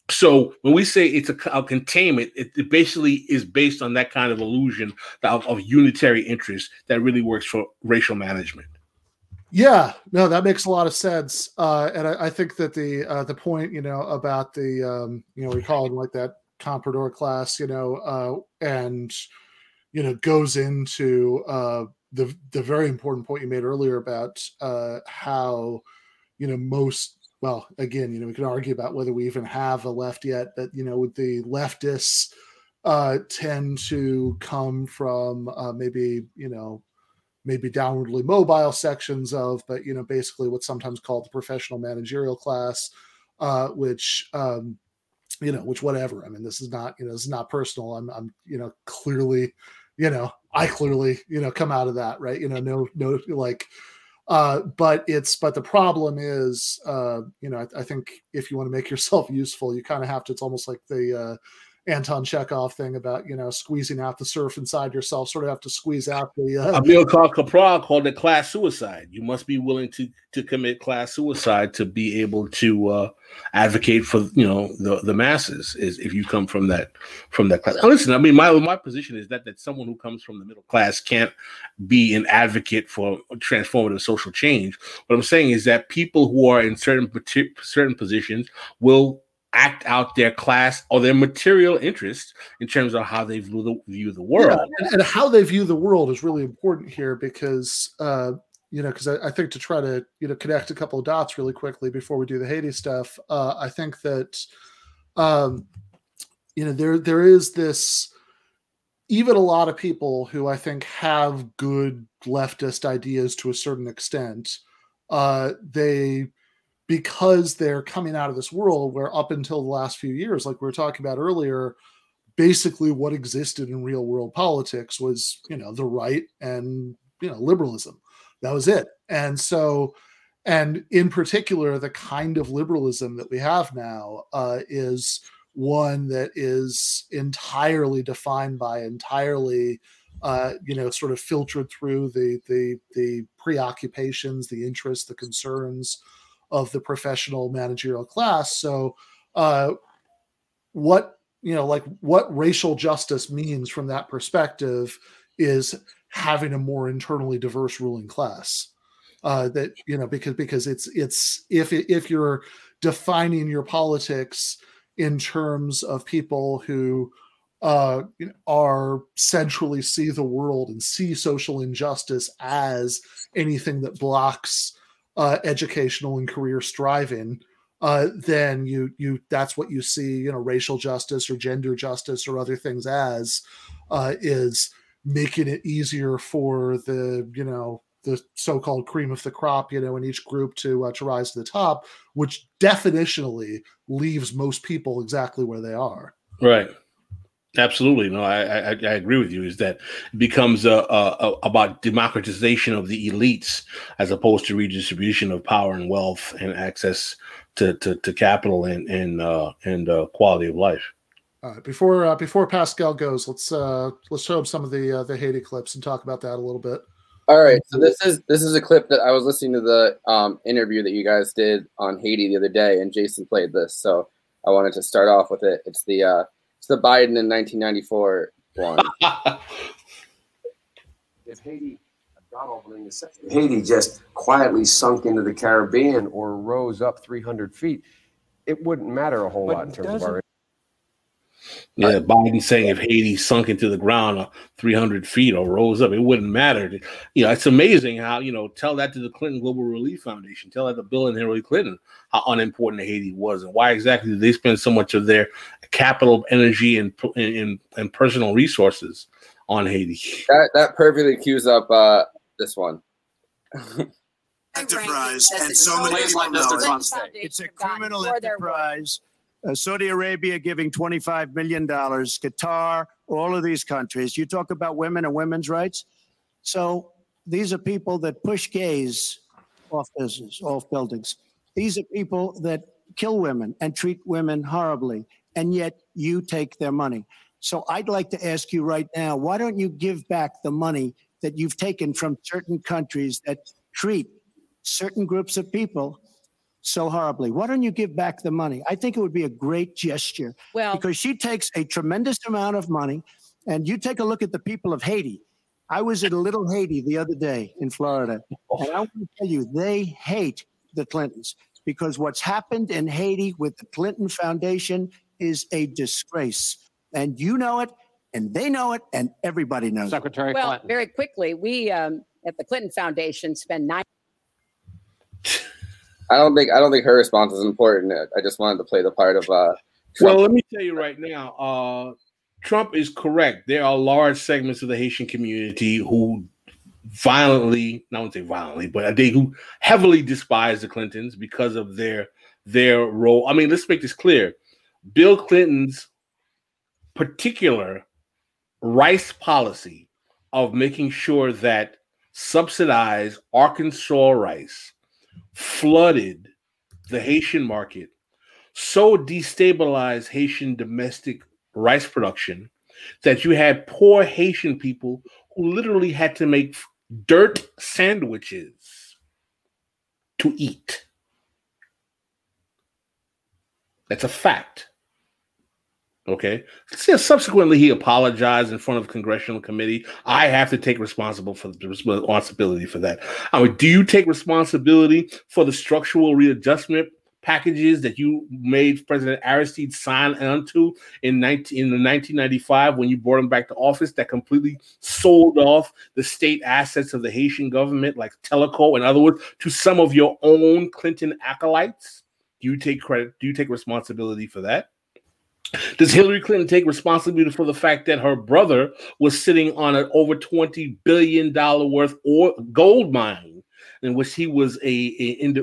So when we say it's a, a containment, it, it, basically is based on that kind of illusion of, of unitary interest that really works for racial management. Yeah, no, that makes a lot of sense, uh, and I, I, think that the uh, the point, you know, about the um, you know we call it like that comprador class, you know, uh, and you know goes into uh, the the very important point you made earlier about uh, how you know most well again you know we can argue about whether we even have a left yet but you know with the leftists uh, tend to come from uh, maybe you know maybe downwardly mobile sections of but you know basically what's sometimes called the professional managerial class uh, which um, you know which whatever i mean this is not you know this is not personal i'm i'm you know clearly you know i clearly you know come out of that right you know no no like uh, but it's but the problem is, uh, you know, I, I, think if you want to make yourself (laughs) useful, you kind of have to. It's almost like the uh, Anton Chekhov thing about you know squeezing out the serf inside yourself. Sort of have to squeeze out the. Uh, Amilcar Cabral called it class suicide. You must be willing to to commit class suicide to be able to uh, advocate for you know the the masses. Is if you come from that from that class. Now listen, I mean my my position is that that someone who comes from the middle class can't be an advocate for transformative social change. What I'm saying is that people who are in certain certain positions will act out their class or their material interests in terms of how they view the, view the world. Yeah, and, and, how they view the world is really important here because, uh, you know, because I, I, think to try to, you know, connect a couple of dots really quickly before we do the Haiti stuff, uh, I think that, um, you know, there there is this, even a lot of people who I think have good leftist ideas to a certain extent, uh, they because they're coming out of this world where up until the last few years like we were talking about earlier basically what existed in real world politics was you know the right and you know liberalism. That was it. And so and in particular the kind of liberalism that we have now uh, is one that is entirely defined by entirely uh, you know sort of filtered through the the the preoccupations the interests the concerns of the professional managerial class. So, uh, what you know, like what racial justice means from that perspective is having a more internally diverse ruling class. Uh, that you know, because because it's it's if if you're defining your politics in terms of people who uh, are centrally see the world and see social injustice as anything that blocks uh, educational and career striving, uh, then you you that's what you see, you know, racial justice or gender justice or other things as uh, is making it easier for the you know the so-called cream of the crop, you know, in each group to uh, to rise to the top, which definitionally leaves most people exactly where they are. Right. Absolutely, no, I, I, I agree with you. Is that it becomes a, a, a, about democratization of the elites as opposed to redistribution of power and wealth and access to, to, to capital and and uh, and uh, quality of life. All right, before uh, before Pascal goes, let's uh, let's show him some of the uh, the Haiti clips and talk about that a little bit. All right, so this is this is a clip that I was listening to the um, interview that you guys did on Haiti the other day, and Jason played this, so I wanted to start off with it. It's the uh, it's the Biden in 1994 one. (laughs) if Haiti, Haiti just quietly sunk into the Caribbean or rose up 300 feet, it wouldn't matter a whole but lot in terms of our. Yeah, Biden saying if Haiti sunk into the ground uh, 300 feet or rose up, it wouldn't matter. You know, it's amazing how, you know, tell that to the Clinton Global Relief Foundation, tell that to Bill and Hillary Clinton how unimportant Haiti was and why exactly did they spend so much of their capital, energy, and, and, and personal resources on Haiti. That, that perfectly cues up uh, this one. enterprise, and so many people know it. It's a criminal enterprise. Uh, Saudi Arabia giving $25 million, Qatar, all of these countries. You talk about women and women's rights. So these are people that push gays off business, off buildings. These are people that kill women and treat women horribly, and yet you take their money. So I'd like to ask you right now why don't you give back the money that you've taken from certain countries that treat certain groups of people so horribly. Why don't you give back the money? I think it would be a great gesture. Well- because she takes a tremendous amount of money, and you take a look at the people of Haiti. I was in Little Haiti the other day in Florida, and I want to tell you, they hate the Clintons because what's happened in Haiti with the Clinton Foundation is a disgrace. And you know it, and they know it, and everybody knows Secretary it. well, very quickly, we um, at the Clinton Foundation spend nine. I don't think I don't think her response is important. I just wanted to play the part of uh Well, let me tell you right now, uh, Trump is correct. There are large segments of the Haitian community who violently, not want to say violently, but they who heavily despise the Clintons because of their their role. I mean, let's make this clear. Bill Clinton's particular rice policy of making sure that subsidized Arkansas rice flooded the Haitian market, so destabilized Haitian domestic rice production that you had poor Haitian people who literally had to make dirt sandwiches to eat. That's a fact. Okay. Subsequently, he apologized in front of the congressional committee. I have to take responsible for the responsibility for that. I mean, do you take responsibility for the structural readjustment packages that you made President Aristide sign onto in 19 in the 1995 when you brought him back to office that completely sold off the state assets of the Haitian government, like Teleco, in other words, to some of your own Clinton acolytes? Do you take credit? Do you take responsibility for that? Does Hillary Clinton take responsibility for the fact that her brother was sitting on an over $20 billion worth or gold mine in which he was a, a, an,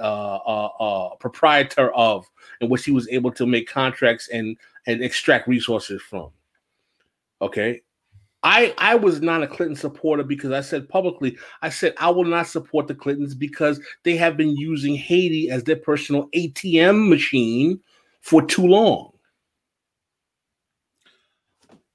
uh, uh, uh, proprietor of, in which he was able to make contracts and, and extract resources from? Okay. I, I was not a Clinton supporter because I said publicly, I said I will not support the Clintons because they have been using Haiti as their personal ATM machine for too long.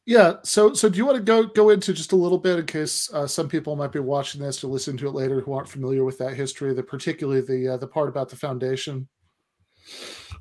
Yeah. So, so do you want to go go into just a little bit in case uh, some people might be watching this or listen to it later who aren't familiar with that history, the particularly the uh, the part about the foundation?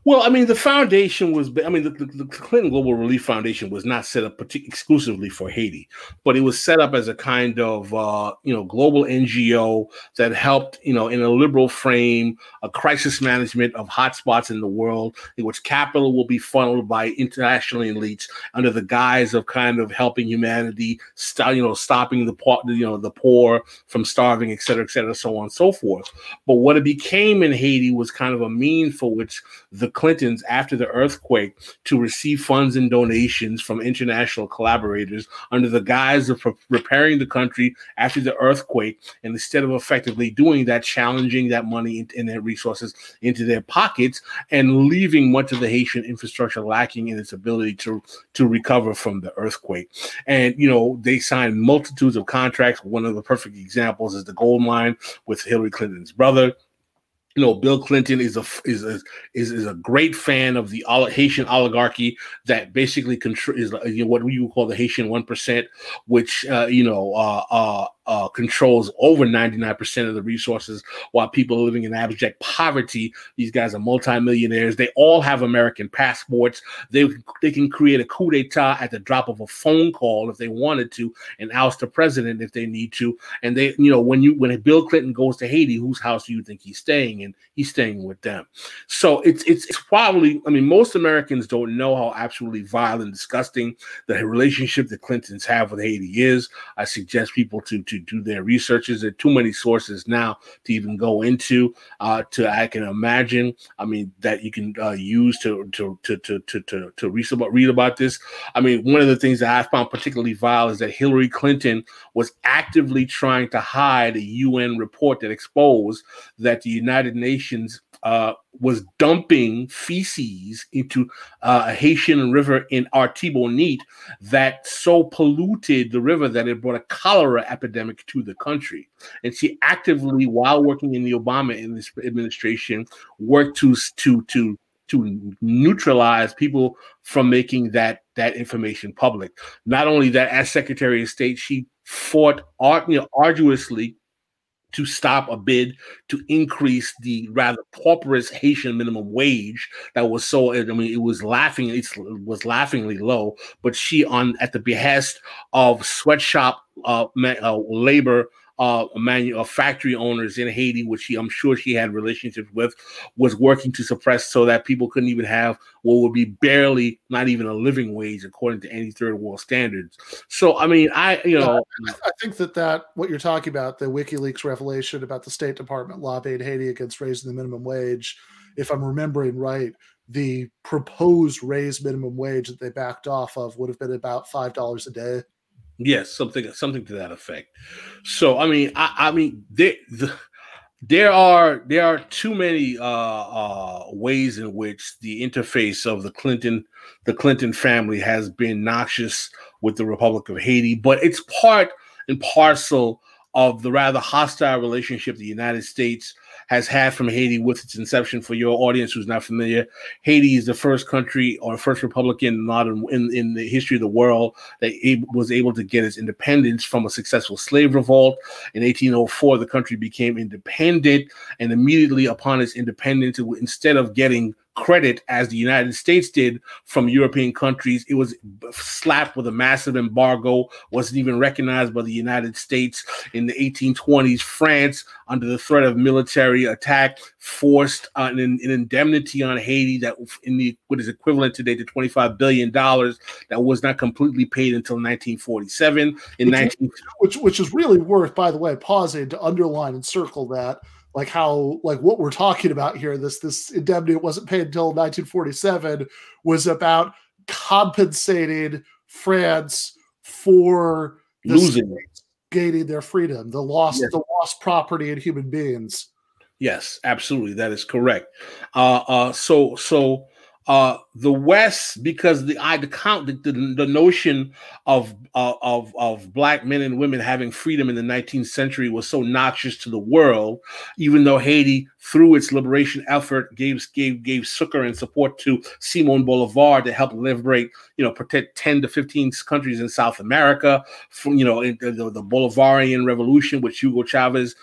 Well, I mean, the foundation was, I mean, the, the, Clinton Global Relief Foundation was not set up exclusively for Haiti, but it was set up as a kind of, uh, you know, global NGO that helped, you know, in a liberal frame, a crisis management of hotspots in the world, in which capital will be funneled by international elites under the guise of kind of helping humanity, st- you know, stopping the poor, you know, the poor from starving, et cetera, et cetera, so on and so forth. But what it became in Haiti was kind of a mean for which the Clintons, after the earthquake, to receive funds and donations from international collaborators under the guise of repairing the country after the earthquake. And instead of effectively doing that, challenging that money and, and their resources into their pockets and leaving much of the Haitian infrastructure lacking in its ability to, to recover from the earthquake. And, you know, they signed multitudes of contracts. One of the perfect examples is the gold mine with Hillary Clinton's brother you know, Bill Clinton is a is a, is, is a great fan of the Haitian oligarchy that basically control is you know, what you call the Haitian one percent, which uh, you know uh, uh, uh, controls over 99% of the resources while people are living in abject poverty. These guys are multimillionaires. They all have American passports. They, they can create a coup d'etat at the drop of a phone call if they wanted to and oust the president if they need to. And they, you know, when you when Bill Clinton goes to Haiti, whose house do you think he's staying in? He's staying with them. So it's it's, it's probably, I mean, most Americans don't know how absolutely vile and disgusting the relationship the Clintons have with Haiti is. I suggest people to to do their researches. There are too many sources now to even go into. Uh, to I can imagine. I mean that you can uh, use to to to to to to, to read about read about this. I mean one of the things that I found particularly vile is that Hillary Clinton was actively trying to hide a UN report that exposed that the United Nations uh, was dumping feces into uh, a Haitian river in Artibonite that so polluted the river that it brought a cholera epidemic to the country. And she actively, while working in the Obama in this administration, worked to to to to neutralize people from making that that information public. Not only that, as Secretary of State, she fought you know, arduously to stop a bid to increase the rather pauperous Haitian minimum wage that was so I mean it was laughing it was laughingly low but she on at the behest of sweatshop uh, uh labor uh, manu- uh, factory owners in Haiti, which she, I'm sure she had relationships with, was working to suppress so that people couldn't even have what would be barely not even a living wage according to any third world standards. So, I mean, I, you know, yeah, I think that that what you're talking about, the WikiLeaks revelation about the State Department lobbying Haiti against raising the minimum wage, if I'm remembering right, the proposed raised minimum wage that they backed off of would have been about five dollars a day. Yes, something something to that effect. So I mean, I, I mean, there the, there are there are too many uh, uh, ways in which the interface of the Clinton the Clinton family has been noxious with the Republic of Haiti, but it's part and parcel of the rather hostile relationship the United States has had from Haiti with its inception. For your audience who's not familiar, Haiti is the first country or first republican modern in, in the history of the world that was able to get its independence from a successful slave revolt. In 1804, the country became independent, and immediately upon its independence, instead of getting credit as the United States did from European countries. It was slapped with a massive embargo, wasn't even recognized by the United States. In the 1820s, France, under the threat of military attack, forced uh, an, an, indemnity on Haiti that in the what is equivalent today to 25 billion dollars that was not completely paid until 1947. In which, 19 which which is really worth, by the way, pausing to underline and circle that like how like what we're talking about here this this indemnity wasn't paid until 1947 was about compensating france for losing gaining their freedom the lost yes. the lost property and human beings. Yes absolutely. That is correct. Uh uh so so uh, the West, because the I the count the, the, the notion of uh, of of black men and women having freedom in the 19th century was so noxious to the world. Even though Haiti, through its liberation effort, gave gave gave succor and support to Simon Bolivar to help liberate, you know, protect 10 to 15 countries in South America from you know the, the Bolivarian Revolution, which Hugo Chavez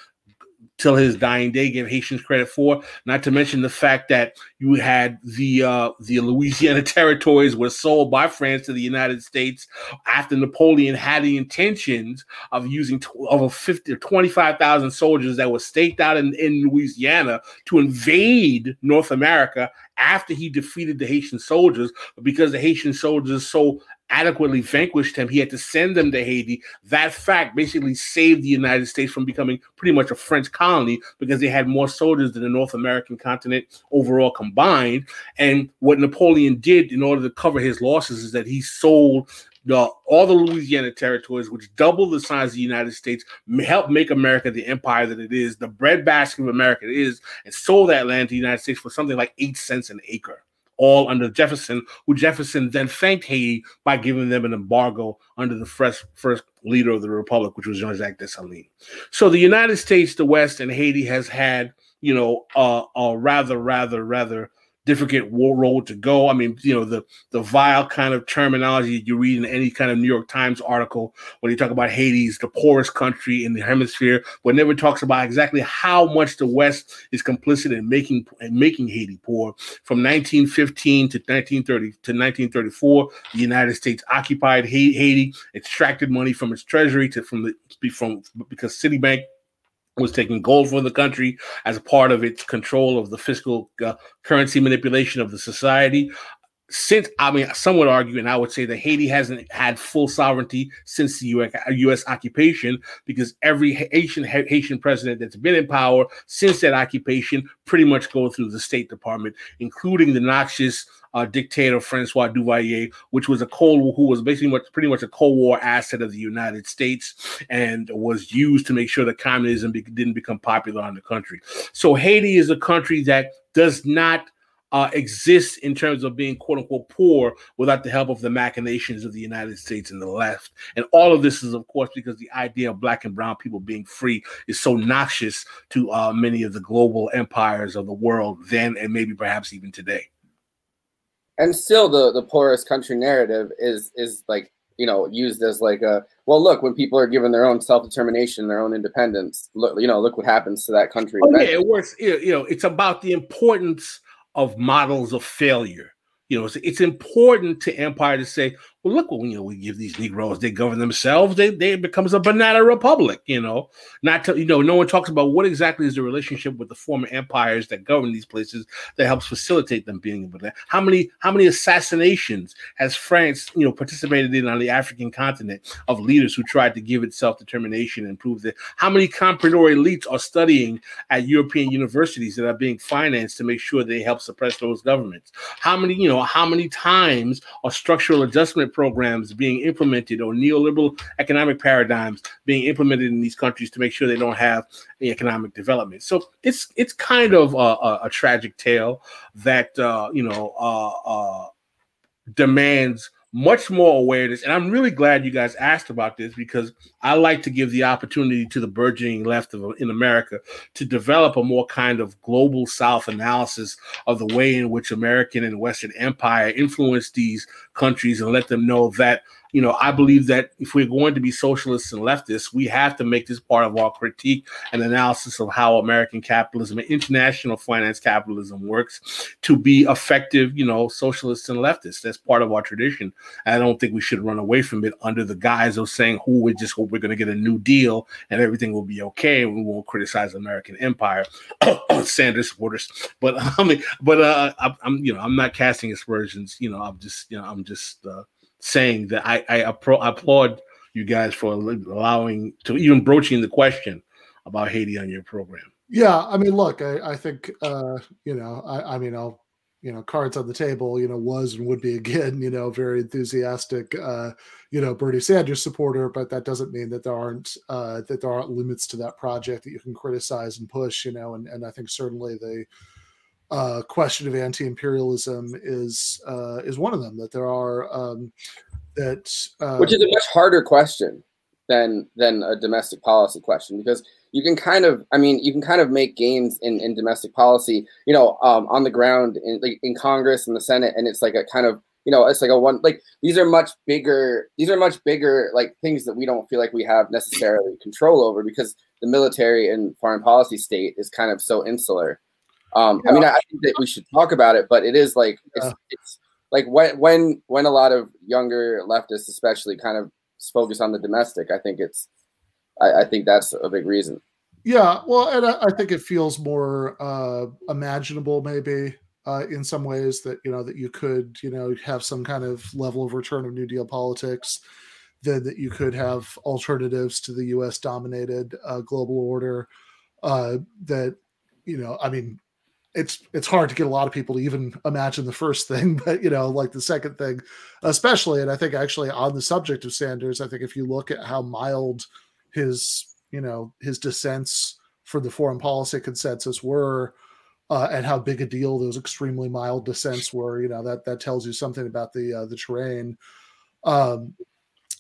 till his dying day gave Haitians credit for. Not to mention the fact that you had the uh, the Louisiana (laughs) territories were sold by France to the United States after Napoleon had the intentions of using over 50 or 25,000 soldiers that were staked out in, in Louisiana to invade North America after he defeated the Haitian soldiers. But because the Haitian soldiers so adequately vanquished him, he had to send them to Haiti. That fact basically saved the United States from becoming pretty much a French colony because they had more soldiers than the North American continent overall combined. And what Napoleon did in order to cover his losses is that he sold the, all the Louisiana territories, which double the size of the United States, help make America the empire that it is, the breadbasket of America it is, and sold that land to the United States for something like eight cents an acre all under Jefferson, who Jefferson then thanked Haiti by giving them an embargo under the first, first leader of the Republic, which was Jean-Jacques Dessalines. So the United States, the West, and Haiti has had, you know, uh, a rather, rather, rather difficult road to go. I mean, you know, the the vile kind of terminology you read in any kind of New York Times article when you talk about Haiti's the poorest country in the hemisphere, but never talks about exactly how much the West is complicit in making in making Haiti poor. From 1915 to 1930 to 1934, the United States occupied Haiti, extracted money from its treasury to from the from because Citibank was taking gold from the country as part of its control of the fiscal uh, currency manipulation of the society. Since I mean, some would argue, and I would say that Haiti hasn't had full sovereignty since the US, US occupation, because every Haitian Haitian president that's been in power since that occupation pretty much go through the State Department, including the noxious uh, dictator Francois Duvalier, which was a cold who was basically much, pretty much a Cold War asset of the United States and was used to make sure that communism be, didn't become popular in the country. So Haiti is a country that does not uh, exist in terms of being quote unquote poor without the help of the machinations of the United States and the left. And all of this is, of course, because the idea of black and brown people being free is so noxious to uh, many of the global empires of the world then and maybe perhaps even today and still the the poorest country narrative is is like you know used as like a well look when people are given their own self-determination their own independence look you know look what happens to that country oh, yeah, it works you know it's about the importance of models of failure. You know it's, it's important to empire to say well, look, when you know we give these Negroes, they govern themselves. They they becomes a banana republic. You know, not to you know, no one talks about what exactly is the relationship with the former empires that govern these places that helps facilitate them being able to. How many how many assassinations has France you know participated in on the African continent of leaders who tried to give it self determination and prove that? How many comprador elites are studying at European universities that are being financed to make sure they help suppress those governments? How many you know how many times are structural adjustment programs being implemented or neoliberal economic paradigms being implemented in these countries to make sure they don't have any economic development. So it's it's kind of a, a, a tragic tale that uh, you know uh, uh, demands much more awareness. And I'm really glad you guys asked about this because I like to give the opportunity to the burgeoning left of, in America to develop a more kind of global South analysis of the way in which American and Western empire influenced these countries and let them know that you know, I believe that if we're going to be socialists and leftists, we have to make this part of our critique and analysis of how American capitalism and international finance capitalism works to be effective, you know, socialists and leftists. That's part of our tradition. I don't think we should run away from it under the guise of saying, "Who we just we're going to get a new deal and everything will be okay we won't criticize American empire." (coughs) Sanders supporters, but (laughs) I mean, but uh, I'm, you know, I'm not casting aspersions. You know, I'm just, you know, I'm just. Uh, saying that I, I appro- applaud you guys for allowing to even broaching the question about Haiti on your program. Yeah, I mean, look, I, I think uh, you know, I, I mean, I'll you know, cards on the table, you know, was and would be again, you know, very enthusiastic, uh, you know, Bernie Sanders supporter, but that doesn't mean that there aren't uh, that there aren't limits to that project that you can criticize and push, you know, and and I think certainly the uh, question of anti-imperialism is uh, is one of them. That there are um, that uh, which is a much harder question than than a domestic policy question because you can kind of I mean you can kind of make gains in, in domestic policy you know um, on the ground in like in Congress and the Senate and it's like a kind of you know it's like a one like these are much bigger these are much bigger like things that we don't feel like we have necessarily control over because the military and foreign policy state is kind of so insular um. I mean, I, I, think that we should talk about it, but it is like it's, it's like when when when a lot of younger leftists, especially, kind of focus on the domestic. I think it's I, I think that's a big reason. Yeah, well, and I, I think it feels more uh, imaginable, maybe uh, in some ways that you know that you could you know have some kind of level of return of New Deal politics. Then that you could have alternatives to the U.S. dominated uh, global order. Uh, that you know, I mean, it's it's hard to get a lot of people to even imagine the first (laughs) thing, but you know, like the second thing, especially. And I think actually on the subject of Sanders, I think if you look at how mild his you know his dissents for the foreign policy consensus were, uh, and how big a deal those extremely mild dissents were, you know that that tells you something about the uh, the terrain. Um,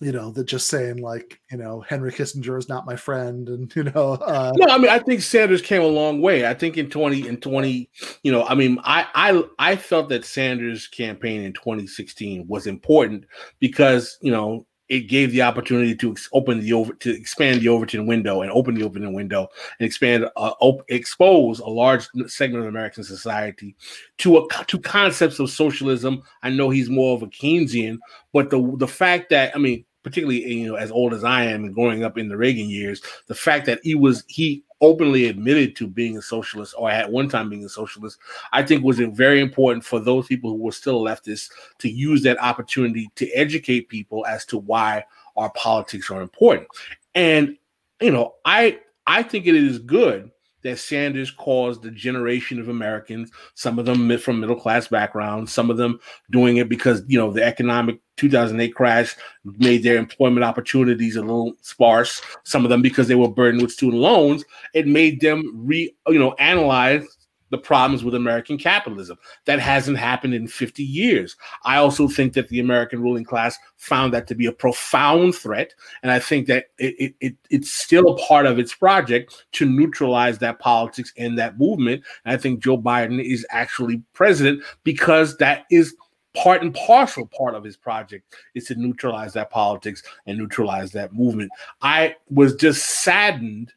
you know, that just saying like, you know, Henry Kissinger is not my friend, and (laughs) you know, uh, no, I mean, I think Sanders came a long way. I think in twenty in twenty, you know, I mean, I I I felt that Sanders' campaign in twenty sixteen was important because you know it gave the opportunity to open the over to expand the Overton window and open the Overton window and expand uh, op- expose a large segment of American society to a to concepts of socialism. I know he's more of a Keynesian, but the the fact that I mean particularly you know as old as I am growing up in the Reagan years, the fact that he was he openly admitted to being a socialist or at one time being a socialist, I think was very important for those people who were still leftists to use that opportunity to educate people as to why our politics are important. And you know, I I think it is good that Sanders caused a generation of Americans, some of them from middle class backgrounds, some of them doing it because you know the economic 2008 crash made their employment opportunities a little sparse. Some of them because they were burdened with student loans. It made them re you know analyze the problems with American capitalism. That hasn't happened in 50 years. I also think that the American ruling class found that to be a profound threat. And I think that it, it, it, it's still a part of its project to neutralize that politics and that movement. And I think Joe Biden is actually president because that is part and parcel part of his project is to neutralize that politics and neutralize that movement. I was just saddened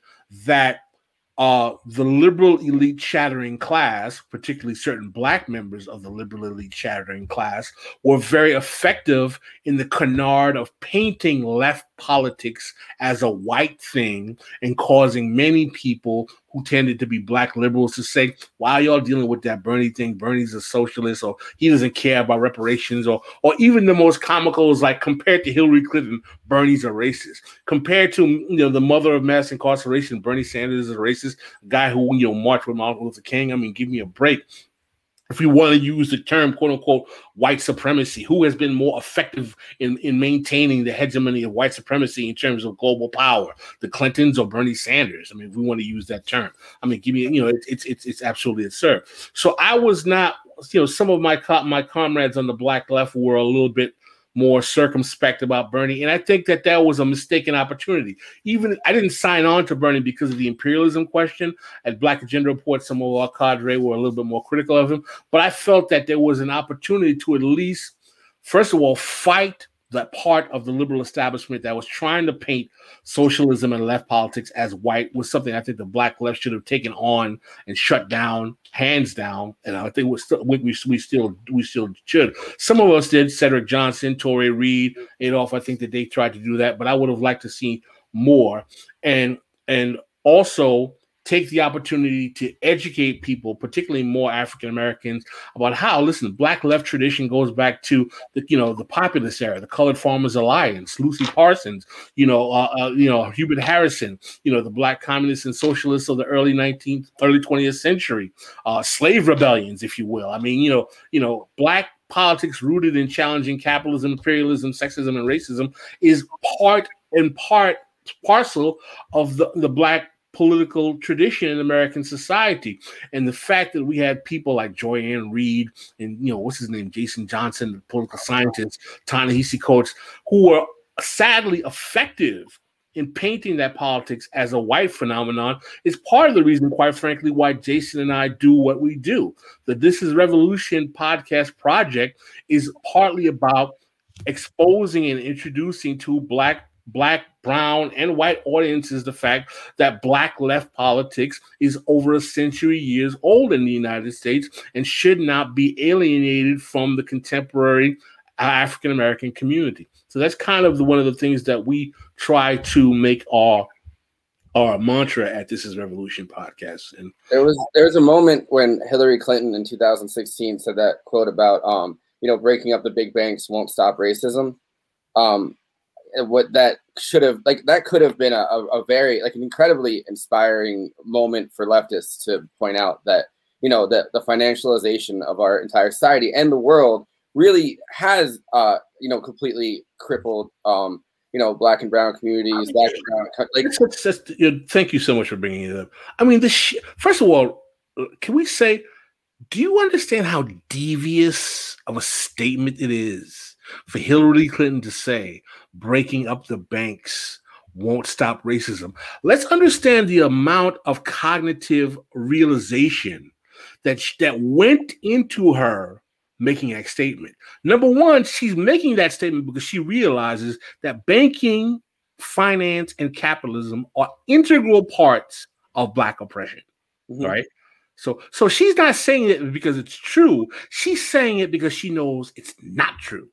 that uh, the liberal elite chattering class, particularly certain black members of the liberal elite chattering class, were very effective in the canard of painting left politics as a white thing and causing many people who tended to be black liberals to say, why y'all dealing with that Bernie thing? Bernie's a socialist, or he doesn't care about reparations, or or even the most comical is like compared to Hillary Clinton, Bernie's a racist. Compared to you know the mother of mass incarceration, Bernie Sanders is a racist, guy who you know marched with Martin Luther King. I mean, give me a break if we want to use the term quote unquote white supremacy, who has been more effective in, in maintaining the hegemony of white supremacy in terms of global power, the Clintons or Bernie Sanders? I mean, if we want to use that term, I mean, give me, you know, it's it's it's, it's absolutely absurd. So I was not, you know, some of my co- my comrades on the black left were a little bit more circumspect about Bernie. And I think that that was a mistaken opportunity. Even I didn't sign on to Bernie because of the imperialism question. At Black Agenda Report, some of our cadre were a little bit more critical of him. But I felt that there was an opportunity to at least, first of all, fight that part of the liberal establishment that was trying to paint socialism and left politics as white was something I think the black left should have taken on and shut down, hands down. And I think we still we, we still we still should. Some of us did. Cedric Johnson, Touré Reed, Adolph. I think that they tried to do that, but I would have liked to see more. And and also take the opportunity to educate people, particularly more African Americans, about how listen, Black left tradition goes back to the you know the populist era, the Colored Farmers Alliance, Lucy Parsons, you know, uh, uh, you know Hubert Harrison, you know the Black communists and socialists of the early 19th, early 20th century, uh, slave rebellions, if you will. I mean, you know, you know, Black politics rooted in challenging capitalism, imperialism, sexism, and racism is part and part parcel of the, the black political tradition in American society. And the fact that we had people like Joy-Ann Reid and, you know, what's his name, Jason Johnson, the political scientist, Ta-Nehisi Coates, who were sadly effective in painting that politics as a white phenomenon is part of the reason, quite frankly, why Jason and I do what we do. The This is Revolution podcast project is partly about exposing and introducing to black black, brown, and white audiences the fact that black left politics is over a century years old in the United States and should not be alienated from the contemporary African American community. So that's kind of the, one of the things that we try to make our our mantra at This Is Revolution podcast. And there was there was a moment when Hillary Clinton in 2016 said that quote about um you know breaking up the big banks won't stop racism. Um, what that should have like that could have been a, a, very like an incredibly inspiring moment for leftists to point out that you know that the financialization of our entire society and the world really has uh you know completely crippled um you know black and brown communities black and brown like just, you know, thank you so much for bringing it up. I mean this sh- first of all uh, can we say do you understand how devious of a statement it is for Hillary Clinton to say breaking up the banks won't stop racism. Let's understand the amount of cognitive realization that sh- that went into her making that statement. Number one, she's making that statement because she realizes that banking, finance, and capitalism are integral parts of black oppression. Mm-hmm. Right. So so she's not saying it because it's true. She's saying it because she knows it's not true.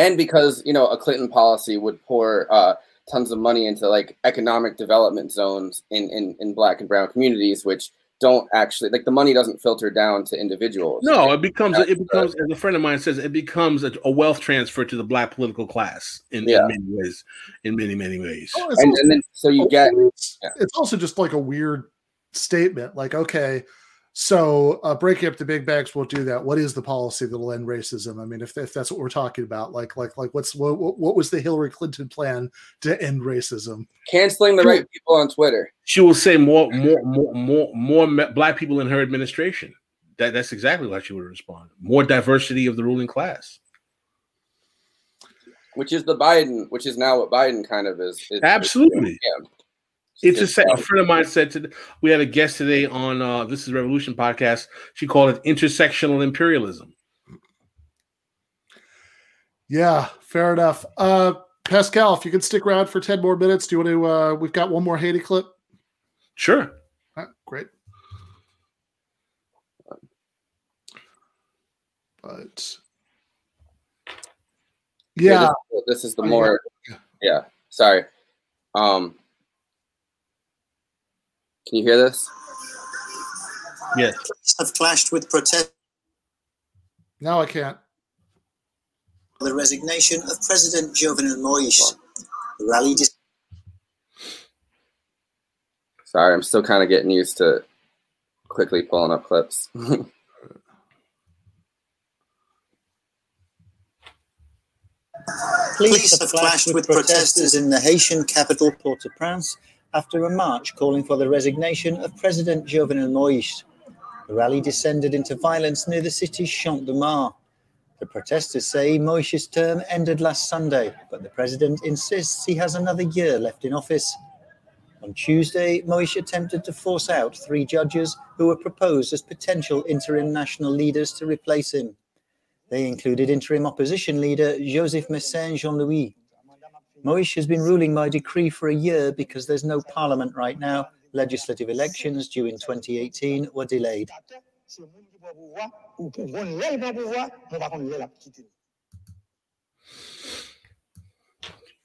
And because you know a Clinton policy would pour uh, tons of money into like economic development zones in, in in black and brown communities, which don't actually like the money doesn't filter down to individuals. No, it becomes That's it becomes as a friend of mine says, it becomes a, a wealth transfer to the black political class in, Yeah. in many ways. In many, many ways. Oh, and, also- and then so you get it's, it's also just like a weird statement. Like, okay, so uh, breaking up the big banks won't do that. What is the policy that'll end racism? I mean, if, if that's what we're talking about, like, like, like, what's what, what what was the Hillary Clinton plan to end racism? canceling the right people on Twitter. She will say more, more, more, more, more black people in her administration. That that's exactly what she would respond. More diversity of the ruling class. which is the Biden, which is now what Biden kind of is. is Absolutely. Yeah. It's Just, just a friend of mine said to we had a guest today on uh this is Revolution podcast. She called it intersectional imperialism. Yeah, fair enough. Uh, Pascal, if you could stick around for ten more minutes, do you want to? Uh, we've got one more Haiti clip. Sure. All right, great. But yeah, this, this is the Oh, more. Yeah. Sorry. Um. Can you hear this? Yes. have clashed with protest now I can't. The resignation of President Jovenel Moise. The rally. Dis- Sorry, I'm still kind of getting used to quickly pulling up clips. (laughs) Police have clashed with protesters in the Haitian capital Port-au-Prince after a march calling for the resignation of President Jovenel Moïse. The rally descended into violence near the city's Champ de Mars. The protesters say Moïse's term ended last Sunday, but the president insists he has another year left in office. On Tuesday, Moïse attempted to force out three judges who were proposed as potential interim national leaders to replace him. They included interim opposition leader Joseph Mécène Jean Louis. Moïse has been ruling by decree for a year because there's no parliament right now. Legislative elections due in 2018 were delayed.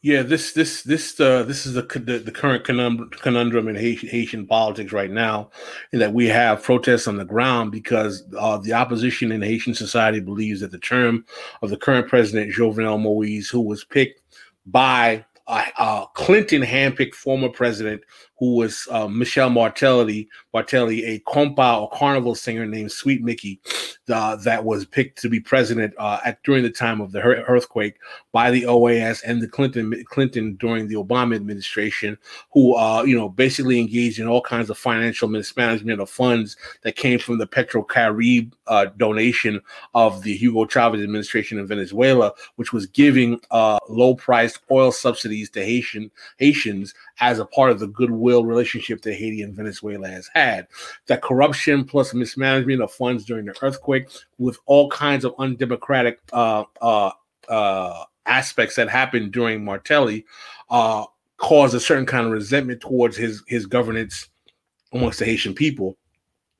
Yeah, this this this uh this is the the, the current conundrum, conundrum in Haitian, Haitian politics right now, in that we have protests on the ground because uh, the opposition in Haitian society believes that the term of the current president Jovenel Moise, who was picked by uh, uh, Clinton handpicked former president who was uh, Michel Martelly, Martelly, a compa or carnival singer named Sweet Mickey, uh, that was picked to be president uh, at during the time of the earthquake by the OAS and the Clinton Clinton during the Obama administration, who uh, you know basically engaged in all kinds of financial mismanagement of funds that came from the Petrocaribe uh, donation of the Hugo Chavez administration in Venezuela, which was giving uh, low-priced oil subsidies to Haitian Haitians as a part of the goodwill relationship that Haiti and Venezuela has had. That corruption plus mismanagement of funds during the earthquake, with all kinds of undemocratic uh, uh, uh, aspects that happened during Martelly, uh, caused a certain kind of resentment towards his his governance amongst the Haitian people.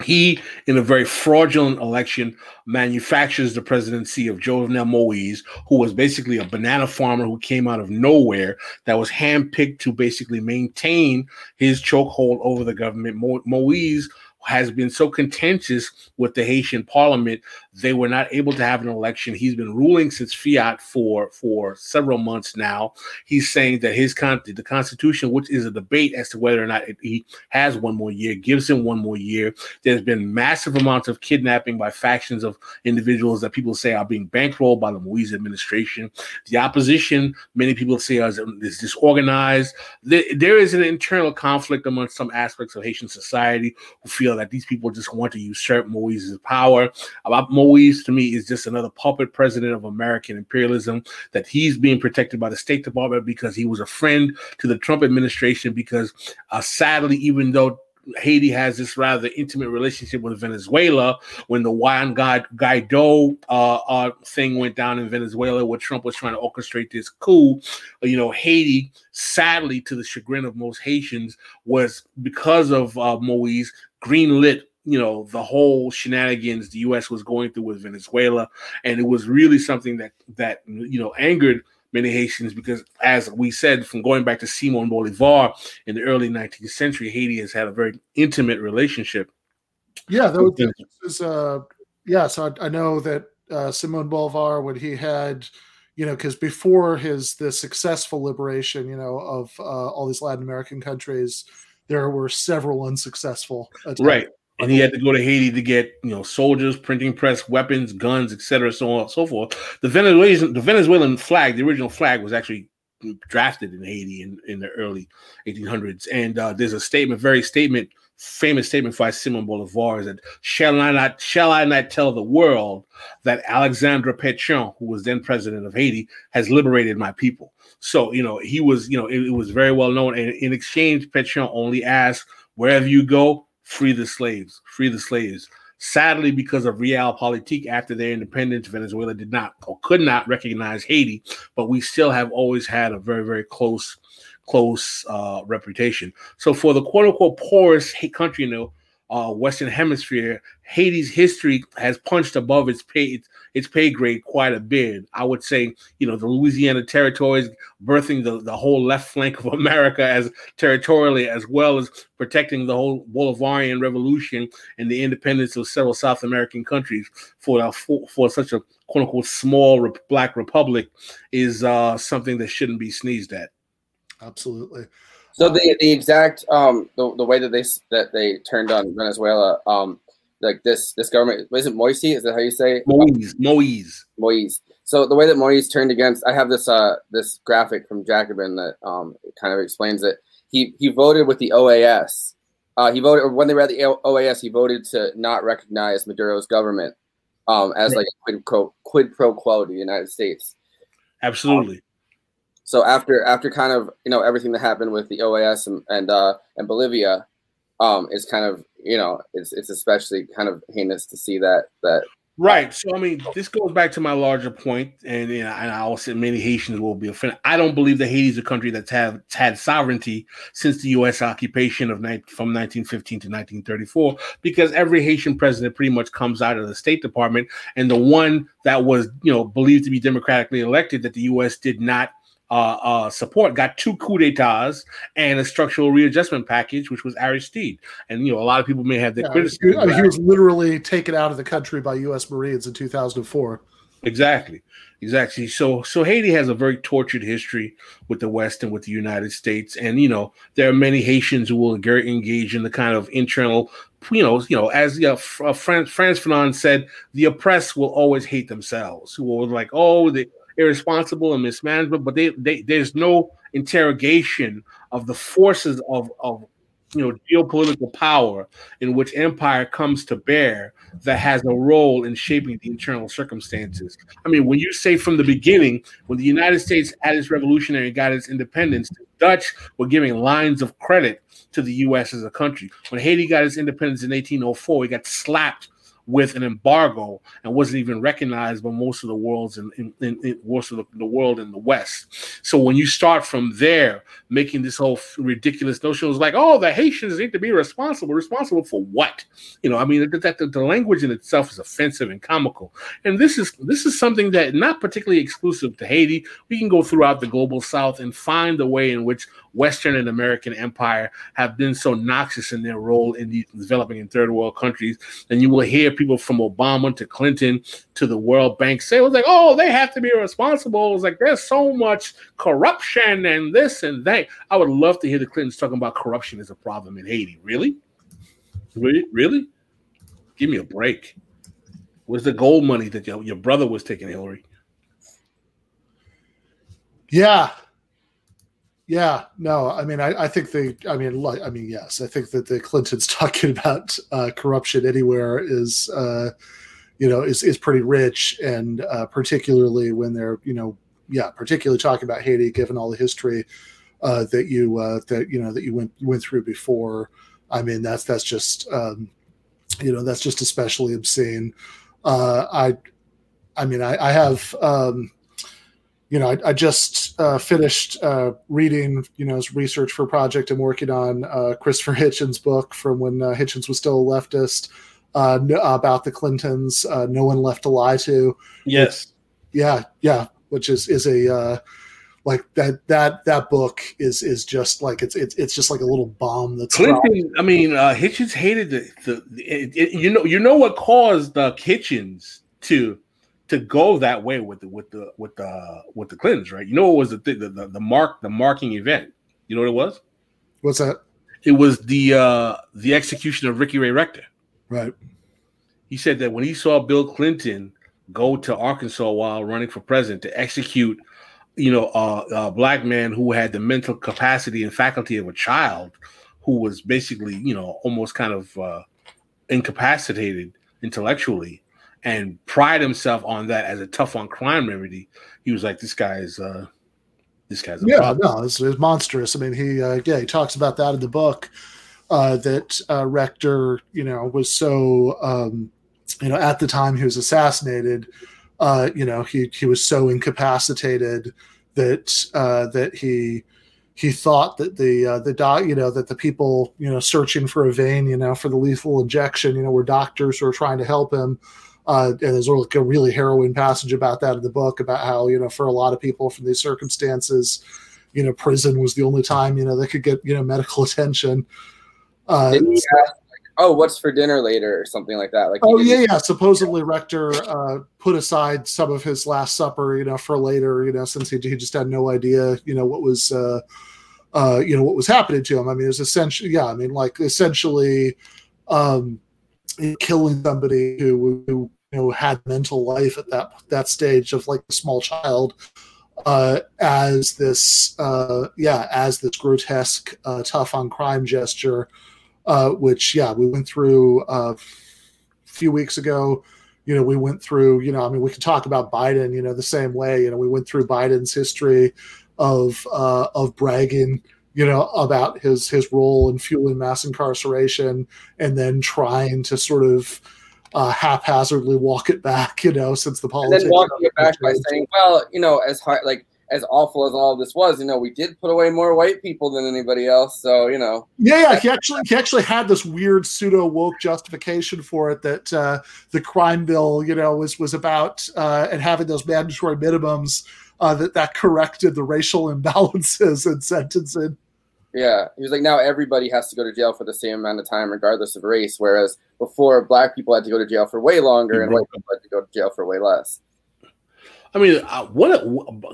He, in a very fraudulent election, manufactures the presidency of Jovenel Moise, who was basically a banana farmer who came out of nowhere that was handpicked to basically maintain his chokehold over the government. Mo- Moise has been so contentious with the Haitian parliament, they were not able to have an election. He's been ruling since fiat for for several months now. He's saying that his con- the Constitution, which is a debate as to whether or not it, he has one more year, gives him one more year. There's been massive amounts of kidnapping by factions of individuals that people say are being bankrolled by the Moise administration. The opposition, many people say, is, is disorganized. There, there is an internal conflict among some aspects of Haitian society who feel that these people just want to usurp Moise's power. About Mo- Moise to me is just another puppet president of American imperialism. That he's being protected by the State Department because he was a friend to the Trump administration. Because uh, sadly, even though Haiti has this rather intimate relationship with Venezuela. When the Juan Guaido uh, uh, thing went down in Venezuela, where Trump was trying to orchestrate this coup, you know, Haiti, sadly, to the chagrin of most Haitians, was because of uh, Moise greenlit you know the whole shenanigans the U.S. was going through with Venezuela, and it was really something that that you know angered many Haitians because, as we said, from going back to Simon Bolivar in the early 19th century, Haiti has had a very intimate relationship. Yeah, that was, was uh, yeah. So I, I know that uh, Simon Bolivar, when he had, you know, because before his the successful liberation, you know, of uh, all these Latin American countries, there were several unsuccessful attempts. Right and he had to go to Haiti to get you know soldiers, printing press, weapons, guns, etc., so on and so forth. The Venezuelan the Venezuelan flag, the original flag, was actually drafted in Haiti in, in the early 1800s. And uh, there's a statement, very statement, famous statement by Simon Bolivar is that shall I not shall I not tell the world that Alexandre Pétion, who was then president of Haiti, has liberated my people. So you know he was you know it, it was very well known. And in exchange, Pétion only asked wherever you go, free the slaves, free the slaves. Sadly, because of realpolitik after their independence, Venezuela did not or could not recognize Haiti, but we still have always had a very, very close, close uh, reputation. So for the quote unquote poorest country in the uh, Western Hemisphere, Haiti's history has punched above its pay its, pay grade quite a bit. I would say, you know, the Louisiana territories birthing the, the whole left flank of (laughs) America as territorially, as well as protecting the whole Bolivarian revolution and the independence of several South American countries for for, for such a quote unquote small black republic is uh, something that shouldn't be sneezed at. Absolutely. So the the exact um the, the way that they that they turned on Venezuela um like this this government is it Moise is that how you say it? Moise Moise Moise. So the way that Moise turned against I have this uh this graphic from Jacobin that um kind of explains it. He he voted with the OAS. Uh, he voted when they were at the OAS. He voted to not recognize Maduro's government um, as like a quid pro quid pro quo to the United States. Absolutely. Um, so after after kind of you know everything that happened with the OAS and and, uh, and Bolivia, um, it's kind of you know it's it's especially kind of heinous to see that that Right. So I mean, this goes back to my larger point, and you know, and I say many Haitians will be offended. I don't believe that Haiti is a country that's have had sovereignty since the U.S. occupation of from 1915 to 1934, because every Haitian president pretty much comes out of the State Department, and the one that was you know believed to be democratically elected that the U.S. did not uh, uh, support got two coup d'etats and a structural readjustment package, which was Aristide. And you know, a lot of people may have their Yeah, criticism. he, I mean, he was literally taken out of the country by U.S. Marines in 2004. Exactly. Exactly. So so Haiti has a very tortured history with the West and with the United States. And you know, there are many Haitians who will engage in the kind of internal, you know, you know, as you know, uh, Frantz, Frantz Fanon said, the oppressed will always hate themselves, who will like, oh, the irresponsible and mismanagement, but they, they there's no interrogation of the forces of of you know geopolitical power in which empire comes to bear that has a role in shaping the internal circumstances. I mean, when you say from the beginning, when the United States had its revolutionary got its independence, the Dutch were giving lines of credit to the U.S. as a country. When Haiti got its independence in 1804, it got slapped with an embargo and wasn't even recognized by most of the world's in, in, in, in most of the, the, world in the West. So when you start from there, making this whole ridiculous notion was like, oh, the Haitians need to be responsible. Responsible for what? You know, I mean, that, the, the language in itself is offensive and comical. And this is this is something that not particularly exclusive to Haiti. We can go throughout the global South and find the way in which Western and American empire have been so noxious in their role in the developing in third world countries. And you will hear people from Obama to Clinton to the World Bank say, it was like, oh, they have to be responsible. It's like there's so much corruption and this and that. I would love to hear the Clintons talking about corruption as a problem in Haiti. Really? Really? Really? Give me a break. Where's the gold money that your, your brother was taking, Hillary? Yeah, yeah, no, I mean, I, I think the, I mean, like, I mean, yes, I think that the Clintons (laughs) talking about uh, corruption anywhere is, uh, you know, is is pretty rich, and uh, particularly when they're you know, yeah, particularly talking about Haiti, given all the history uh, that you uh, that you know that you went went through before. I mean, that's that's just um, you know that's just especially obscene. Uh, I I mean, I, I have um, you know, I, I just uh, finished uh, reading, you know, as research for a project I'm working on, uh, Christopher Hitchens' book from when uh, Hitchens was still a leftist uh, n- about the Clintons, uh, "No One Left to Lie to." Yes. Which- yeah, yeah, which is is a uh, like that that that book is is just like it's it's it's just like a little bomb that's Clinton, I mean, uh, Hitchens hated the, the it, it- you know you know what caused uh, Hitchens to to go that way with the with the with the with the Clintons, right? You know what was the thing, the, the the mark the marking event? You know what it was? What's that? It was the uh the execution of Ricky Ray Rector. Right. He said that when he saw Bill Clinton go to Arkansas while running for president to execute, you know, uh, a black man who had the mental capacity and faculty of a child, who was basically, you know, almost kind of uh, incapacitated intellectually, and pride himself on that as a tough on crime remedy. He was like, "This guy's, uh, this guy's a yeah, problem." no, it's, it's monstrous. I mean, he uh, yeah, he talks about that in the book uh, that uh, Rector, you know, was so um, you know at the time he was assassinated, uh, you know, he he was so incapacitated that uh, that he he thought that the uh, the doc, you know, that the people you know searching for a vein, you know, for the lethal injection, you know, were doctors who were trying to help him. Uh, and there's like a really harrowing passage about that in the book about how you know for a lot of people from these circumstances, you know, prison was the only time you know they could get you know medical (laughs) attention. Uh, he ask, like, oh, what's for dinner later or something like that? Like, Oh yeah, yeah. Supposedly Rector uh, put aside some of his Last Supper, you know, for later, you know, since he, he just had no idea, you know, what was, uh, uh, you know, what was happening to him. I mean, it was essentially, yeah, I mean, like essentially, um, killing somebody who, who you know had mental life at that that stage of like a small child uh, as this, uh, yeah, as this grotesque, uh, tough on crime gesture, uh, which, yeah, we went through uh, a few weeks ago. You know, we went through, you know, I mean, we could talk about Biden, you know, the same way. You know, we went through Biden's history of uh, of bragging, you know, about his his role in fueling mass incarceration, and then trying to sort of uh, haphazardly walk it back, you know, since the and politics. then walking it back by saying, well, you know, as hard, like as awful as all of this was, you know, we did put away more white people than anybody else. So, you know, Yeah, yeah. He actually he actually had this weird pseudo woke justification for it that uh, the crime bill, you know, was was about uh, and having those mandatory minimums uh, that that corrected the racial (laughs) imbalances in sentencing. Yeah, he was like, now everybody has to go to jail for the same amount of time, regardless of race. Whereas before, black people had to go to jail for way longer, and white people had to go to jail for way less. I mean, uh, what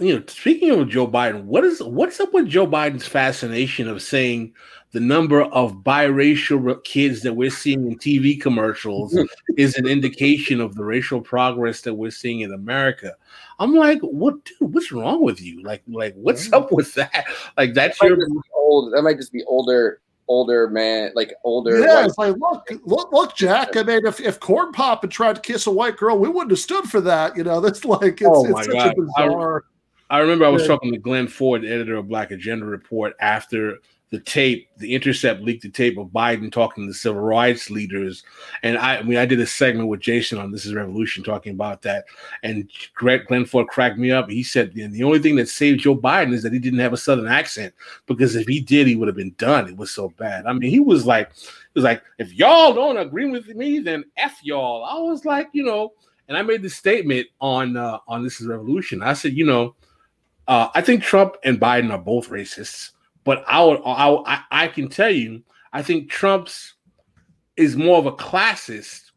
you know? Speaking of Joe Biden, what is what's up with Joe Biden's fascination of saying the number of biracial kids that we're seeing in TV commercials (laughs) is an indication of the racial progress that we're seeing in America? I'm like, what, dude? What's wrong with you? Like, like, what's up with that? (laughs) Like, that's That your old. That might just be older, older man, like older. Yeah, it's like look, look, look, Jack. I mean, if, if Corn Pop had tried to kiss a white girl, we wouldn't have stood for that. You know, (laughs) that's like it's, oh it's my such god! a bizarre. I, I remember I was Yeah. talking to Glenn Ford, editor of Black Agenda Report, after the tape, the Intercept leaked the tape of Biden talking to civil rights leaders, and I, I mean, I did a segment with Jason on This Is Revolution talking about that, and Greg Glenn Ford cracked me up. He said the only thing that saved Joe Biden is that he didn't have a Southern accent, because if he did, he would have been done. It was so bad. I mean, he was like, he was like, if y'all don't agree with me, then f y'all. I was like, you know, and I made this statement on uh, on This Is Revolution. I said, you know, uh, I think Trump and Biden are both racists, but I would, I, I, can tell you, I think Trump's is more of a classist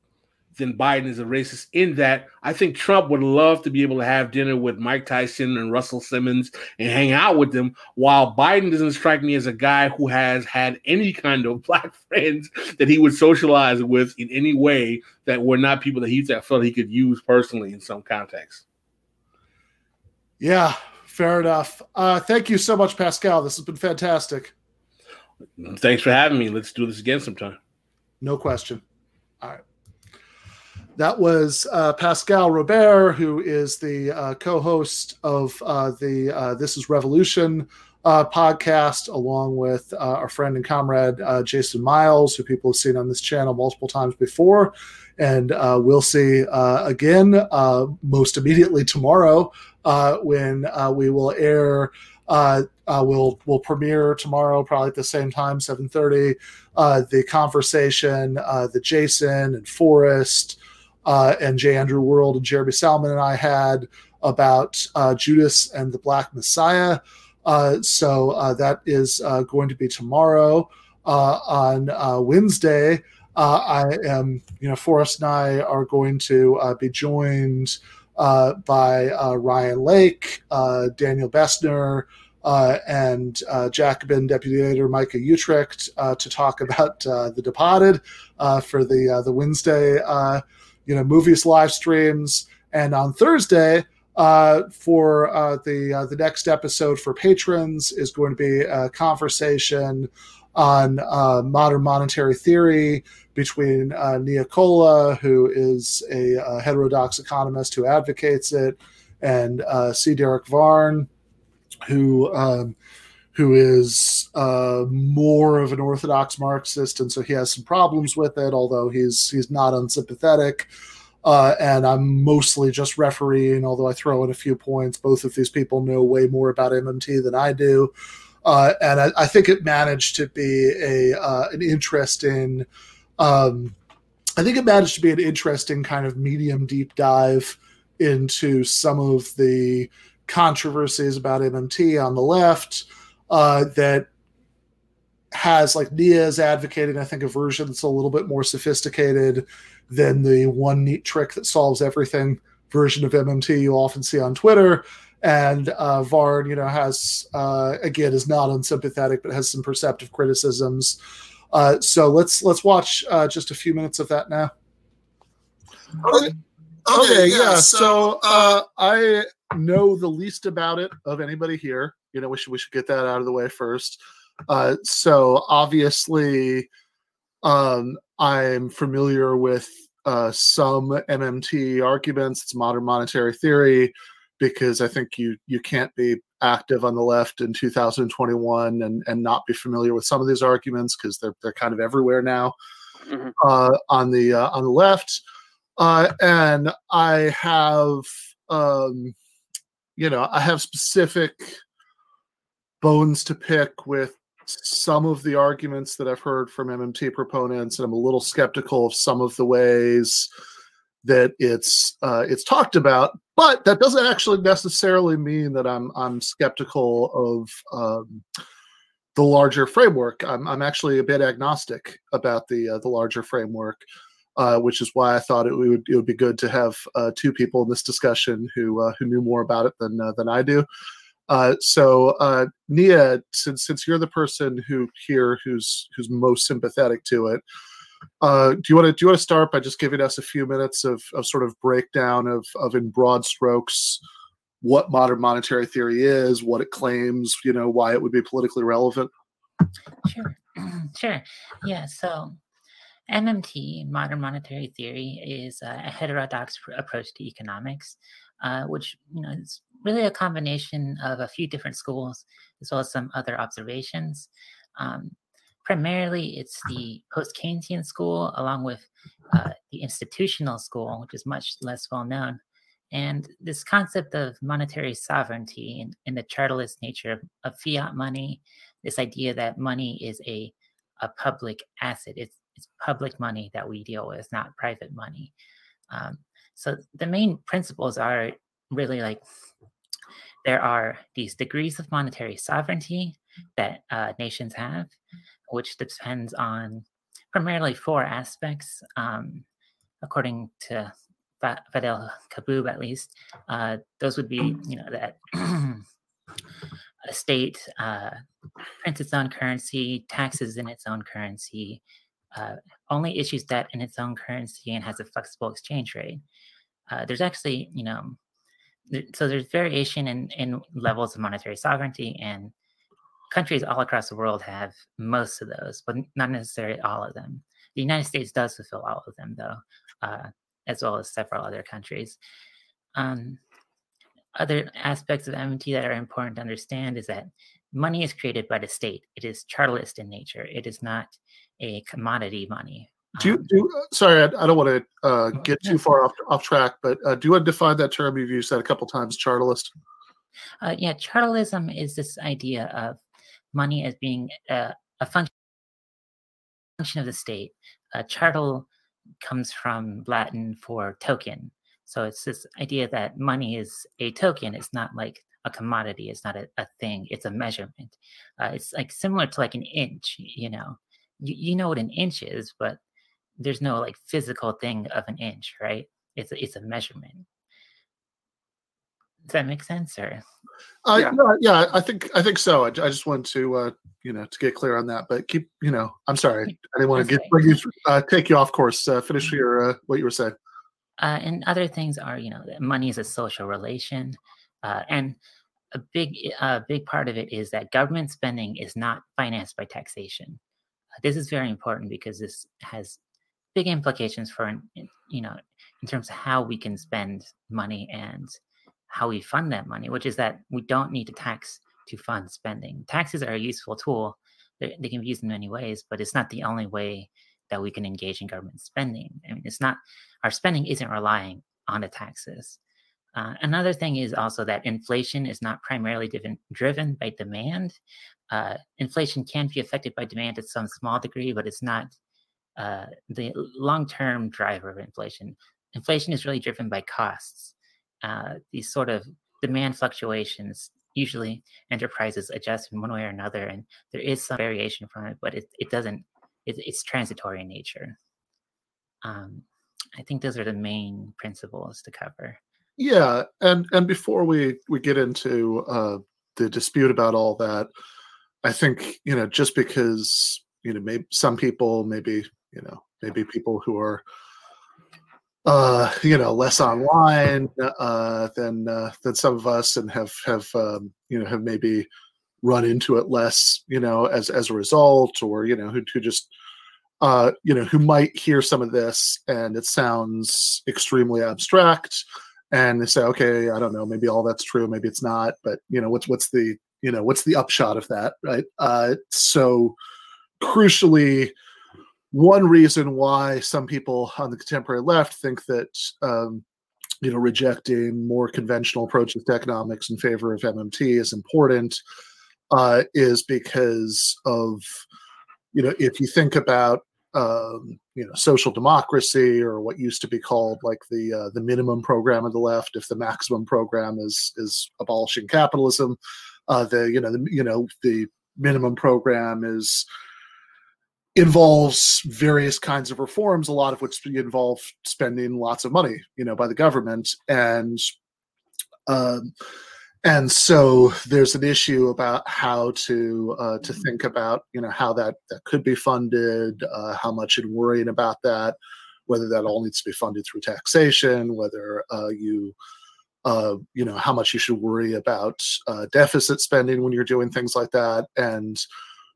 than Biden is a racist. In that, I think Trump would love to be able to have dinner with Mike Tyson and Russell Simmons and hang out with them, while Biden doesn't strike me as a guy who has had any kind of (laughs) black friends that he would socialize with in any way that were not people that he felt he could use personally in some context. Yeah, fair enough. Uh, thank you so much, Pascal. This has been fantastic. Thanks for having me. Let's do this again sometime. No question. All right. That was uh, Pascal Robert, who is the uh, co-host of uh, the uh, "This Is Revolution" uh, podcast, along with uh, our friend and comrade Jason Myles, who people have seen on this channel multiple times before, and we'll see again most immediately tomorrow when we will air. Uh, uh, will will premiere tomorrow, probably at the same time, seven thirty. Uh, the conversation, the Jason and Forrest, uh, and J. Andrew World and Jeremy Salmon and I had about uh, Judas and the Black Messiah. Uh, so uh, that is uh, going to be tomorrow. Uh, on Wednesday, I am, you know, Forrest and I are going to be joined by Ryan Lake, Daniel Bessner, uh, and uh, Jacobin Deputy Editor Micah Uetricht uh, to talk about The Departed for the the Wednesday you know movies live streams. And on thursday uh, for uh, the uh, the next episode for patrons is going to be a conversation on uh, modern monetary theory between uh, who is a, a, heterodox economist who advocates it, and uh, C. Derrick Varn, who um, who is uh, more of an orthodox Marxist, and so he has some problems with it. Although he's he's not unsympathetic, uh, and I'm mostly just refereeing. Although I throw in a few points, both of these people know way more about MMT than I do, uh, and I, I, think it managed to be a uh, an interesting. Um, I think it managed to be an interesting kind of medium deep dive into some of the controversies about MMT on the left uh, that has like Nia is advocating, I think, a version that's a little bit more sophisticated than the one neat trick that solves everything version of MMT you often see on Twitter. And uh, Varn, you know, has uh, again is not unsympathetic, but has some perceptive criticisms. Uh, so let's let's watch uh, just a few minutes of that now. Okay. Okay. Yeah. So uh, I know the least about it of anybody here. You know, we should we should get that out of the way first. Uh, so obviously, um, I'm familiar with uh, some MMT arguments. It's modern monetary theory because I think you you can't be active on the left in 2021 and and not be familiar with some of these arguments because they're they're kind of everywhere now mm-hmm. uh, on the uh, on the left. Uh, and I have um, you know, I have specific bones to pick with some of the arguments that I've heard from MMT proponents, and I'm a little skeptical of some of the ways that it's uh, it's talked about. But that doesn't actually necessarily mean that I'm I'm skeptical of um, the larger framework. I'm I'm actually a bit agnostic about the uh, the larger framework uh, which is why I thought it would it would be good to have uh, two people in this discussion who uh, who knew more about it than uh, than I do. So Nia, since since you're the person who here who's who's most sympathetic to it, do you want to do you want to start by just giving us a few minutes of, of sort of breakdown of of in broad strokes what modern monetary theory is, what it claims, you know, why it would be politically relevant? Sure, (clears throat) sure, yeah. So MMT, modern monetary theory, is a heterodox approach to economics, uh, which you know is really a combination of a few different schools as well as some other observations. Um, primarily, it's the post-Keynesian school, along with uh, the institutional school, which is much less well known. And this concept of monetary sovereignty and, and the charterless nature of, of fiat money, this idea that money is a a public asset. It's it's public money that we deal with, not private money. Um, so the main principles are really like there are these degrees of monetary sovereignty that uh, nations have, which depends on primarily four aspects. Um, according to Fadel Kaboub, at least, uh, those would be, you know, that (clears throat) a state uh, prints its own currency, taxes in its own currency, uh, only issues debt in its own currency and has a flexible exchange rate. Uh, there's actually, you know, so there's variation in, in levels of monetary sovereignty, and countries all across the world have most of those, but not necessarily all of them. The United States does fulfill all of them, though. Uh, as well as several other countries. Um, other aspects of MMT that are important to understand is that money is created by the state. It is chartalist in nature. It is not a commodity money. Do you, do sorry, I, I don't want to uh, get too far off off track, but uh, do you want to define that term you've used that a couple times, chartalist? Uh, yeah, chartalism is this idea of money as being uh, a function function of the state. Uh, chartal comes from Latin for token. So it's this idea that money is a token. It's not like a commodity. It's not a, a thing. It's a measurement. Uh, it's like similar to like an inch. You know, you, you know what an inch is, but there's no like physical thing of an inch, right? It's a, it's a measurement. Does that make sense, or? Uh, yeah. yeah, I think I think so. I, I just wanted to uh, you know to get clear on that, but keep you know I'm sorry, I didn't want to get bring you uh, take you off course. Uh, finish your uh, what you were saying. Uh, and other things are, you know, that money is a social relation, uh, and a big, a big part of it is that government spending is not financed by taxation. Uh, this is very important because this has big implications for, you know, in terms of how we can spend money and how we fund that money, which is that we don't need to tax to fund spending. Taxes are a useful tool; they, they can be used in many ways, but it's not the only way that we can engage in government spending. I mean, it's not our spending isn't relying on the taxes. Uh, another thing is also that inflation is not primarily driven, driven by demand. Uh, inflation can be affected by demand to some small degree, but it's not uh, the long-term driver of inflation. Inflation is really driven by costs. Uh, these sort of demand fluctuations usually enterprises adjust in one way or another, and there is some variation from it, but it, it doesn't it, it's transitory in nature. Um, I think those are the main principles to cover. Yeah, and and before we we get into uh, the dispute about all that, I think you know just because you know maybe some people maybe you know maybe people who are uh you know less online uh than uh than some of us and have have um you know have maybe run into it less you know as as a result or you know who, who just uh you know who might hear some of this and it sounds extremely abstract and they say okay i don't know maybe all that's true maybe it's not but you know what's what's the you know what's the upshot of that? Right? Uh so crucially one reason why some people on the contemporary left think that um, you know rejecting more conventional approaches to economics in favor of MMT is important uh, is because of you know if you think about um, you know social democracy or what used to be called like the uh, the minimum program of the left if the maximum program is is abolishing capitalism uh, the you know the you know the minimum program is involves various kinds of reforms, a lot of which involve spending lots of money, you know, by the government, and um, and so there's an issue about how to uh, to think about, you know, how that that could be funded, uh, how much and worrying about that, whether that all needs to be funded through taxation, whether uh, you uh, you know how much you should worry about uh, deficit spending when you're doing things like that, and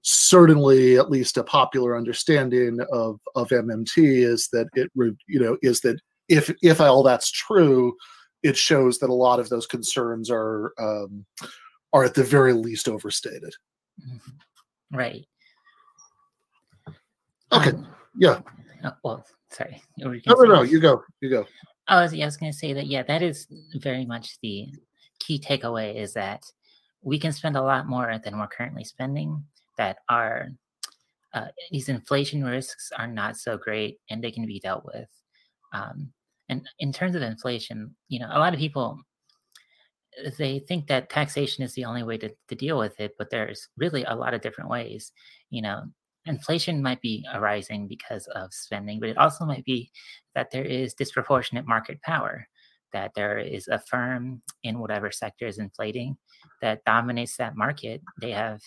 certainly at least a popular understanding of of MMT is that it you know is that if if all that's true, it shows that a lot of those concerns are um, are at the very least overstated. Right. Okay. Um, yeah. oh, well, sorry. No, no, no. You go. You go. I was, yeah, I was going to say that, yeah, that is very much the key takeaway is that we can spend a lot more than we're currently spending, that are uh, these inflation risks are not so great and they can be dealt with. Um, and in terms of inflation, you know, a lot of people they think that taxation is the only way to, to deal with it, but there's really a lot of different ways. You know, inflation might be arising because of spending, but it also might be that there is disproportionate market power, that there is a firm in whatever sector is inflating that dominates that market. They have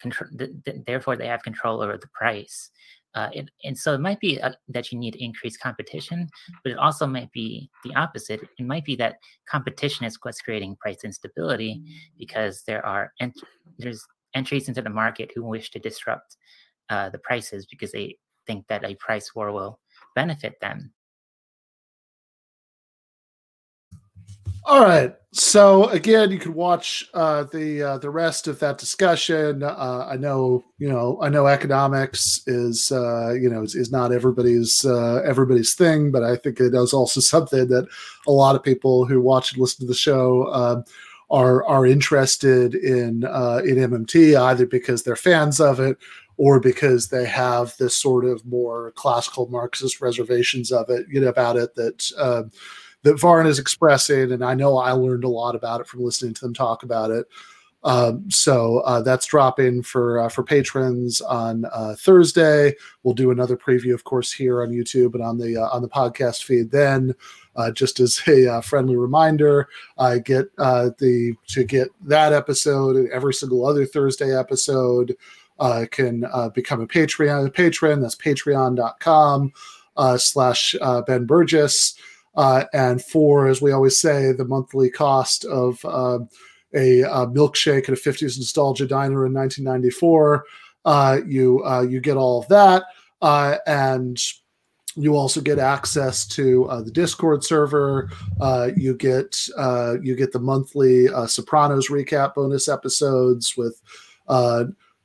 control, th- th- therefore, they have control over the price. Uh, it, and so it might be uh, that you need increased competition, but it also might be the opposite. It might be that competition is what's creating price instability because there are ent- there's entries into the market who wish to disrupt uh, the prices because they think that a price war will benefit them. All right. So again, you can watch uh, the uh, the rest of that discussion. Uh, I know, you know, I know economics is uh, you know is, is not everybody's uh, everybody's thing, but I think it is also (laughs) something that a lot of people who watch and listen to the show um, are are interested in uh, in MMT either because they're fans of it or because they have this sort of more classical Marxist reservations of it, you know, about it that um, that Varn is expressing, and I know I learned a lot about it from listening to them talk about it. Um, so uh, that's dropping for uh, for patrons on uh, Thursday. We'll do another preview, of course, here on YouTube and on the uh, on the podcast feed. Then, uh, just as a uh, friendly reminder, I get the to get that episode and every single other Thursday episode can become a Patreon patron. That's patreon.com slash Ben Burgis. Uh, and for, as we always say, the monthly cost of uh, a, a, milkshake at a 50s nostalgia diner in 1994, uh, you uh, you get all of that, uh, and you also get access to uh, the Discord server. you get you get the monthly Sopranos recap bonus episodes with.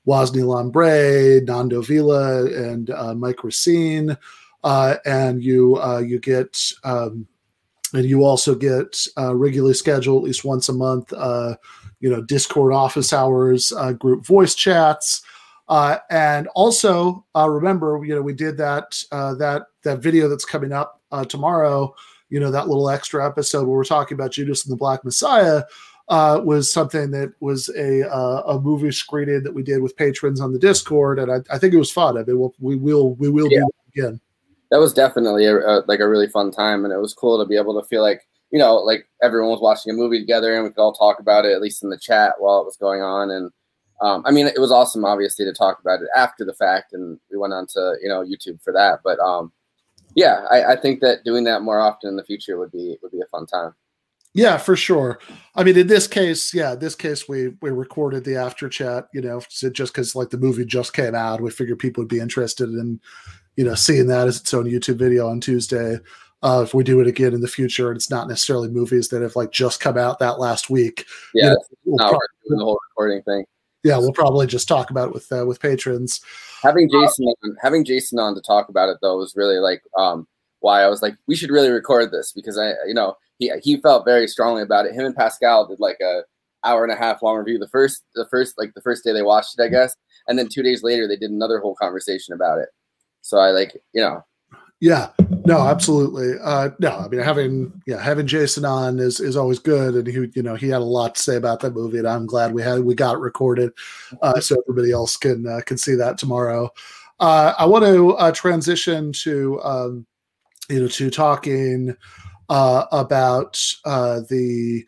Wosney Lambre, Nando Vila, and Mike Recine uh, and you uh, you get um, and you also get uh, regularly scheduled at least once a month. Uh, you know, Discord office hours, uh, group voice chats, uh, and also remember, you know, we did that that that video that's coming up tomorrow. You know, that little extra episode where we're talking about Judas and the Black Messiah. Uh, was something that was a uh, a movie screening that we did with patrons on the Discord, and I, I think it was fun. I mean, we'll, we will we will yeah. do it again that was definitely a, a, like a really fun time, and it was cool to be able to feel like you know like everyone was watching a movie together, and we could all talk about it at least in the chat while it was going on. And um, I mean, it was awesome, obviously, to talk about it after the fact, and we went on to you know YouTube for that. But um, yeah, I, I think that doing that more often in the future would be would be a fun time. Yeah, for sure. I mean, in this case, yeah, this case we we recorded the after chat, you know, just because like the movie just came out, we figured people would be interested in you know, seeing that as its own YouTube video on Tuesday. Uh, if we do it again in the future, and it's not necessarily movies that have like just come out that last week. Yeah, you know, we'll probably, the whole recording thing. Yeah, we'll probably just talk about it with uh, with patrons. Having Jason on, having Jason on to talk about it though was really like um, why I was like we should really record this because I you know he he felt very strongly about it. Him and Pascal did like a hour and a half long review the first the first like the first day they watched it I guess, and then two days later they did another whole conversation about it. So I like, you know. Yeah, no, absolutely. Uh, no, I mean having yeah having Jason on is is always good, and he you know he had a lot to say about that movie, and I'm glad we had we got recorded, uh, so everybody else can uh, can see that tomorrow. Uh, I want to uh, transition to um, you know to talking uh, about uh, the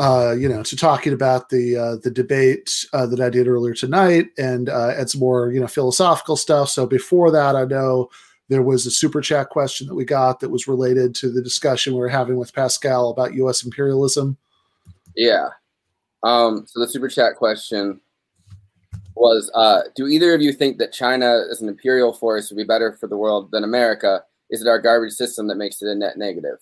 uh, you know, to talking about the uh, the debate uh, that I did earlier tonight, and uh, more you know philosophical stuff. So before that, I know there was a super chat question that we got that was related to the discussion we were having with Pascal about U.S. imperialism. Yeah. Um, so the super chat question was: uh, Do either of you think that China as an imperial force would be better for the world than America? Is it our garbage system that makes it a net negative?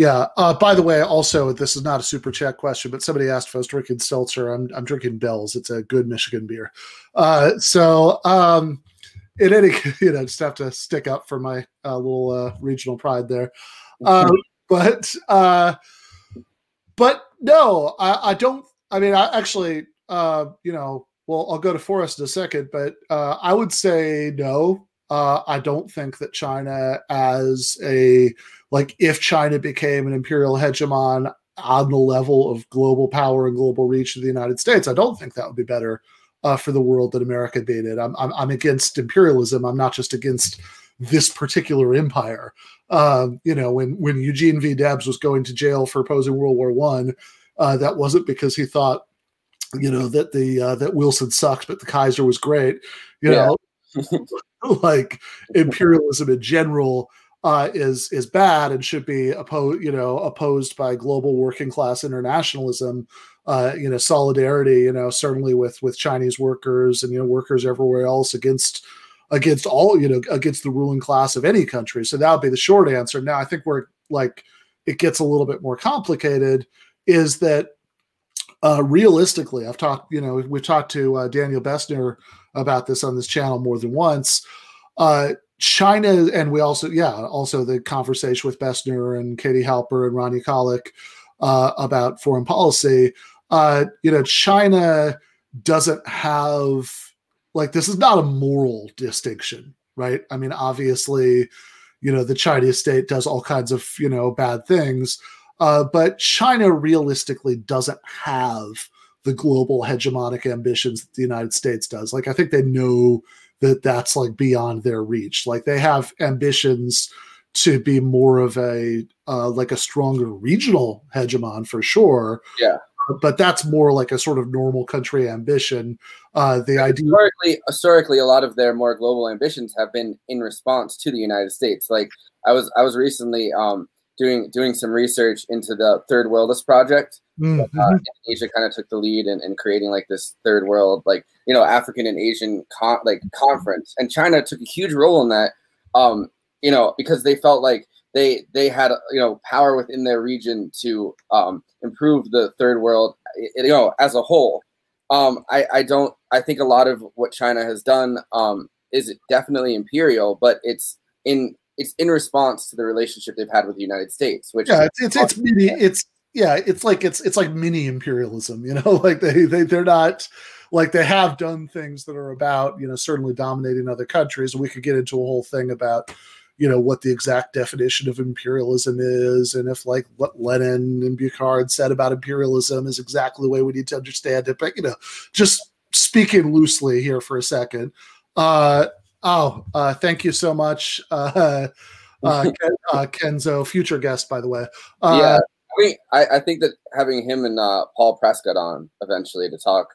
Yeah. Uh, by the way, also this is not a super chat question, but somebody asked if I was drinking seltzer. I'm I'm drinking Bell's. It's a good Michigan beer. Uh, so um, in any, (laughs) you know, just have to stick up for my uh, little uh, regional pride there. Uh, but uh, but no, I, I don't. I mean, I actually, uh, you know, well, I'll go to Forrest in a second, but uh, I would say no. Uh, I don't think that China as a like if China became an imperial hegemon on the level of global power and global reach of the United States, I don't think that would be better uh, for the world than America being it. I'm, I'm, I'm against imperialism. I'm not just against this particular empire. Um, you know, when when Eugene V. Debs was going to jail for opposing World War One, uh, that wasn't because he thought, you know, that the uh, that Wilson sucked, but the Kaiser was great. You yeah. know, (laughs) (laughs) like imperialism in general uh, is is bad and should be opposed, you know, opposed by global working class internationalism. Uh, you know, solidarity. You know, certainly with with Chinese workers and you know workers everywhere else against against all you know against the ruling class of any country. So that would be the short answer. Now, I think we're like it gets a little bit more complicated is that uh, realistically, I've talked, you know, we've talked to uh, Daniel Bessner about this on this channel more than once. Uh, China, and we also, yeah, also the conversation with Bessner and Katie Halper and Ronnie Kolick uh, about foreign policy. Uh, you know, China doesn't have like this is not a moral distinction, right? I mean, obviously, you know, the Chinese state does all kinds of you know bad things, uh, but China realistically doesn't have the global hegemonic ambitions that the United States does. Like, I think they know that that's like beyond their reach. Like, they have ambitions to be more of a uh, like a stronger regional hegemon for sure. Yeah. But that's more like a sort of normal country ambition. Uh, the idea historically, historically, a lot of their more global ambitions have been in response to the United States. Like I was, I was recently um, doing doing some research into the Third Worldist project. Mm-hmm. Uh, Asia kind of took the lead in, in creating like this third world, like you know, African and Asian con- like conference, and China took a huge role in that. Um, you know, because they felt like they they had you know power within their region to um, improve the third world, you know, as a whole. Um, I I don't I think a lot of what China has done um, is definitely imperial, but it's in it's in response to the relationship they've had with the United States, which yeah, it's it's it's it's yeah, it's like it's it's like mini imperialism, you know, (laughs) like they they they're not like they have done things that are about you know certainly dominating other countries, and we could get into a whole thing about you know what the exact definition of imperialism is and if like what lenin and Bukharin said about imperialism is exactly the way we need to understand it. But you know just speaking loosely here for a second uh oh uh thank you so much uh uh, (laughs) Ken, uh kenzo future guest by the way. Uh yeah I mean, I, I think that having him and uh, Paul Prescott on eventually to talk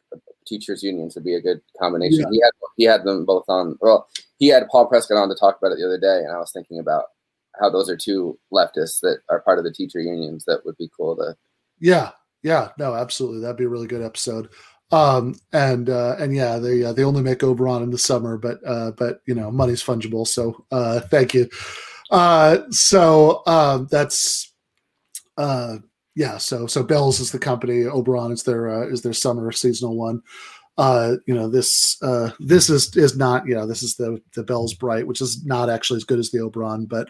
teachers unions would be a good combination. Yeah. He had he had them both on. Well, he had Paul Prescott on to talk about it the other day, and I was thinking about how those are two leftists that are part of the teacher unions that would be cool to. Yeah, yeah, no, absolutely, that'd be a really good episode. Um, and uh, and yeah, they uh, they only make Oberon in the summer, but uh, but you know, money's fungible, so uh, thank you. Uh, so um, that's uh, yeah, so so Bells is the company, Oberon is their uh, is their summer seasonal one. Uh, you know this uh, this is is not you know this is the the Bells Bright, which is not actually as good as the Oberon, but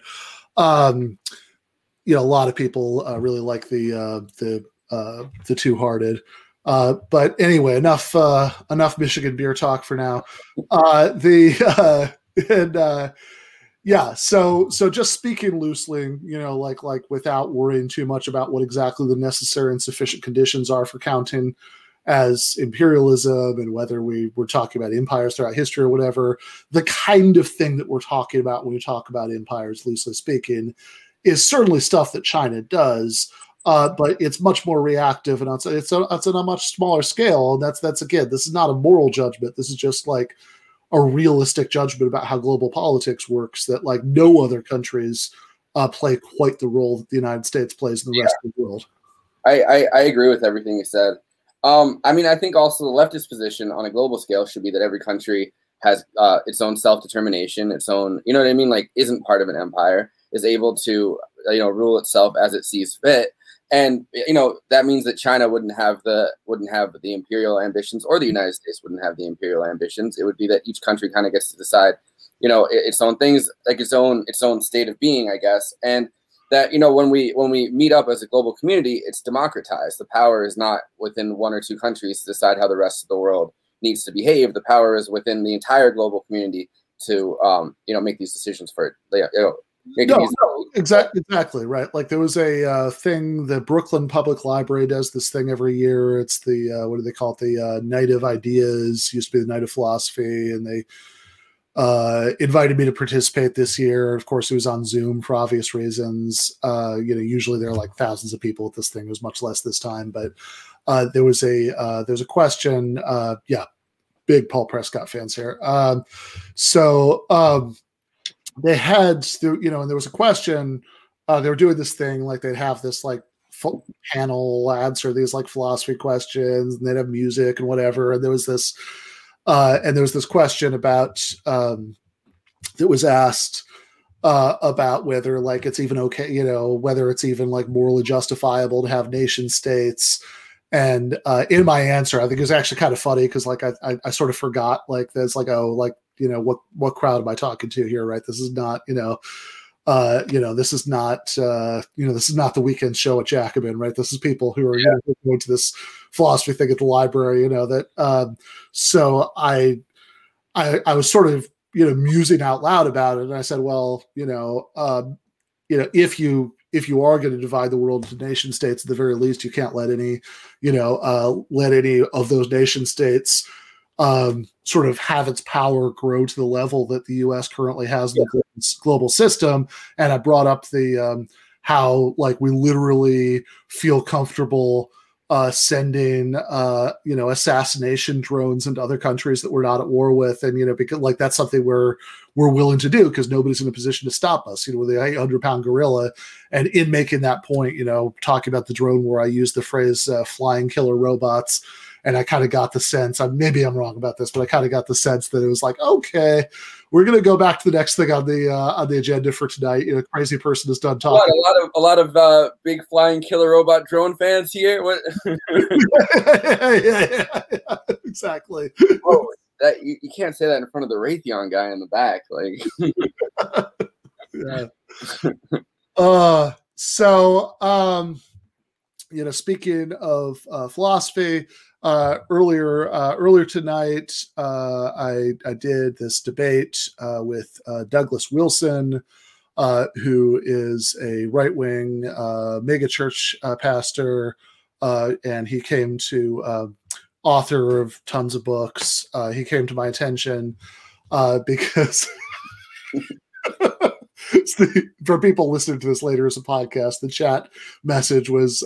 um, you know a lot of people uh, really like the uh, the uh, the Two Hearted. Uh, but anyway, enough uh, enough Michigan beer talk for now. Uh, the (laughs) uh, and uh, yeah, so so just speaking loosely, you know, like like without worrying too much about what exactly the necessary and sufficient conditions are for counting as imperialism and whether we we're talking about empires throughout history or whatever, the kind of thing that we're talking about when we talk about empires, loosely speaking, is certainly stuff that China does. Uh, but it's much more reactive and it's it's, a, it's on a much smaller scale. And that's that's again, this is not a moral judgment. This is just like a realistic judgment about how global politics works that like no other countries uh, play quite the role that the United States plays in the rest of the world. I, I, I agree with everything you said. Um, I mean, I think also the leftist position on a global scale should be that every country has uh, its own self determination, its own, you know what I mean, like isn't part of an empire, is able to, you know, rule itself as it sees fit and you know that means that China wouldn't have the wouldn't have the imperial ambitions, or the United States wouldn't have the imperial ambitions. It would be that each country kind of gets to decide, you know, its own things, like its own its own state of being, I guess. And that you know when we when we meet up as a global community, it's democratized. The power is not within one or two countries to decide how the rest of the world needs to behave. The power is within the entire global community to um, you know make these decisions for you know no, no, exactly, exactly right. Like there was a uh, thing. The Brooklyn Public Library does this thing every year. It's the uh, what do they call it? The uh, Night of Ideas. Used to be the Night of Philosophy, and they uh, invited me to participate this year. Of course, it was on Zoom for obvious reasons. Uh, you know, usually there are like thousands of people at this thing. It was much less this time, but uh, there was a uh, there's a question. Uh, yeah, big Paul Prescott fans here. Um, so. Um, they had you know and there was a question uh, they were doing this thing like they'd have this like panel answer these like philosophy questions and they'd have music and whatever and there was this uh, and there was this question about um, that was asked uh, about whether like it's even okay, you know, whether it's even like morally justifiable to have nation states. And uh, in my answer, I think it was actually kind of funny because like I, I, I sort of forgot like there's like oh like you know what what crowd am I talking to here right? This is not you know uh, you know, this is not, uh, you know, this is not the weekend show at Jacobin, right? This is people who are Yeah. you know, going to this philosophy thing at the library, you know, that, um, so I, I, I was sort of, you know, musing out loud about it. And I said, well, you know, um, you know, if you, if you are going to divide the world into nation states, at the very least, you can't let any, you know, uh, let any of those nation states, um, sort of have its power grow to the level that the U.S. currently has in the global- system. And I brought up the um, how like we literally feel comfortable uh, sending uh, you know assassination drones into other countries that we're not at war with, and you know because like that's something we're we're willing to do because nobody's in a position to stop us. You know, with the 800 pound gorilla, and in making that point, you know, talking about the drone where I used the phrase uh, "flying killer robots." And I kind of got the sense, I, maybe I'm wrong about this, but I kind of got the sense that it was like, okay, we're going to go back to the next thing on the uh, on the agenda for tonight. You know, crazy person is done What, a lot of a lot of uh, big flying killer robot drone fans here. What? yeah, (laughs) (laughs) yeah, yeah, exactly. oh, that you, you can't say that in front of the Raytheon guy in the back. Like, (laughs) yeah. uh, so, um, you know, speaking of uh, philosophy, uh, earlier uh, earlier tonight, uh, I I did this debate uh, with uh, Douglas Wilson, uh, who is a right wing megachurch pastor, and he came to uh, author of tons of books. He came to my attention because. (laughs) the, for people listening to this later as a podcast, the chat message was,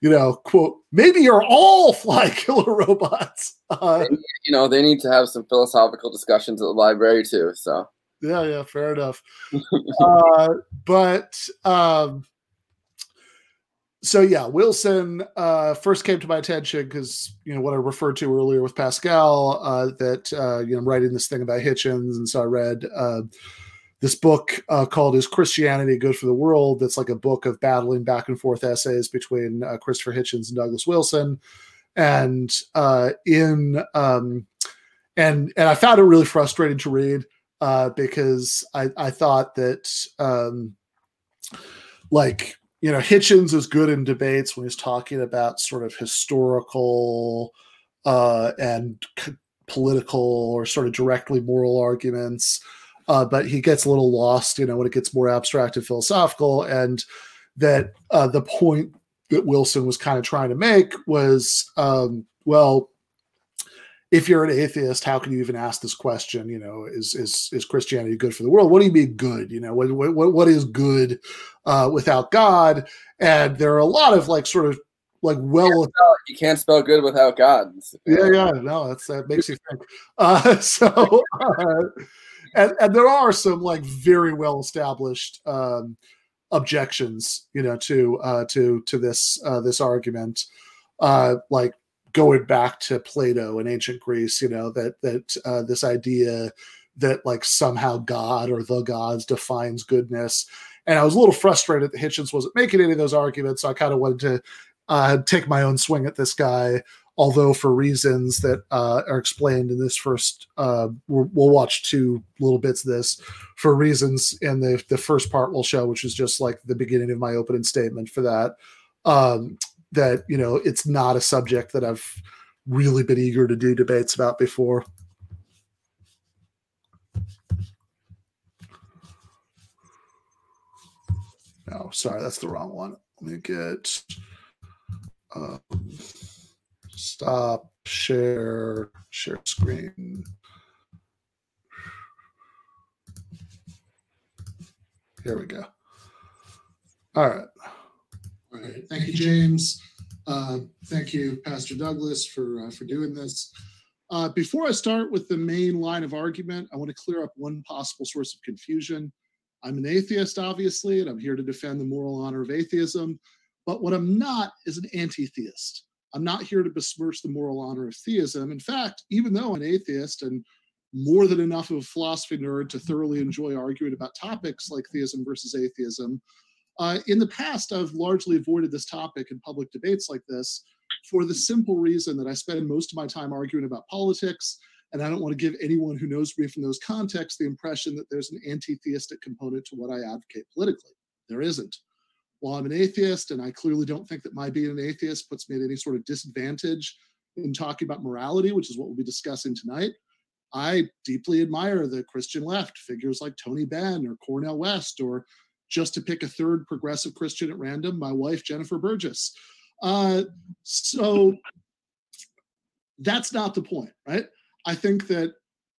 you know, quote, maybe you're all fly (laughs) killer robots. Uh, you know, they need to have some philosophical discussions at the library too. So yeah, yeah, fair enough. (laughs) uh, but um, so yeah, Wilson uh, first came to my attention because you know what I referred to earlier with Pascal uh, that uh, you know I'm writing this thing about Hitchens, and so I read uh, this book uh, called "Is Christianity Good for the World?" That's like a book of battling back and forth essays between uh, Christopher Hitchens and Douglas Wilson, and uh, in um, and and I found it really frustrating to read uh, because I I thought that um, like you know Hitchens is good in debates when he's talking about sort of historical uh, and c- political or sort of directly moral arguments. Uh, but he gets a little lost, you know, when it gets more abstract and philosophical. And that uh, the point that Wilson was kind of trying to make was, um, well, if you're an atheist, how can you even ask this question? You know, is is is Christianity good for the world? What do you mean good? You know, what what what is good uh, without God? And there are a lot of like sort of like well you can't spell good without God. yeah, yeah, no, that's that makes you think. Uh, (laughs) so, uh, and and there are some like very well established um, objections, you know, to uh, to to this uh, this argument, uh, like going back to Plato in ancient Greece, you know, that that uh, this idea that like somehow God or the gods defines goodness. And I was a little frustrated that Hitchens wasn't making any of those arguments. So I kind of wanted to uh, take my own swing at this guy, although for reasons that uh, are explained in this first, uh, we'll, watch two little bits of this for reasons in the the first part we'll show, which is just like the beginning of my opening statement for that. Um, that you know, it's not a subject that I've really been eager to do debates about before. No, sorry, that's the wrong one. Let me get um, stop, share, share screen. Here we go. All right. All right. Thank you, James. Uh, thank you, Pastor Douglas, for uh, for doing this. Uh, before I start with the main line of argument, I want to clear up one possible source of confusion. I'm an atheist, obviously, and I'm here to defend the moral honor of atheism. But what I'm not is an anti theist. I'm not here to besmirch the moral honor of theism. In fact, even though I'm an atheist and more than enough of a philosophy nerd to thoroughly enjoy arguing about topics like theism versus atheism. Uh, in the past, I've largely avoided this topic in public debates like this for the simple reason that I spend most of my time arguing about politics, and I don't want to give anyone who knows me from those contexts the impression that there's an anti theistic component to what I advocate politically. There isn't. While I'm an atheist, and I clearly don't think that my being an atheist puts me at any sort of disadvantage in talking about morality, which is what we'll be discussing tonight, I deeply admire the Christian left, figures like Tony Benn or Cornel West, or just to pick a third progressive Christian at random, my wife, Jennifer Burgis. Uh, so that's not the point, right? I think that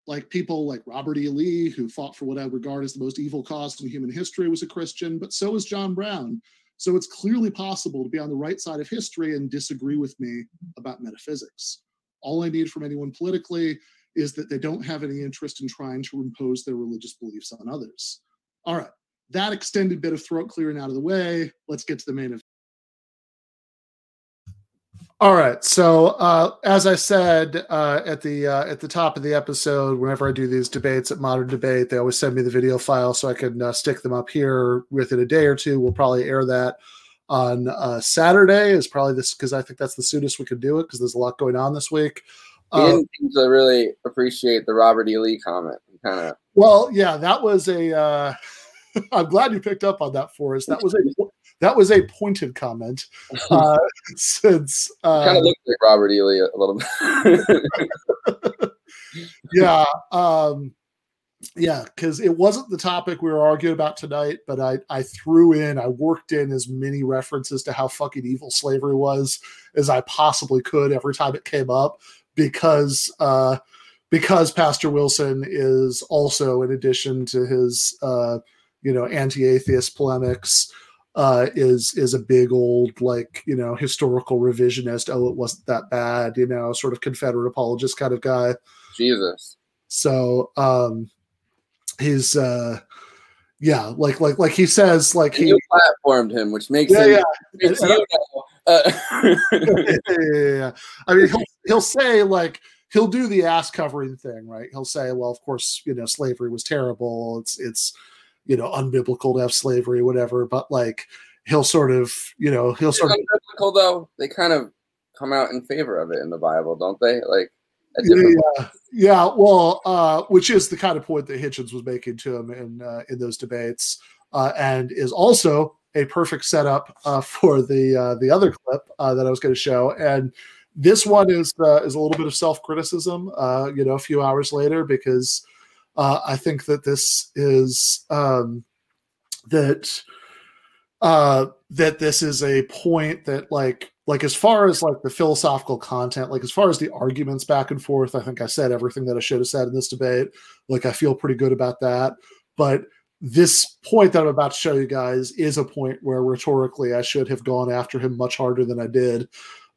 like people like Robert E. Lee, who fought for what I regard as the most evil cause in human history, was a Christian, but so is John Brown. So it's clearly possible to be on the right side of history and disagree with me about metaphysics. All I need from anyone politically is that they don't have any interest in trying to impose their religious beliefs on others. All right, that extended bit of throat clearing out of the way. Let's get to the main event. All right. So uh, as I said uh, at the uh, at the top of the episode, whenever I do these debates at Modern Debate, they always send me the video file so I can uh, stick them up here within a day or two. We'll probably air that on uh, Saturday. Is probably this because I think that's the soonest we could do it because there's a lot going on this week. He didn't seem to really appreciate the Robert E. Lee comment. Kind of. Well, yeah, that was a. (laughs) I'm glad you picked up on that for us. That was a that was a pointed comment. Uh, (laughs) since uh, kind of looked like Robert E. Lee a little bit. (laughs) yeah, um, yeah, because it wasn't the topic we were arguing about tonight, but I I threw in, I worked in as many references to how fucking evil slavery was as I possibly could every time it came up because uh, because Pastor Wilson is also, in addition to his uh, you know anti-atheist polemics, uh, is is a big old like you know historical revisionist. Oh, it wasn't that bad, you know, sort of Confederate apologist kind of guy. Jesus. So um, he's uh, yeah, like like like he says, like And he you platformed him, which makes Yeah, him. yeah. Makes And- you know, uh, (laughs) yeah, yeah, yeah. I mean, he'll, he'll say like he'll do the ass covering thing, right? He'll say, "Well, of course, you know, slavery was terrible. It's it's you know unbiblical to have slavery, whatever." But like he'll sort of you know he'll It's sort of unbiblical though. They kind of come out in favor of it in the Bible, don't they? Like yeah, yeah. Well, uh, which is the kind of point that Hitchens was making to him in uh, in those debates, uh, and is also a perfect setup uh, for the uh, the other clip uh, that I was going to show. And this one is uh, is a little bit of self criticism, uh, you know, a few hours later because uh, I think that this is um, that uh that this is a point that like like as far as like the philosophical content like as far as the arguments back and forth i think i said everything that i should have said in this debate. Like i feel pretty good about that. But this point that i'm about to show you guys is a point where rhetorically i should have gone after him much harder than i did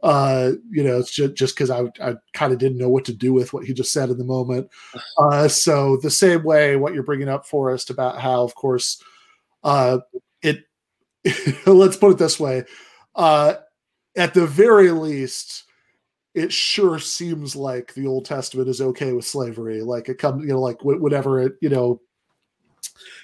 uh you know it's just just because i, I kind of didn't know what to do with what he just said in the moment. Uh so the same way what you're bringing up for us about how of course uh it (laughs) let's put it this way uh at the very least it sure seems like the old testament is okay with slavery. Like it comes you know like wh- whatever it you know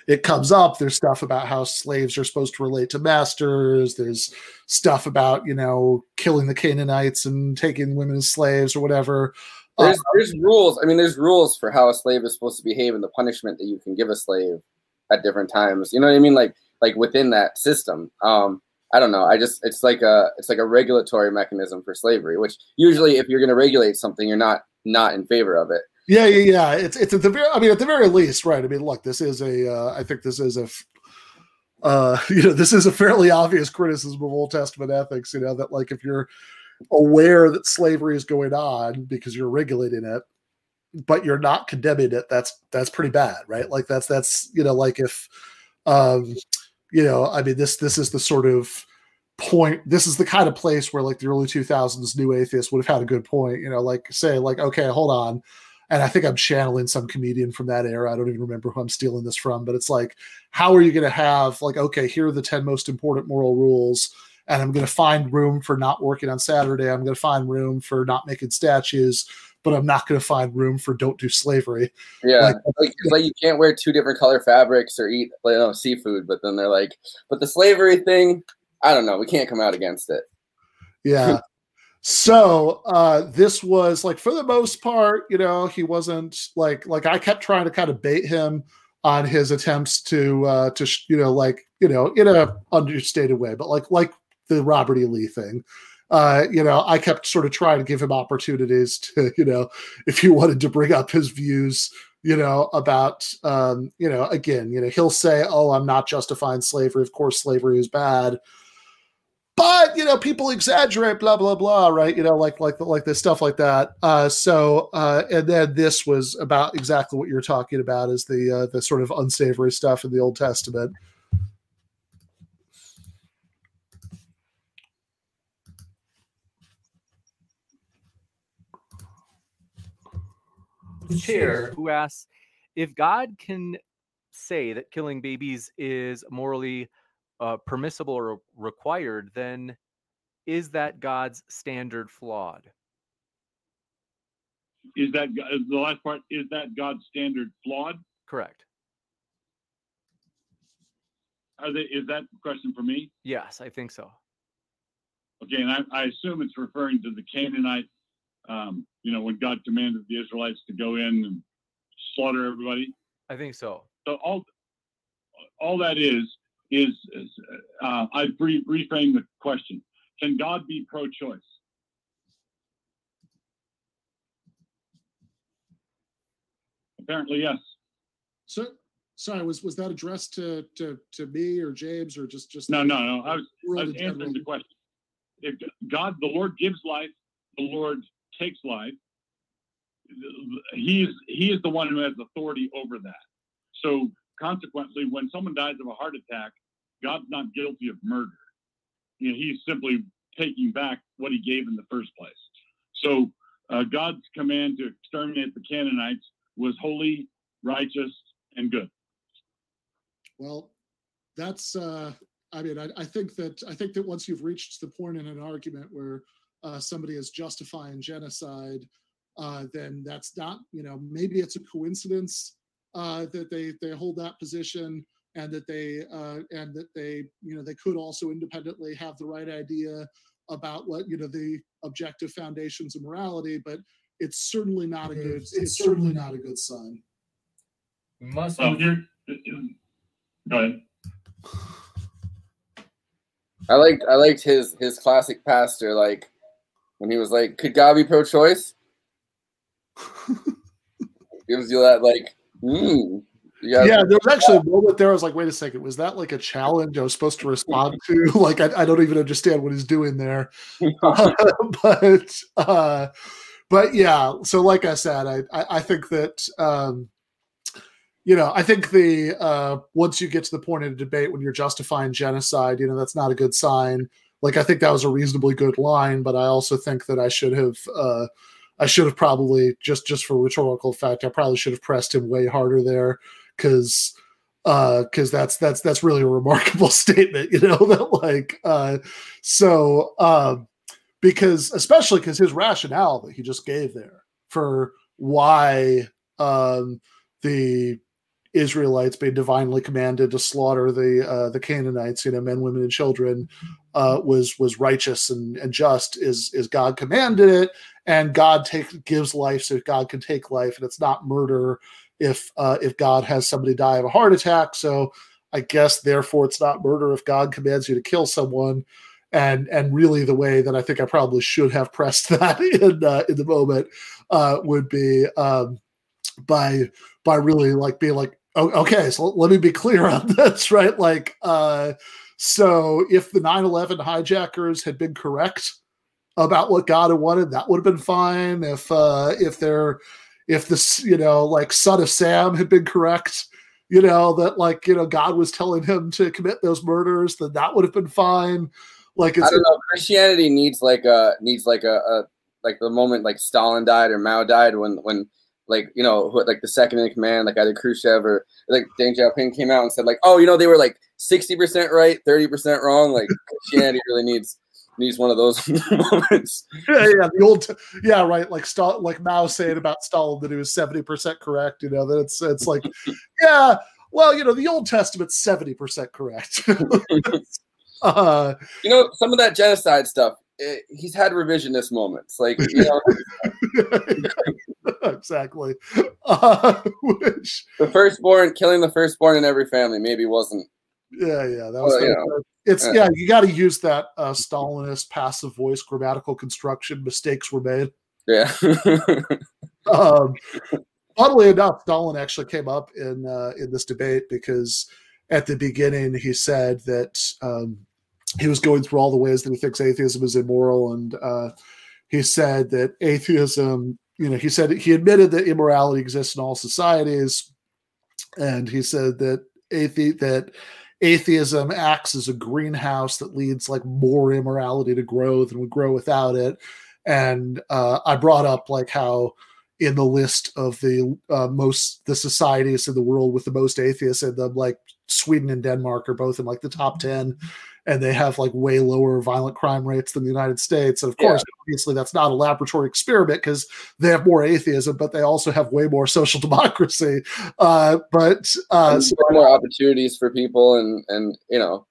it comes up there's stuff about how slaves are supposed to relate to masters there's stuff about you know killing the canaanites and taking women as slaves or whatever There's, there's rules. I mean, there's rules for how a slave is supposed to behave and the punishment that you can give a slave at different times. You know what I mean? Like like within that system. Um, I don't know. I just it's like a it's like a regulatory mechanism for slavery, which usually if you're going to regulate something, you're not not in favor of it. Yeah, yeah, yeah. It's it's at the very. I mean, at the very least, right? I mean, look, this is a. Uh, I think this is a. Uh, (laughs) you know, this is a fairly obvious criticism of Old Testament ethics. You know that, like, if you're aware that slavery is going on because you're regulating it, but you're not condemning it, that's that's pretty bad, right? Like, that's that's you know, like if, um, you know, I mean, this this is the sort of point this is the kind of place where like the early 2000s new atheists would have had a good point you know like say like okay hold on and i think i'm channeling some comedian from that era i don't even remember who i'm stealing this from but it's like how are you going to have like okay here are the 10 most important moral rules and i'm going to find room for not working on saturday i'm going to find room for not making statues but I'm not going to find room for don't do slavery. Yeah, Like, like, (laughs) like, you can't wear two different color fabrics or eat you know, seafood, but then they're like, but the slavery thing, I don't know, we can't come out against it. yeah. (laughs) So uh this was like for the most part, you know, he wasn't like like I kept trying to kind of bait him on his attempts to uh to you know like you know in a understated way, but like like the Robert E. Lee thing. Uh, you know, I kept sort of trying to give him opportunities to, (laughs) you know, if he wanted to bring up his views, you know, about, um, you know, again, you know, he'll say, "Oh, I'm not justifying slavery. Of course, slavery is bad." But you know people exaggerate blah blah blah right? You know like like like this stuff like that. Uh so uh and then this was about exactly what you're talking about is the uh the sort of unsavory stuff in the old testament. Chair who asks if God can say that killing babies is morally uh, permissible or required, then is that God's standard flawed? Is that the last part? Is that God's standard flawed? Correct. Are they, is that question for me? Yes, I think so. Okay, and I, I assume it's referring to the Canaanite. Um, you know, when God commanded the Israelites to go in and slaughter everybody. I think so. So all, all that is is, is uh, I re- reframe the question: Can God be pro-choice? Apparently, yes. so sorry was was that addressed to to to me or james or just just No, no, no. I was, I was answering the question. If God, the Lord gives life, the Lord takes life. He is He is the one who has authority over that. So consequently, when someone dies of a heart attack, God's not guilty of murder. You know, he's simply taking back what he gave in the first place. So uh, God's command to exterminate the Canaanites was holy, righteous, and good. Well, that's. uh I mean, I, I think that I think that once you've reached the point in an argument where uh, somebody is justifying genocide, uh, then that's not. You know, maybe it's a coincidence uh, that they they hold that position and that they uh, and that they you know they could also independently have the right idea about what you know the objective foundations of morality, but it's certainly not a good. It's certainly not a good sign. Must oh, here, go ahead. I liked I liked his his classic pastor like when he was like, "Could God be pro-choice?" (laughs) Gives you that like, mm, gotta- yeah, there was actually a moment there. I was like, wait a second, was that like a challenge I was supposed to respond to? (laughs) Like, I, I don't even understand what he's doing there. (laughs) (laughs) but, uh, but yeah. So, like I said, I, I, I think that, um, you know, I think the uh, once you get to the point in a debate when you're justifying genocide, you know, that's not a good sign. Like, I think that was a reasonably good line, but I also think that I should have. Uh, I should have probably just just for rhetorical effect. I probably should have pressed him way harder there because because that's that's that's really a remarkable (laughs) statement, you know (laughs) that like uh, so um, because especially because his rationale that he just gave there for why um, the Israelites being divinely commanded to slaughter the uh, the Canaanites, you know, men, women, and children, uh, was was righteous and, and just. Is is God commanded it, and God take gives life so God can take life, and it's not murder if uh, if God has somebody die of a heart attack. So I guess therefore it's not murder if God commands you to kill someone. And and really the way that I think I probably should have pressed (laughs) that in uh, in the moment uh, would be um, by by really like being like oh, okay so let me be clear on (laughs) this right like uh, so if the 9-11 hijackers had been correct about what God had wanted that would have been fine if uh, if they're if this you know like son of sam had been correct you know that like you know god was telling him to commit those murders then that would have been fine like I don't know. Christianity needs like a needs like a, a like the moment like Stalin died or Mao died when when like you know like the second in command like either Khrushchev or like Deng Xiaoping came out and said like oh you know they were like sixty percent right thirty percent wrong like Christianity really needs needs one of those (laughs) moments. yeah, yeah, the old, yeah, right. Like Stal- like Mao saying about Stalin that he was seventy percent correct. You know that it's it's like, (laughs) yeah, well, you know, the Old Testament's seventy percent correct. (laughs) uh, You know, some of that genocide stuff. eh, he's had revisionist moments, like you know, exactly. Uh, which the firstborn killing the firstborn in every family maybe wasn't. Yeah, yeah, that was. Well, the- you it's yeah, you got to use that uh, Stalinist passive voice grammatical construction. Mistakes were made. Yeah. (laughs) um, funnily enough, Stalin actually came up in uh, in this debate because at the beginning he said that um, he was going through all the ways that he thinks atheism is immoral, and uh, he said that atheism, you know, he said he admitted that immorality exists in all societies, and he said that athe- that atheism acts as a greenhouse that leads like more immorality to grow than would grow without it. And uh, i brought up like how in the list of the uh, most the societies in the world with the most atheists in them like sweden and denmark are both in like the top 10 and they have like way lower violent crime rates than the united states. And of course obviously that's not a laboratory experiment because they have more atheism but they also have way more (laughs) social democracy. Uh, but uh, so more opportunities for people, and and you know,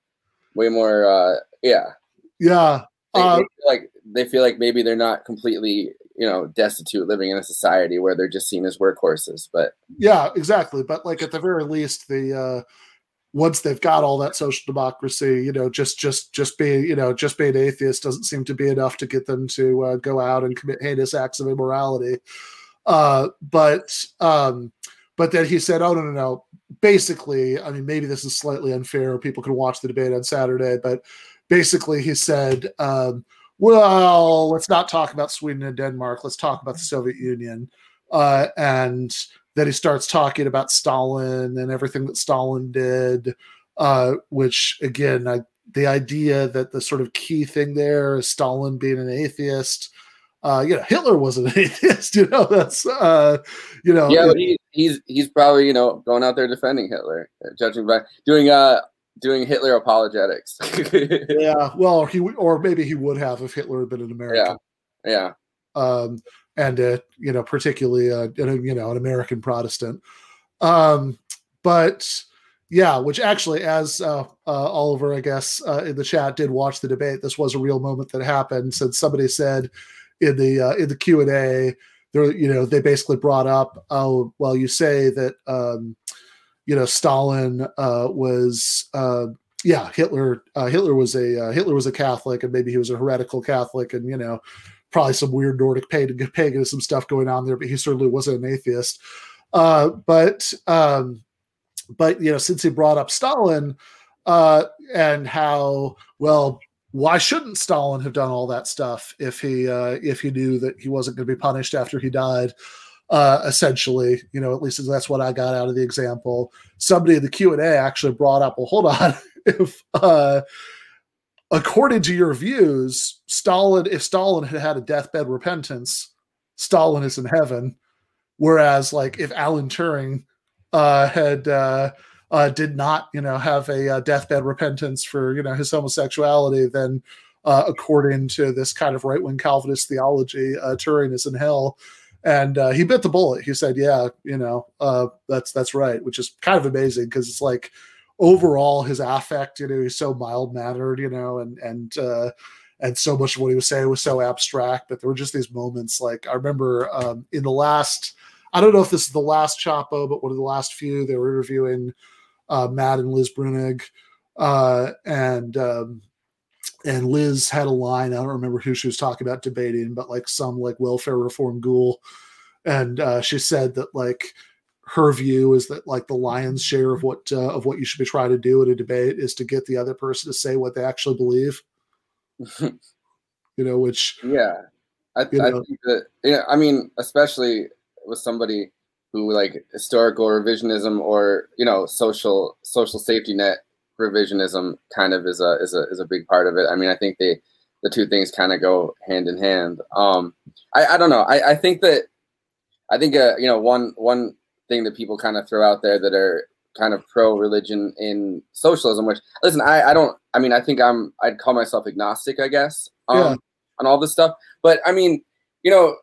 way more. uh Yeah, yeah they, uh, they like they feel like maybe they're not completely you know destitute living in a society where they're just seen as workhorses but yeah exactly. But like at the very least the uh once they've got all that social democracy you know just just just being you know just being atheist doesn't seem to be enough to get them to uh, go out and commit heinous acts of immorality. Uh but um but then he said oh no no no. Basically i mean maybe this is slightly unfair people can watch the debate on saturday but basically he said um well let's not talk about sweden and denmark let's talk about the soviet union. Uh, and then he starts talking about Stalin and everything that Stalin did, uh, which again, I, the idea that the sort of key thing there is Stalin being an atheist. Uh, you know, Hitler was an (laughs) atheist. You know, that's uh, you know, yeah but he, he's he's probably you know going out there defending hitler uh, judging by doing uh doing hitler apologetics (laughs) yeah. Well, he or maybe he would have if Hitler had been an American. yeah um, and uh, you know, particularly a, you know an American Protestant. Um, but yeah, which actually, as uh, uh, Oliver, I guess, uh, in the chat did watch the debate, this was a real moment that happened. Since somebody said in the uh, in the Q and A, there, you know, they basically brought up, oh, well, you say that, um, you know, Stalin was. Yeah, Hitler. Hitler was a Hitler was a Catholic, and maybe he was a heretical Catholic, and you know, probably some weird Nordic pagan, paganism stuff going on there, but he certainly wasn't an atheist. Uh, but um, but you know, since he brought up Stalin uh, and how well, why shouldn't Stalin have done all that stuff if he uh, if he knew that he wasn't going to be punished after he died? Uh, essentially, you know, at least that's what I got out of the example. Somebody in the Q and A actually brought up, well, hold on, (laughs) if uh, according to your views, Stalin, if Stalin had had a deathbed repentance, Stalin is in heaven. Whereas, like, if Alan Turing uh, had uh, uh, did not, you know, have a uh, deathbed repentance for you know his homosexuality, then uh, according to this kind of right wing Calvinist theology, uh, Turing is in hell. And he bit the bullet. He said, "Yeah, you know, uh, that's that's right," which is kind of amazing because it's like overall his affect, you know, he's so mild mannered, you know, and and uh, and so much of what he was saying was so abstract. But there were just these moments. Like I remember um, in the last, I don't know if this is the last Chapo, but one of the last few, they were interviewing uh, Matt and Liz Bruenig, uh, and um, and Liz had a line. I don't remember who she was talking about debating, but like some like welfare reform ghoul, and uh, she said that like her view is that like the lion's share of what uh, of what you should be trying to do in a debate is to get the other person to say what they actually believe. (laughs) you know, which yeah i, You I know. think that yeah i mean especially with somebody who like historical revisionism or you know social social safety net revisionism kind of is a is a is a big part of it i mean i think they the two things kind of go hand in hand um i i don't know i i think that i think uh you know one one thing that people kind of throw out there that are kind of pro religion in socialism. Which listen, I I don't. I mean, I think I'm. I'd call myself agnostic, I guess, um, Yeah. on all this stuff. But I mean, you know,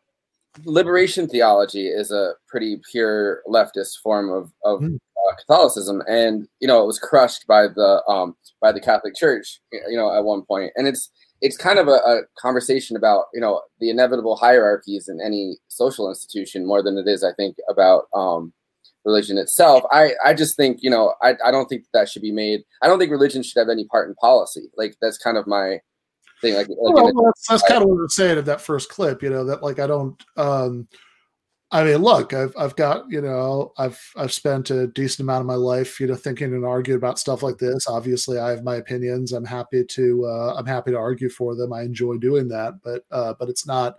liberation theology is a pretty pure leftist form of of uh, Catholicism, and you know, it was crushed by the um by the Catholic Church, you know, at one point, and it's it's kind of a, a conversation about you know the inevitable hierarchies in any social institution more than it is, I think, about um religion itself. I I just think you know I I don't think that should be made. I don't think religion should have any part in policy. Like that's kind of my thing. Like, like well, in a- well, that's, that's kind of what I was saying in that first clip. You know that like I don't. um I mean, look, I've I've got you know I've I've spent a decent amount of my life you know thinking and arguing about stuff like this. Obviously, I have my opinions. I'm happy to uh, I'm happy to argue for them. I enjoy doing that, but uh, but it's not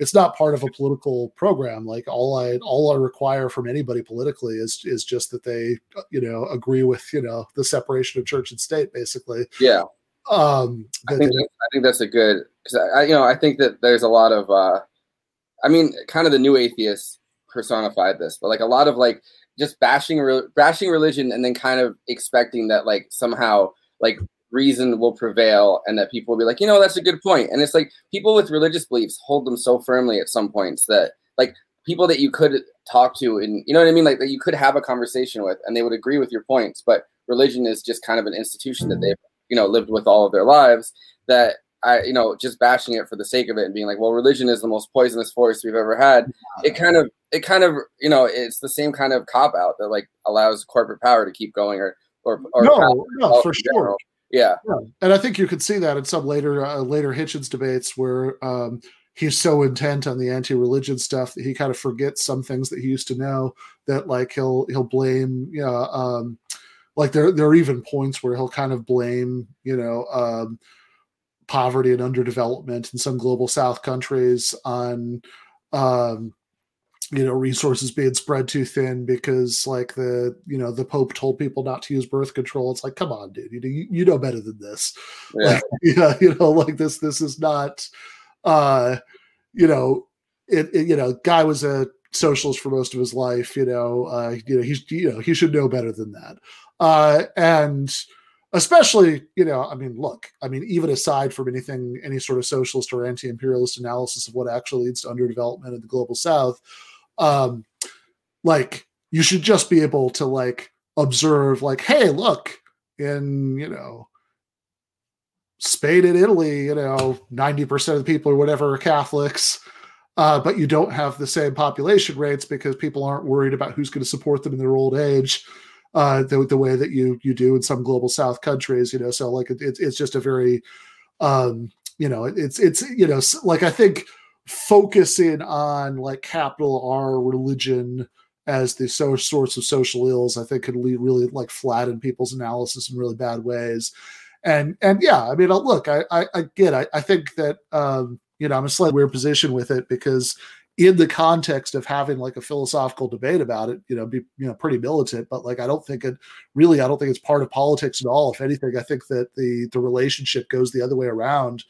it's not part of a political program. Like all I all I require from anybody politically is is just that they you know agree with you know the separation of church and state, basically. yeah. Um, I think that, I think that's a good because I, I you know I think that there's a lot of uh I mean kind of the new atheists personified this but like a lot of like just bashing re- bashing religion and then kind of expecting that like somehow like reason will prevail and that people will be like you know that's a good point. and it's like people with religious beliefs hold them so firmly at some points that like people that you could talk to and you know what I mean like that you could have a conversation with and they would agree with your points but religion is just kind of an institution that they've you know lived with all of their lives that I you know just bashing it for the sake of it and being like well religion is the most poisonous force we've ever had it kind of it kind of you know it's the same kind of cop out that like allows corporate power to keep going or or, or No, no, for sure. Yeah Yeah, and I think you could see that in some later uh, later Hitchens debates where um, he's so intent on the anti-religion stuff that he kind of forgets some things that he used to know. That like he'll he'll blame, you know, um, like there there are even points where he'll kind of blame, you know, um, poverty and underdevelopment in some global South countries on. Um, you know resources being spread too thin because like the you know the pope told people not to use birth control it's like come on dude you know, you, you know better than this Yeah. like, yeah you know like this this is not uh you know it, it you know guy was a socialist for most of his life you know uh you know he's you know he should know better than that uh and especially you know i mean look i mean even aside from anything any sort of socialist or anti-imperialist analysis of what actually leads to underdevelopment in the global south um like you should just be able to like observe like hey look in you know spain and italy you know 90% of the people or whatever are catholics uh, but you don't have the same population rates because people aren't worried about who's going to support them in their old age uh, the, the way that you you do in some global south countries you know so like it, it's it's just a very um you know it's it's you know like i think focusing on like capital r religion as the so source of social ills i think could really like flatten people's analysis in really bad ways. And and yeah i mean uh, look i i, I get I, I think that um you know i'm in a slightly weird position with it because in the context of having like a philosophical debate about it you know be you know pretty militant but like i don't think it really i don't think it's part of politics at all. If anything i think that the the relationship goes the other way around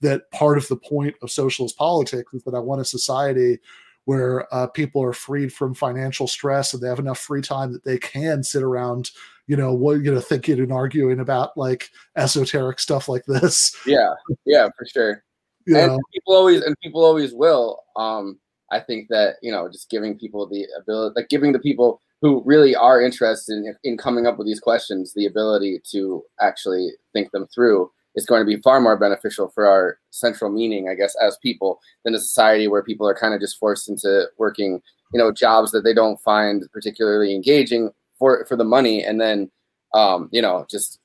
that part of the point of socialist politics is that i want a society where uh, people are freed from financial stress and they have enough free time that they can sit around you know what you know thinking and arguing about like esoteric stuff like this. Yeah. Yeah for sure. You and know? people always and people always will um i think that you know just giving people the ability like giving the people who really are interested in, in coming up with these questions the ability to actually think them through is going to be far more beneficial for our central meaning i guess as people than a society where people are kind of just forced into working you know jobs that they don't find particularly engaging for for the money and then um you know just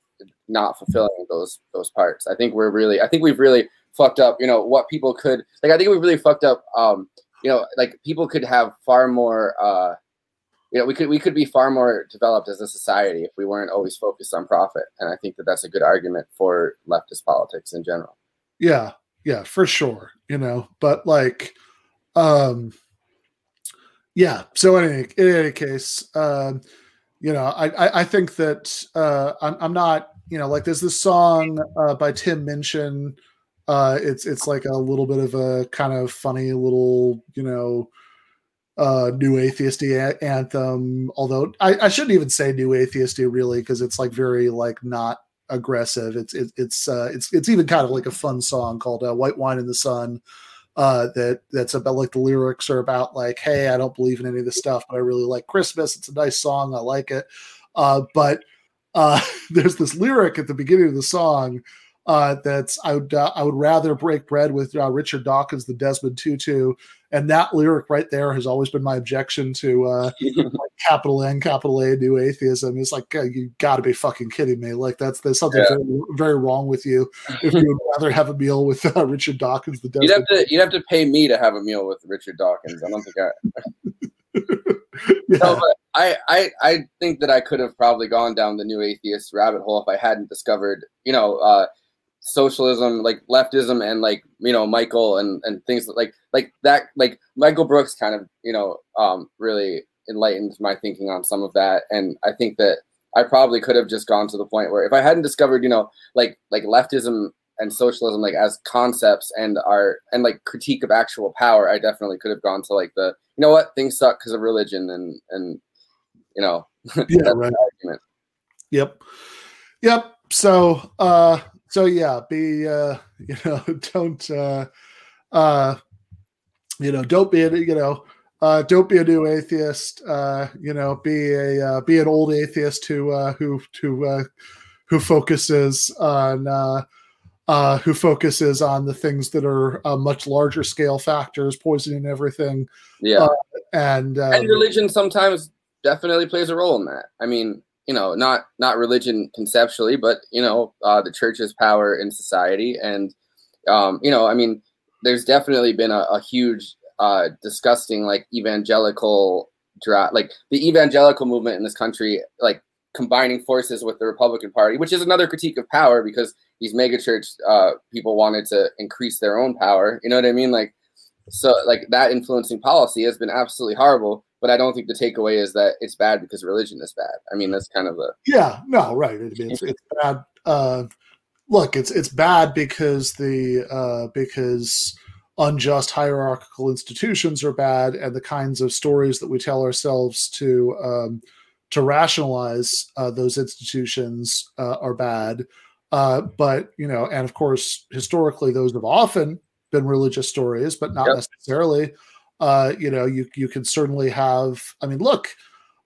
not fulfilling those those parts. I think we're really i think we've really fucked up you know what people could like i think we've really fucked up um you know like people could have far more uh you know we could we could be far more developed as a society if we weren't always focused on profit and i think that that's a good argument for leftist politics in general. Yeah yeah for sure you know but like um yeah so in any, in any case um you know i i, I think that uh I'm, I'm not you know like there's this song uh by tim minchin uh it's it's like a little bit of a kind of funny little you know uh, new atheisty a- anthem. Although I, I shouldn't even say new atheisty really because it's like very like not aggressive. It's it, it's uh, it's it's even kind of like a fun song called uh, "White Wine in the Sun." Uh, that that's about like the lyrics are about like, hey, I don't believe in any of this stuff, but I really like Christmas. It's a nice song. I like it. Uh, but uh, (laughs) there's this lyric at the beginning of the song uh, that's I would uh, I would rather break bread with uh, Richard Dawkins than Desmond Tutu, and that lyric right there has always been my objection to uh, like (laughs) capital N, capital A, new atheism. It's like uh, you got to be fucking kidding me! Like that's there's something Yeah. very, very wrong with you if you would rather have a meal with uh, Richard Dawkins than You'd have to you'd have to pay me to have a meal with Richard Dawkins. I don't think I. (laughs) No, but I, I I think that I could have probably gone down the new atheist rabbit hole if I hadn't discovered, you know, uh, socialism, like leftism, and like you know Michael and and things like like that. Like Michael Brooks kind of you know um, really enlightened my thinking on some of that, and I think that I probably could have just gone to the point where if I hadn't discovered, you know, like like leftism and socialism like as concepts and are and like critique of actual power, I definitely could have gone to like the you know what things suck because of religion and and you know (laughs) Yeah, right. Yep. Yep. So uh so yeah, be uh (laughs) you know, don't uh uh you know, don't be a you know, uh don't be a new atheist, uh, you know, be a uh, be an old atheist who uh who who uh who focuses on uh uh, who focuses on the things that are uh, much larger scale factors, poisoning everything. Yeah. Uh, and um, and religion sometimes definitely plays a role in that. I mean, you know, not not religion conceptually, but you know, uh, the church's power in society, and um, you know, I mean, there's definitely been a, a huge, uh, disgusting like evangelical dra like the evangelical movement in this country, like combining forces with the Republican Party, which is another critique of power because these megachurch uh, people wanted to increase their own power. You know what I mean? Like, so like that influencing policy has been absolutely horrible. But I don't think the takeaway is that it's bad because religion is bad. I mean, that's kind of a Yeah, no, right. I mean, it's, it's bad. Uh, look, it's it's bad because the uh, because unjust hierarchical institutions are bad, and the kinds of stories that we tell ourselves to um, to rationalize uh, those institutions uh, are bad. Uh, but you know, and of course, historically, those have often been religious stories, but not Yep. necessarily. Uh, you know, you you can certainly have. I mean, look,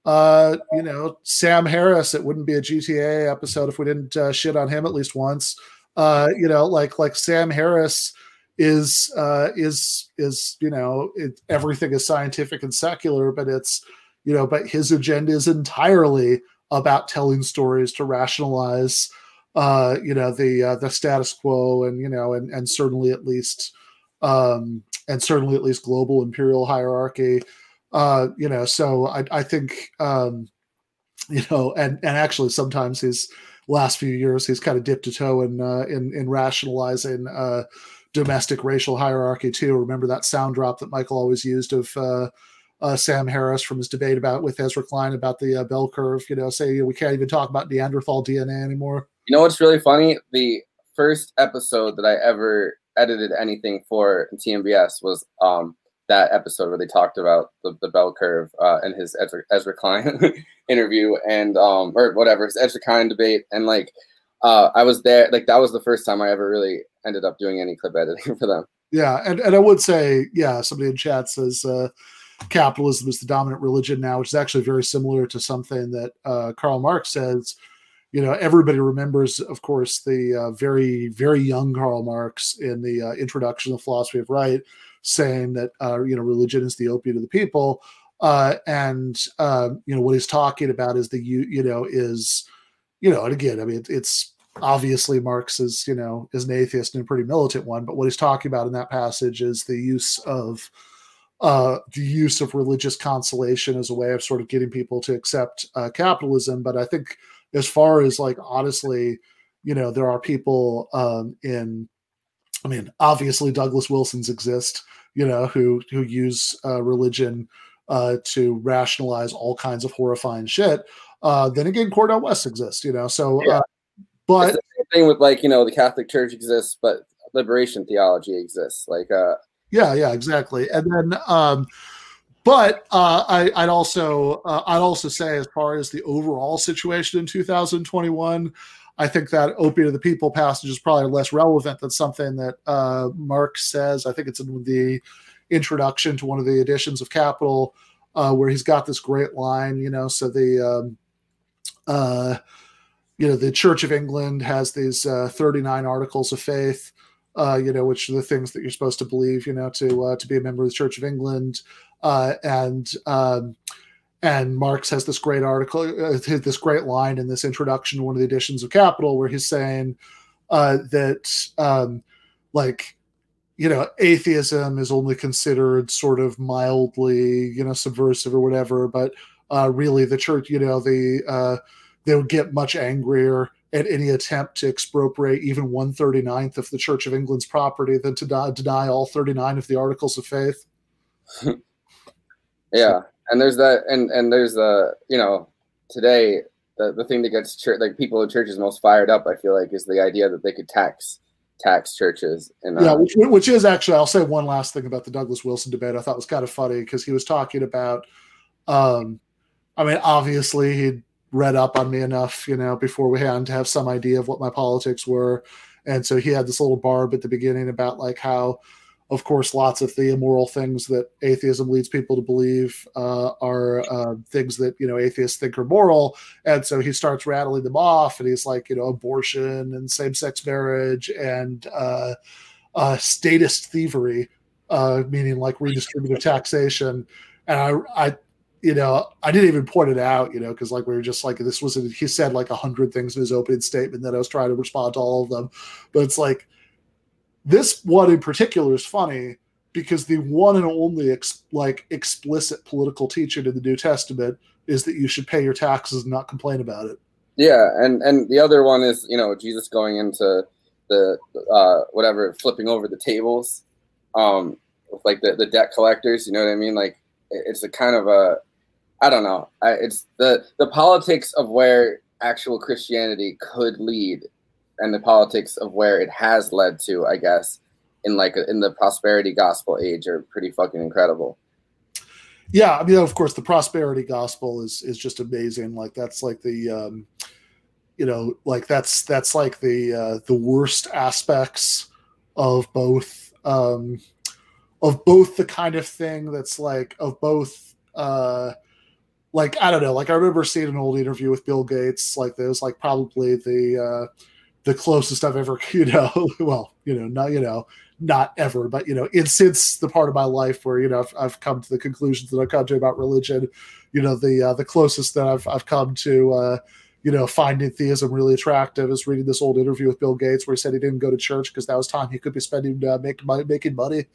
uh, you know, Sam Harris. It wouldn't be a GTA episode if we didn't uh, shit on him at least once. Uh, you know, like like Sam Harris is uh, is is you know it, everything is scientific and secular, but it's you know, but his agenda is entirely about telling stories to rationalize uh, you know the uh, the status quo and you know and and certainly at least um, and certainly at least global imperial hierarchy uh, you know so I, I think um, you know and and actually sometimes his last few years he's kind of dipped a toe in uh, in in rationalizing uh, domestic racial hierarchy too remember that sound drop that michael always used of uh, uh, Sam Harris from his debate about with Ezra Klein about the uh, bell curve, you know, say we can't even talk about Neanderthal DNA anymore. You know what's really funny? The first episode that I ever edited anything for TMBS was um, that episode where they talked about the, the bell curve uh, and his Ezra, Ezra Klein (laughs) interview and um, or whatever his Ezra Klein debate and like uh, I was there like that was the first time I ever really ended up doing any clip editing (laughs) for them. Yeah, and, and I would say, yeah, somebody in chat says uh, capitalism is the dominant religion now, which is actually very similar to something that uh, Karl Marx says. You know, everybody remembers, of course, the uh, very, very young Karl Marx in the uh, introduction of the philosophy of right, saying that uh, you know religion is the opiate of the people, uh, and um, you know what he's talking about is the you you know is you know, and again, I mean, it, it's obviously Marx is, you know, is an atheist and a pretty militant one, but what he's talking about in that passage is the use of uh, the use of religious consolation as a way of sort of getting people to accept uh, capitalism. But I think as far as like honestly, you know, there are people um, in, I mean, obviously Douglas Wilsons exist, you know, who who use uh, religion uh, to rationalize all kinds of horrifying shit. Uh, then again, Cornel West exists, you know. So, Yeah. uh, but It's the same thing with like you know the Catholic Church exists, but liberation theology exists. Like uh, yeah, yeah, exactly. And then, um, but uh, I, I'd also uh, I'd also say as far as the overall situation in 2021, I think that opiate of the people passage is probably less relevant than something that uh, Marx says. I think it's in the introduction to one of the editions of Capital uh, where he's got this great line. You know, so the um, uh, you know the Church of England has these uh, 39 articles of faith. Uh, you know, which are the things that you're supposed to believe, you know, to uh, to be a member of the Church of England, uh, and um, and Marx has this great article, uh, this great line in this introduction to one of the editions of Capital, where he's saying uh, that, um, like, you know, atheism is only considered sort of mildly, you know, subversive or whatever, but uh, really the church, you know, the uh, they would get much angrier at any attempt to expropriate even 139th of the Church of England's property than to deny all 39 of the articles of faith. (laughs) yeah and there's that and and there's the you know today the, the thing that gets church like people in churches most fired up i feel like is the idea that they could tax tax churches and yeah uh, which, which is actually i'll say one last thing about the douglas wilson debate i thought was kind of funny because he was talking about um i mean obviously he'd read up on me enough you know before we had to have some idea of what my politics were and so he had this little barb at the beginning about like how of course, lots of the immoral things that atheism leads people to believe uh, are uh, things that you know atheists think are moral, and so he starts rattling them off, and he's like, you know, abortion and same-sex marriage and uh, uh statist thievery, uh, meaning like redistributive taxation, and I, I, you know, I didn't even point it out, you know, because like we were just like this was he said like a hundred things in his opening statement that I was trying to respond to all of them, but it's like this one in particular is funny because the one and only ex- like explicit political teaching in the New Testament is that you should pay your taxes and not complain about it. Yeah, and and the other one is you know Jesus going into the uh, whatever flipping over the tables, um, like the the debt collectors. You know what I mean? Like it's a kind of a I don't know. I, it's the the politics of where actual Christianity could lead and the politics of where it has led to, I guess, in like in the prosperity gospel age are pretty fucking incredible. Yeah, I mean, of course, the prosperity gospel is is just amazing. Like that's like the, um, you know, like that's that's like the uh, the worst aspects of both um, of both the kind of thing that's like of both uh, like I don't know, like I remember seeing an old interview with Bill Gates, like there's like probably the uh, the closest I've ever, (laughs) you know, well, you know, not, you know, not ever, but, you know, in since the part of my life where, you know, I've, I've come to the conclusions that I've come to about religion, you know, the, uh, the closest that I've, I've come to, uh, you know, finding theism really attractive is reading this old interview with Bill Gates where he said he didn't go to church because that was time he could be spending, uh, making, money, making money.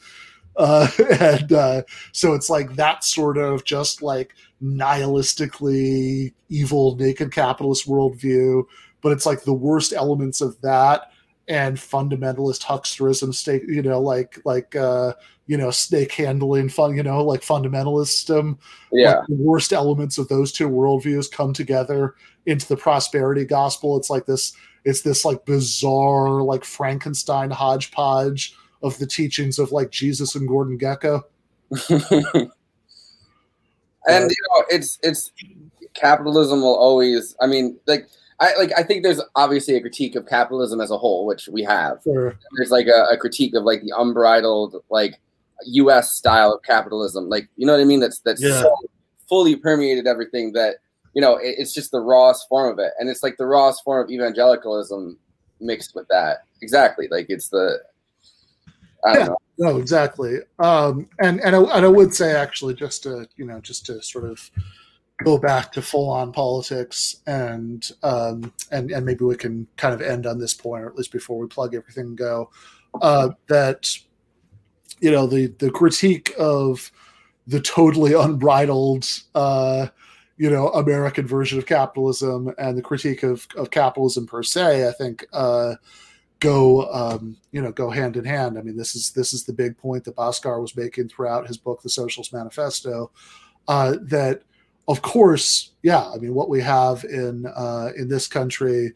Uh, (laughs) and uh, so it's like that sort of just like nihilistically evil, naked capitalist worldview but it's like the worst elements of that and fundamentalist hucksterism stake you know like like uh you know snake handling fun you know like fundamentalism. Yeah. like the worst elements of those two worldviews come together into the prosperity gospel. It's like this it's this like bizarre like frankenstein hodgepodge of the teachings of like jesus and Gordon Gekko. (laughs) And you know it's it's capitalism will always i mean like I like I think there's obviously a critique of capitalism as a whole, which we have. Sure. There's like a, a, critique of like the unbridled like US style of capitalism. Like you know what I mean? That's that's yeah. so fully permeated everything that you know it, it's just the rawest form of it. And it's like the rawest form of evangelicalism mixed with that. Exactly. Like it's the yeah, know. no, exactly. Um, and and I, and I would say actually just to you know just to sort of go back to full on politics and um, and and maybe we can kind of end on this point or at least before we plug everything and go uh, that you know the the critique of the totally unbridled uh, you know American version of capitalism and the critique of, of capitalism per se I think uh, go um, you know go hand in hand. I mean this is this is the big point that Bhaskar was making throughout his book The Socialist Manifesto uh, that of course, yeah, I mean, what we have in uh, in this country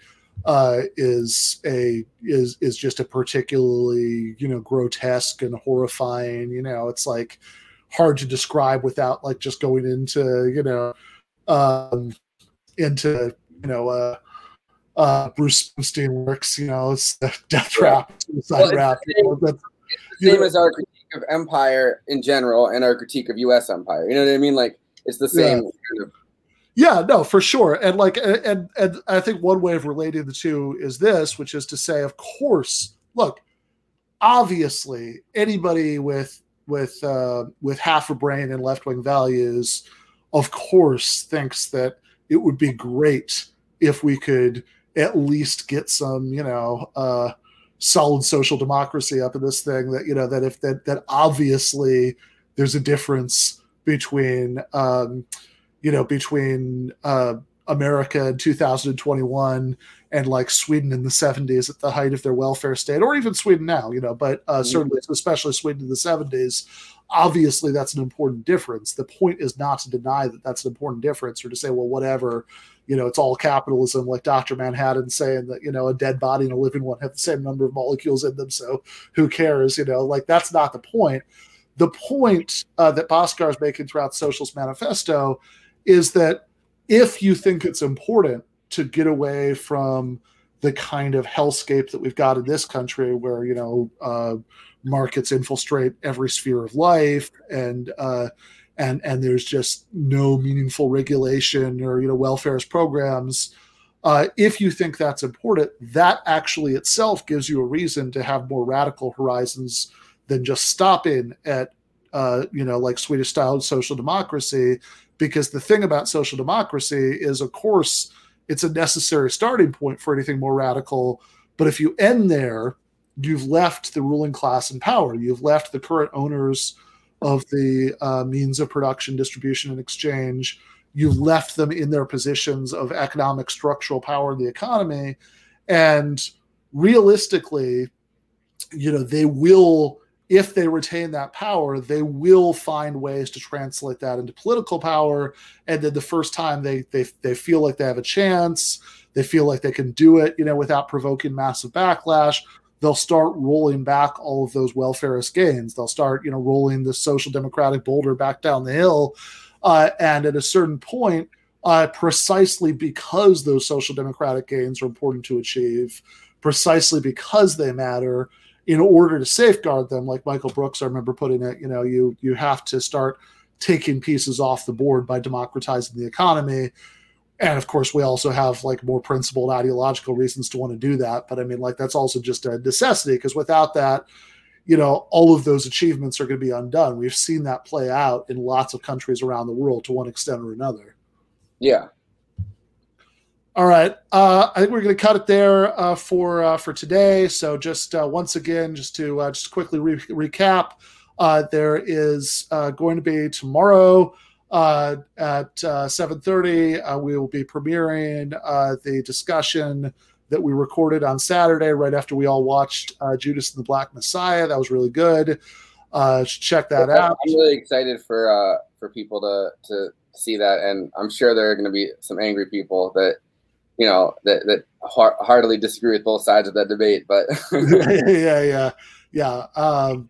uh, is a is is just a particularly you know grotesque and horrifying. You know, it's like hard to describe without like just going into you know um, into you know uh, uh, Bruce Springsteen works. You know, it's the (laughs) death rap, suicide Well, rap. the you know, that's- It's the same as our critique of empire in general and our critique of U.S. empire. You know what I mean? Like it's the same Yeah. kind of. Yeah, no, for sure. And like and and I think one way of relating the two is this, which is to say, of course, look, obviously anybody with with uh with half a brain and left-wing values, of course, thinks that it would be great if we could at least get some, you know, uh solid social democracy up in this thing that, you know, that if that that obviously there's a difference between um you know, between uh, America in 2021 and like Sweden in the 70s at the height of their welfare state, or even Sweden now, you know, but uh, certainly, especially Sweden in the 70s. Obviously, that's an important difference. The point is not to deny that that's an important difference or to say, well, whatever, you know, it's all capitalism, like Dr. Manhattan saying that, you know, a dead body and a living one have the same number of molecules in them. So who cares? You know, like that's not the point. The point uh, that Bhaskar is making throughout the Socialist Manifesto is that if you think it's important to get away from the kind of hellscape that we've got in this country where you know uh, markets infiltrate every sphere of life and uh, and and there's just no meaningful regulation or you know welfare's programs uh, if you think that's important that actually itself gives you a reason to have more radical horizons than just stopping at uh, you know like swedish style social democracy because the thing about social democracy is of course it's a necessary starting point for anything more radical. But if you end there you've left the ruling class in power. You've left the current owners of the uh, means of production distribution and exchange. You've left them in their positions of economic structural power in the economy. And realistically you know they will if they retain that power, they will find ways to translate that into political power. And then the first time they they they feel like they have a chance, they feel like they can do it, you know, without provoking massive backlash, they'll start rolling back all of those welfarist gains. They'll start, you know, rolling the social democratic boulder back down the hill. Uh, and at a certain point, uh, precisely because those social democratic gains are important to achieve, precisely because they matter, in order to safeguard them, like Michael Brooks, I remember putting it, you know, you you have to start taking pieces off the board by democratizing the economy. And of course, we also have like more principled ideological reasons to want to do that. But I mean, like that's also just a necessity because without that, you know, all of those achievements are going to be undone. We've seen that play out in lots of countries around the world to one extent or another. Yeah. All right, uh, I think we're going to cut it there uh, for uh, for today. So just uh, once again, just to uh, just quickly re- recap, uh, there is going to be tomorrow at seven thirty. we will be premiering the discussion that we recorded on Saturday, right after we all watched Judas and the Black Messiah. That was really good. check that out. I'm out. really excited for for people to to see that, and I'm sure there are going to be some angry people that you know that that heart, heartily disagree with both sides of that debate. But (laughs) (laughs) yeah, yeah, yeah, um,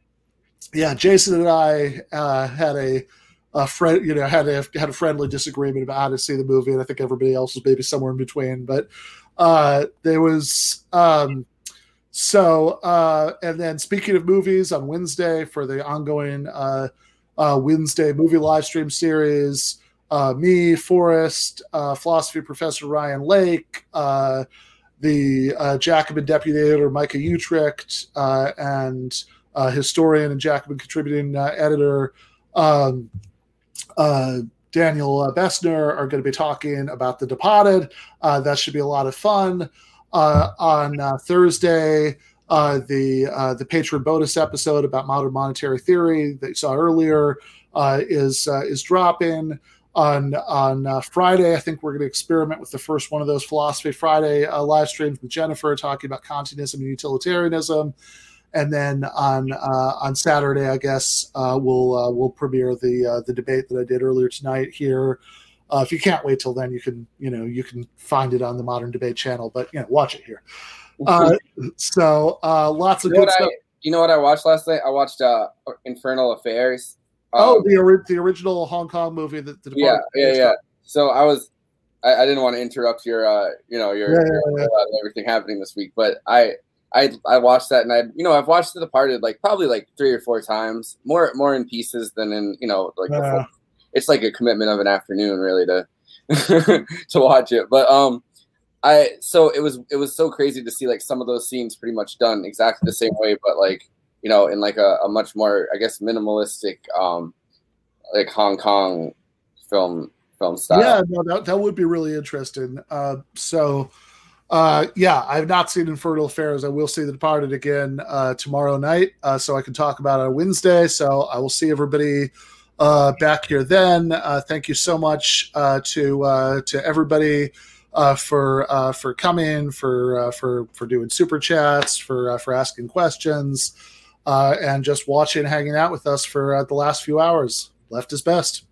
yeah. Jason and I uh, had a, a friend, you know, had a had a friendly disagreement about how to see the movie, and I think everybody else was maybe somewhere in between. But uh, there was. Um, so, uh, and then speaking of movies, on Wednesday for the ongoing uh, uh, Wednesday movie live stream series, uh, me, Forrest, uh, philosophy professor Ryan Lake, uh, the uh, Jacobin deputy editor Micah Uetricht, uh, and uh, historian and Jacobin contributing editor um, Daniel Bessner are going to be talking about The Departed. That should be a lot of fun. On Thursday, the the patron bonus episode about modern monetary theory that you saw earlier is is dropping on on uh, Friday. I think we're going to experiment with the first one of those Philosophy Friday uh, live streams with Jennifer talking about Kantianism and utilitarianism, and then on uh, on Saturday, I guess uh, we'll uh, we'll premiere the uh, the debate that I did earlier tonight here. Uh, if you can't wait till then, you can you know you can find it on the Modern Debate channel, but you know watch it here. (laughs) Uh, so uh, lots of you know good stuff. I, you know what I watched last night? I watched uh, Infernal Affairs oh, Um, the ori- the original Hong Kong movie that the yeah, yeah, yeah. So I was, I, I didn't want to interrupt your, uh, you know, your, Yeah, your yeah, yeah. uh, everything happening this week, but I, I, I watched that and I, you know, I've watched The Departed like probably like three or four times, more, more in pieces than in, you know, like the Yeah. full, it's like a commitment of an afternoon really to, (laughs) to watch it. But um, I, so it was, it was so crazy to see like some of those scenes pretty much done exactly the same way, but like, you know, in like a, a much more, I guess, minimalistic, um, like Hong Kong film film style. Yeah, no, that, that would be really interesting. Uh, so, uh, yeah, I've not seen Infernal Affairs. I will see The Departed again uh, tomorrow night, uh, so I can talk about it on Wednesday. So I will see everybody uh, back here then. Uh, thank you so much uh, to uh, to everybody. Uh, for uh, for coming, for uh, for for doing super chats, for uh, for asking questions, uh, and just watching, hanging out with us for uh, the last few hours. Left is best.